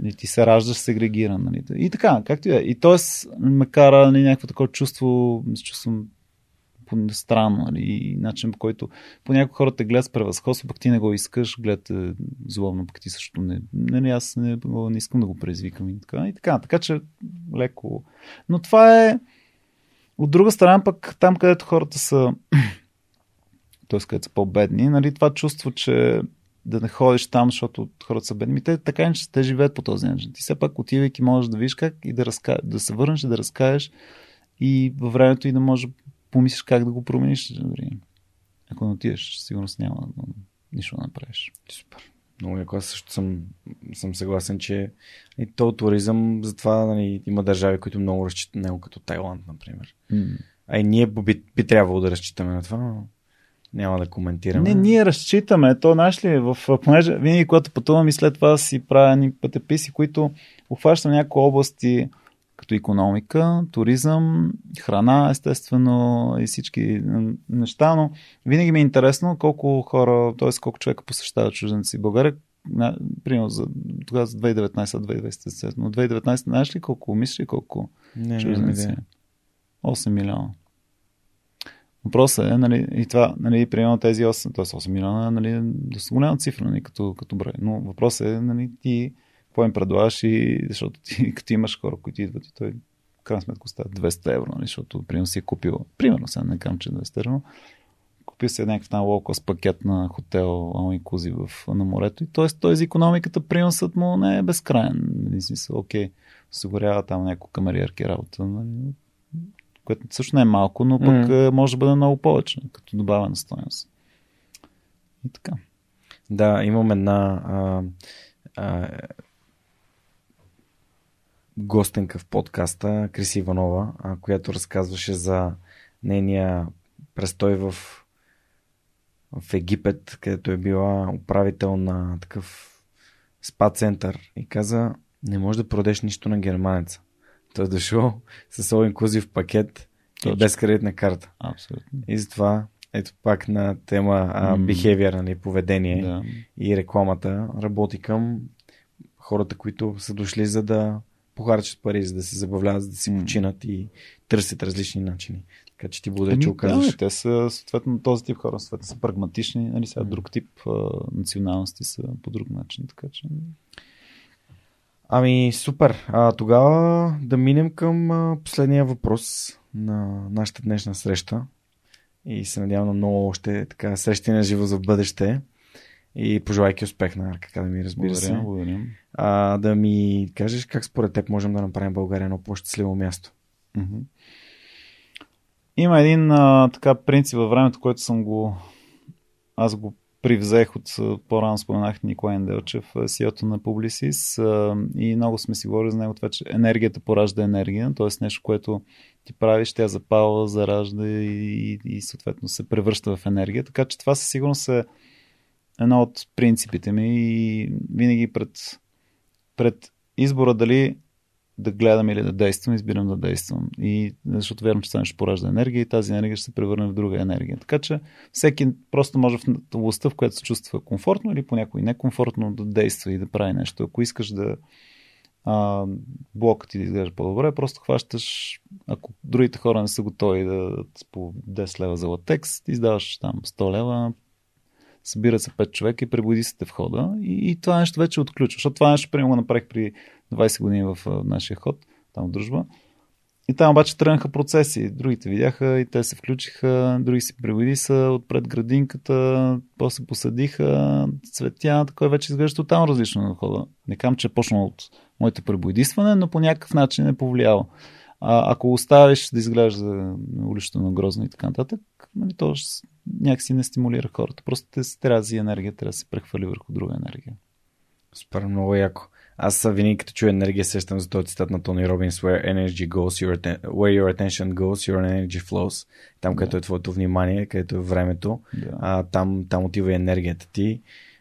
и ти се раждаш сегрегиран. Нали. И така, както и е. И т.е. ме кара нали, някакво такова чувство, чувствам странно, нали, и начин по който понякога хората гледат с превъзходство, пък ти не го искаш, гледате злобно, пък ти също не, нали, аз не, не искам да го предизвикам и така, и така, така че леко. Но това е от друга страна пък там, където хората са т.е. където са по-бедни, нали, това чувство, че да не ходиш там, защото хората са бедни. Те така че те живеят по този начин. Ти все пак отивайки можеш да видиш как и да, разка... да се върнеш, да разкаеш и във времето и да можеш да помислиш как да го промениш. Дори. Ако не отидеш, сигурно няма да, нищо да направиш. Супер. Много яко. Аз също съм, съм съгласен, че и то туризъм, затова нали, има държави, които много разчитат него, като Тайланд, например. Mm. А и ние би, би трябвало да разчитаме на това, но няма да коментираме. Не, ние разчитаме. То, знаеш ли, в, понеже винаги, когато пътувам и след това си правя ни пътеписи, които обхващам някои области, като економика, туризъм, храна, естествено и всички неща, но винаги ми е интересно колко хора, т.е. колко човека посещават чужденци в България. Примерно за, тогава за 2019-2020, но 2019 знаеш ли колко мисли, колко не, чужденци? Не, не, 8 милиона. Въпросът е, нали, и това, нали, примерно тези 8, т.е. 8 милиона, нали, доста голяма цифра, нали, като, като брой. Но въпросът е, нали, ти какво им предлагаш и защото ти, като имаш хора, които идват и той в крайна сметка оставя 200 евро, нали, защото примерно си е купил, примерно сега не кам, че 200 евро, купил си някакъв там локо с пакет на хотел All Inclusive в, на морето и т.е. той за економиката приносът му не е безкрайен. Нали, смисъл, окей, осигурява там няколко камериерки работа, нали, което също не е малко, но пък mm. може да бъде много повече, като добавена стоеност. И така. Да, имам една а, а, гостенка в подкаста, Крис Иванова, която разказваше за нейния престой в, в Египет, където е била управител на такъв спа център и каза, не можеш да продеш нищо на германеца. Той е дошъл с all inclusive пакет и без кредитна карта. Абсолютно. И затова, ето пак на тема а, behavior, нали, поведение Да. и рекламата, работи към хората, които са дошли за да похарчат пари, за да се забавляват, за да си починат и търсят различни начини. Така че ти благодаря, Еми, че да, оказваш. те са съответно този тип хора съответно са прагматични, нали сега друг тип а, националности са по друг начин, така че Ами, супер. А, тогава да минем към а, последния въпрос на нашата днешна среща. И се надявам на много още така срещи на живо за бъдеще. И пожелайки успех на Арка Академи, разбира благодаря, се. благодаря. А, да ми кажеш как според теб можем да направим България едно по-щастливо място. Има един а, така принцип във времето, който съм го аз го привзех от по-рано споменах Николай Енделчев, CEO-то на Publicis и много сме си говорили за него това, че енергията поражда енергия, т.е. нещо, което ти правиш, тя запалва, заражда и, и, и съответно се превръща в енергия. Така че това със сигурност е едно от принципите ми и винаги пред, пред избора дали да гледам или да действам, избирам да действам. И защото вярвам, че това нещо поражда енергия и тази енергия ще се превърне в друга енергия. Така че всеки просто може в областта, в която се чувства комфортно или понякога некомфортно да действа и да прави нещо. Ако искаш да а, блокът ти да изглежда по-добре, просто хващаш, ако другите хора не са готови да по 10 лева за латекс, ти издаваш там 100 лева, събират се 5 човека и пребуди се те в и, и това нещо вече отключва. Защото това нещо, примерно, го направих при 20 години в а, нашия ход, там в дружба. И там обаче тръгнаха процеси. Другите видяха и те се включиха, други си пребуди са отпред градинката, после посадиха цветя, такова вече изглежда тотално различно на хода. Не кам, че е почнал от моето пребоядисване, но по някакъв начин е повлияло. А, ако оставиш да изглежда уличето на грозно и така нататък, нали, то някакси не стимулира хората. Просто те си енергия, трябва да се прехвърли върху друга енергия. Супер, много яко. Аз винаги като чуя енергия сещам за този цитат на Тони Робинс Where energy goes, your atten- where your attention goes, your energy flows. Там, където е твоето внимание, където е времето, Да. а, там, там отива и енергията ти.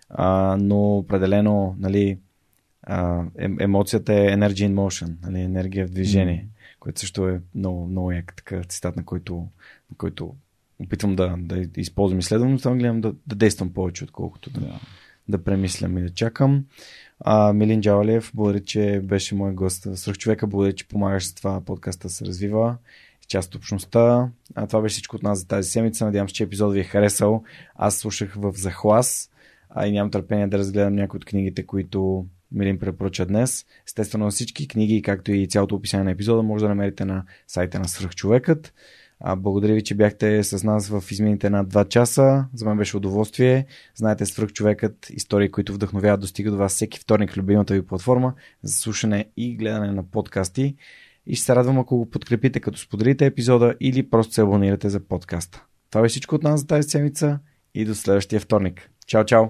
А, но определено, нали, а, е, емоцията е energy in motion, нали, енергия в движение, mm. Което също е много, много як така цитат, на който, на който опитвам да, да използвам и следвам, но там гледам да, да действам повече, отколкото да, Да. да премислям и да чакам. А, Милин Джавалев, благодаря, че беше мой гост Сръх човека. Благодаря, че помагаш с това подкаста да се развива. Част от общността. А, това беше всичко от нас за тази седмица. Надявам се, че епизод ви е харесал. Аз слушах в захлас а и нямам търпение да разгледам някои от книгите, които Милин препоръча днес. Естествено, всички книги, както и цялото описание на епизода, може да намерите на сайта на Свръхчовекът. А, благодаря ви, че бяхте с нас в измините над 2 часа. За мен беше удоволствие. Знаете, Свръхчовекът, истории, които вдъхновяват, достига до вас всеки вторник любимата ви платформа за слушане и гледане на подкасти. И ще се радвам, ако го подкрепите, като споделите епизода или просто се абонирате за подкаста. Това е всичко от нас за тази седмица и до следващия вторник. Чао, чао!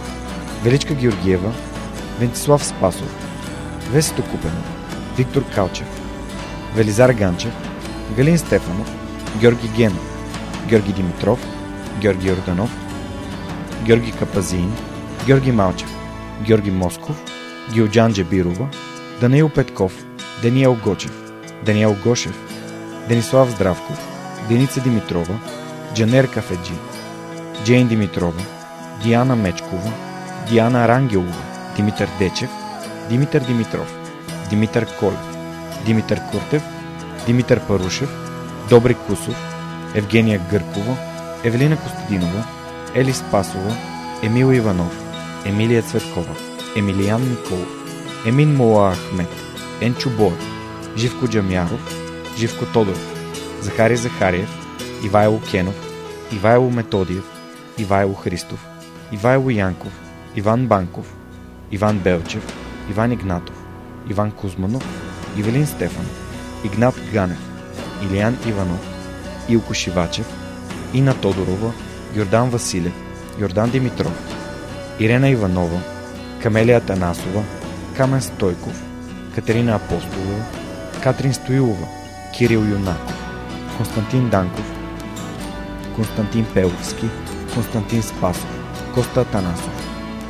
Величка Георгиева, Вентислав Спасов, Весето Купенов, Виктор Калчев, Велизар Ганчев, Галин Стефанов, Георги Генов, Георги Димитров, Георги Йорданов, Георги Капазин, Георги Малчев, Георги Москов, Гилджан Джебирова, Даниил Петков, Даниел Гочев, Даниел Гошев, Денислав Здравков, Деница Димитрова, Джанер Кафеджи, Джейн Димитрова, Диана Мечкова, Диана Рангелова, Димитър Дечев, Димитър Димитров, Димитър Колев, Димитър Куртев, Димитър Парушев, Добри Кусов, Евгения Гъркова, Евелина Костадинова, Ели Спасова, Емил Иванов, Емилия Цветкова, Емилиян Николов, Емин Мола Ахмет, Енчо Боев, Живко Джамяров, Живко Тодоров, Захари Захариев, Ивайло Кенов, Ивайло Методиев, Ивайло Христов, Ивайло Янков, Иван Банков, Иван Белчев, Иван Игнатов, Иван Кузманов, Ивелин Стефан, Игнат Ганев, Илиян Иванов, Илко Шивачев, Ина Тодорова, Йордан Василев, Йордан Димитров, Ирена Иванова, Камелия Танасова, Камен Стойков, Катерина Апостолова, Катрин Стоилова, Кирил Юнаков, Константин Данков, Константин Пеловски, Константин Спасов, Коста Танасов,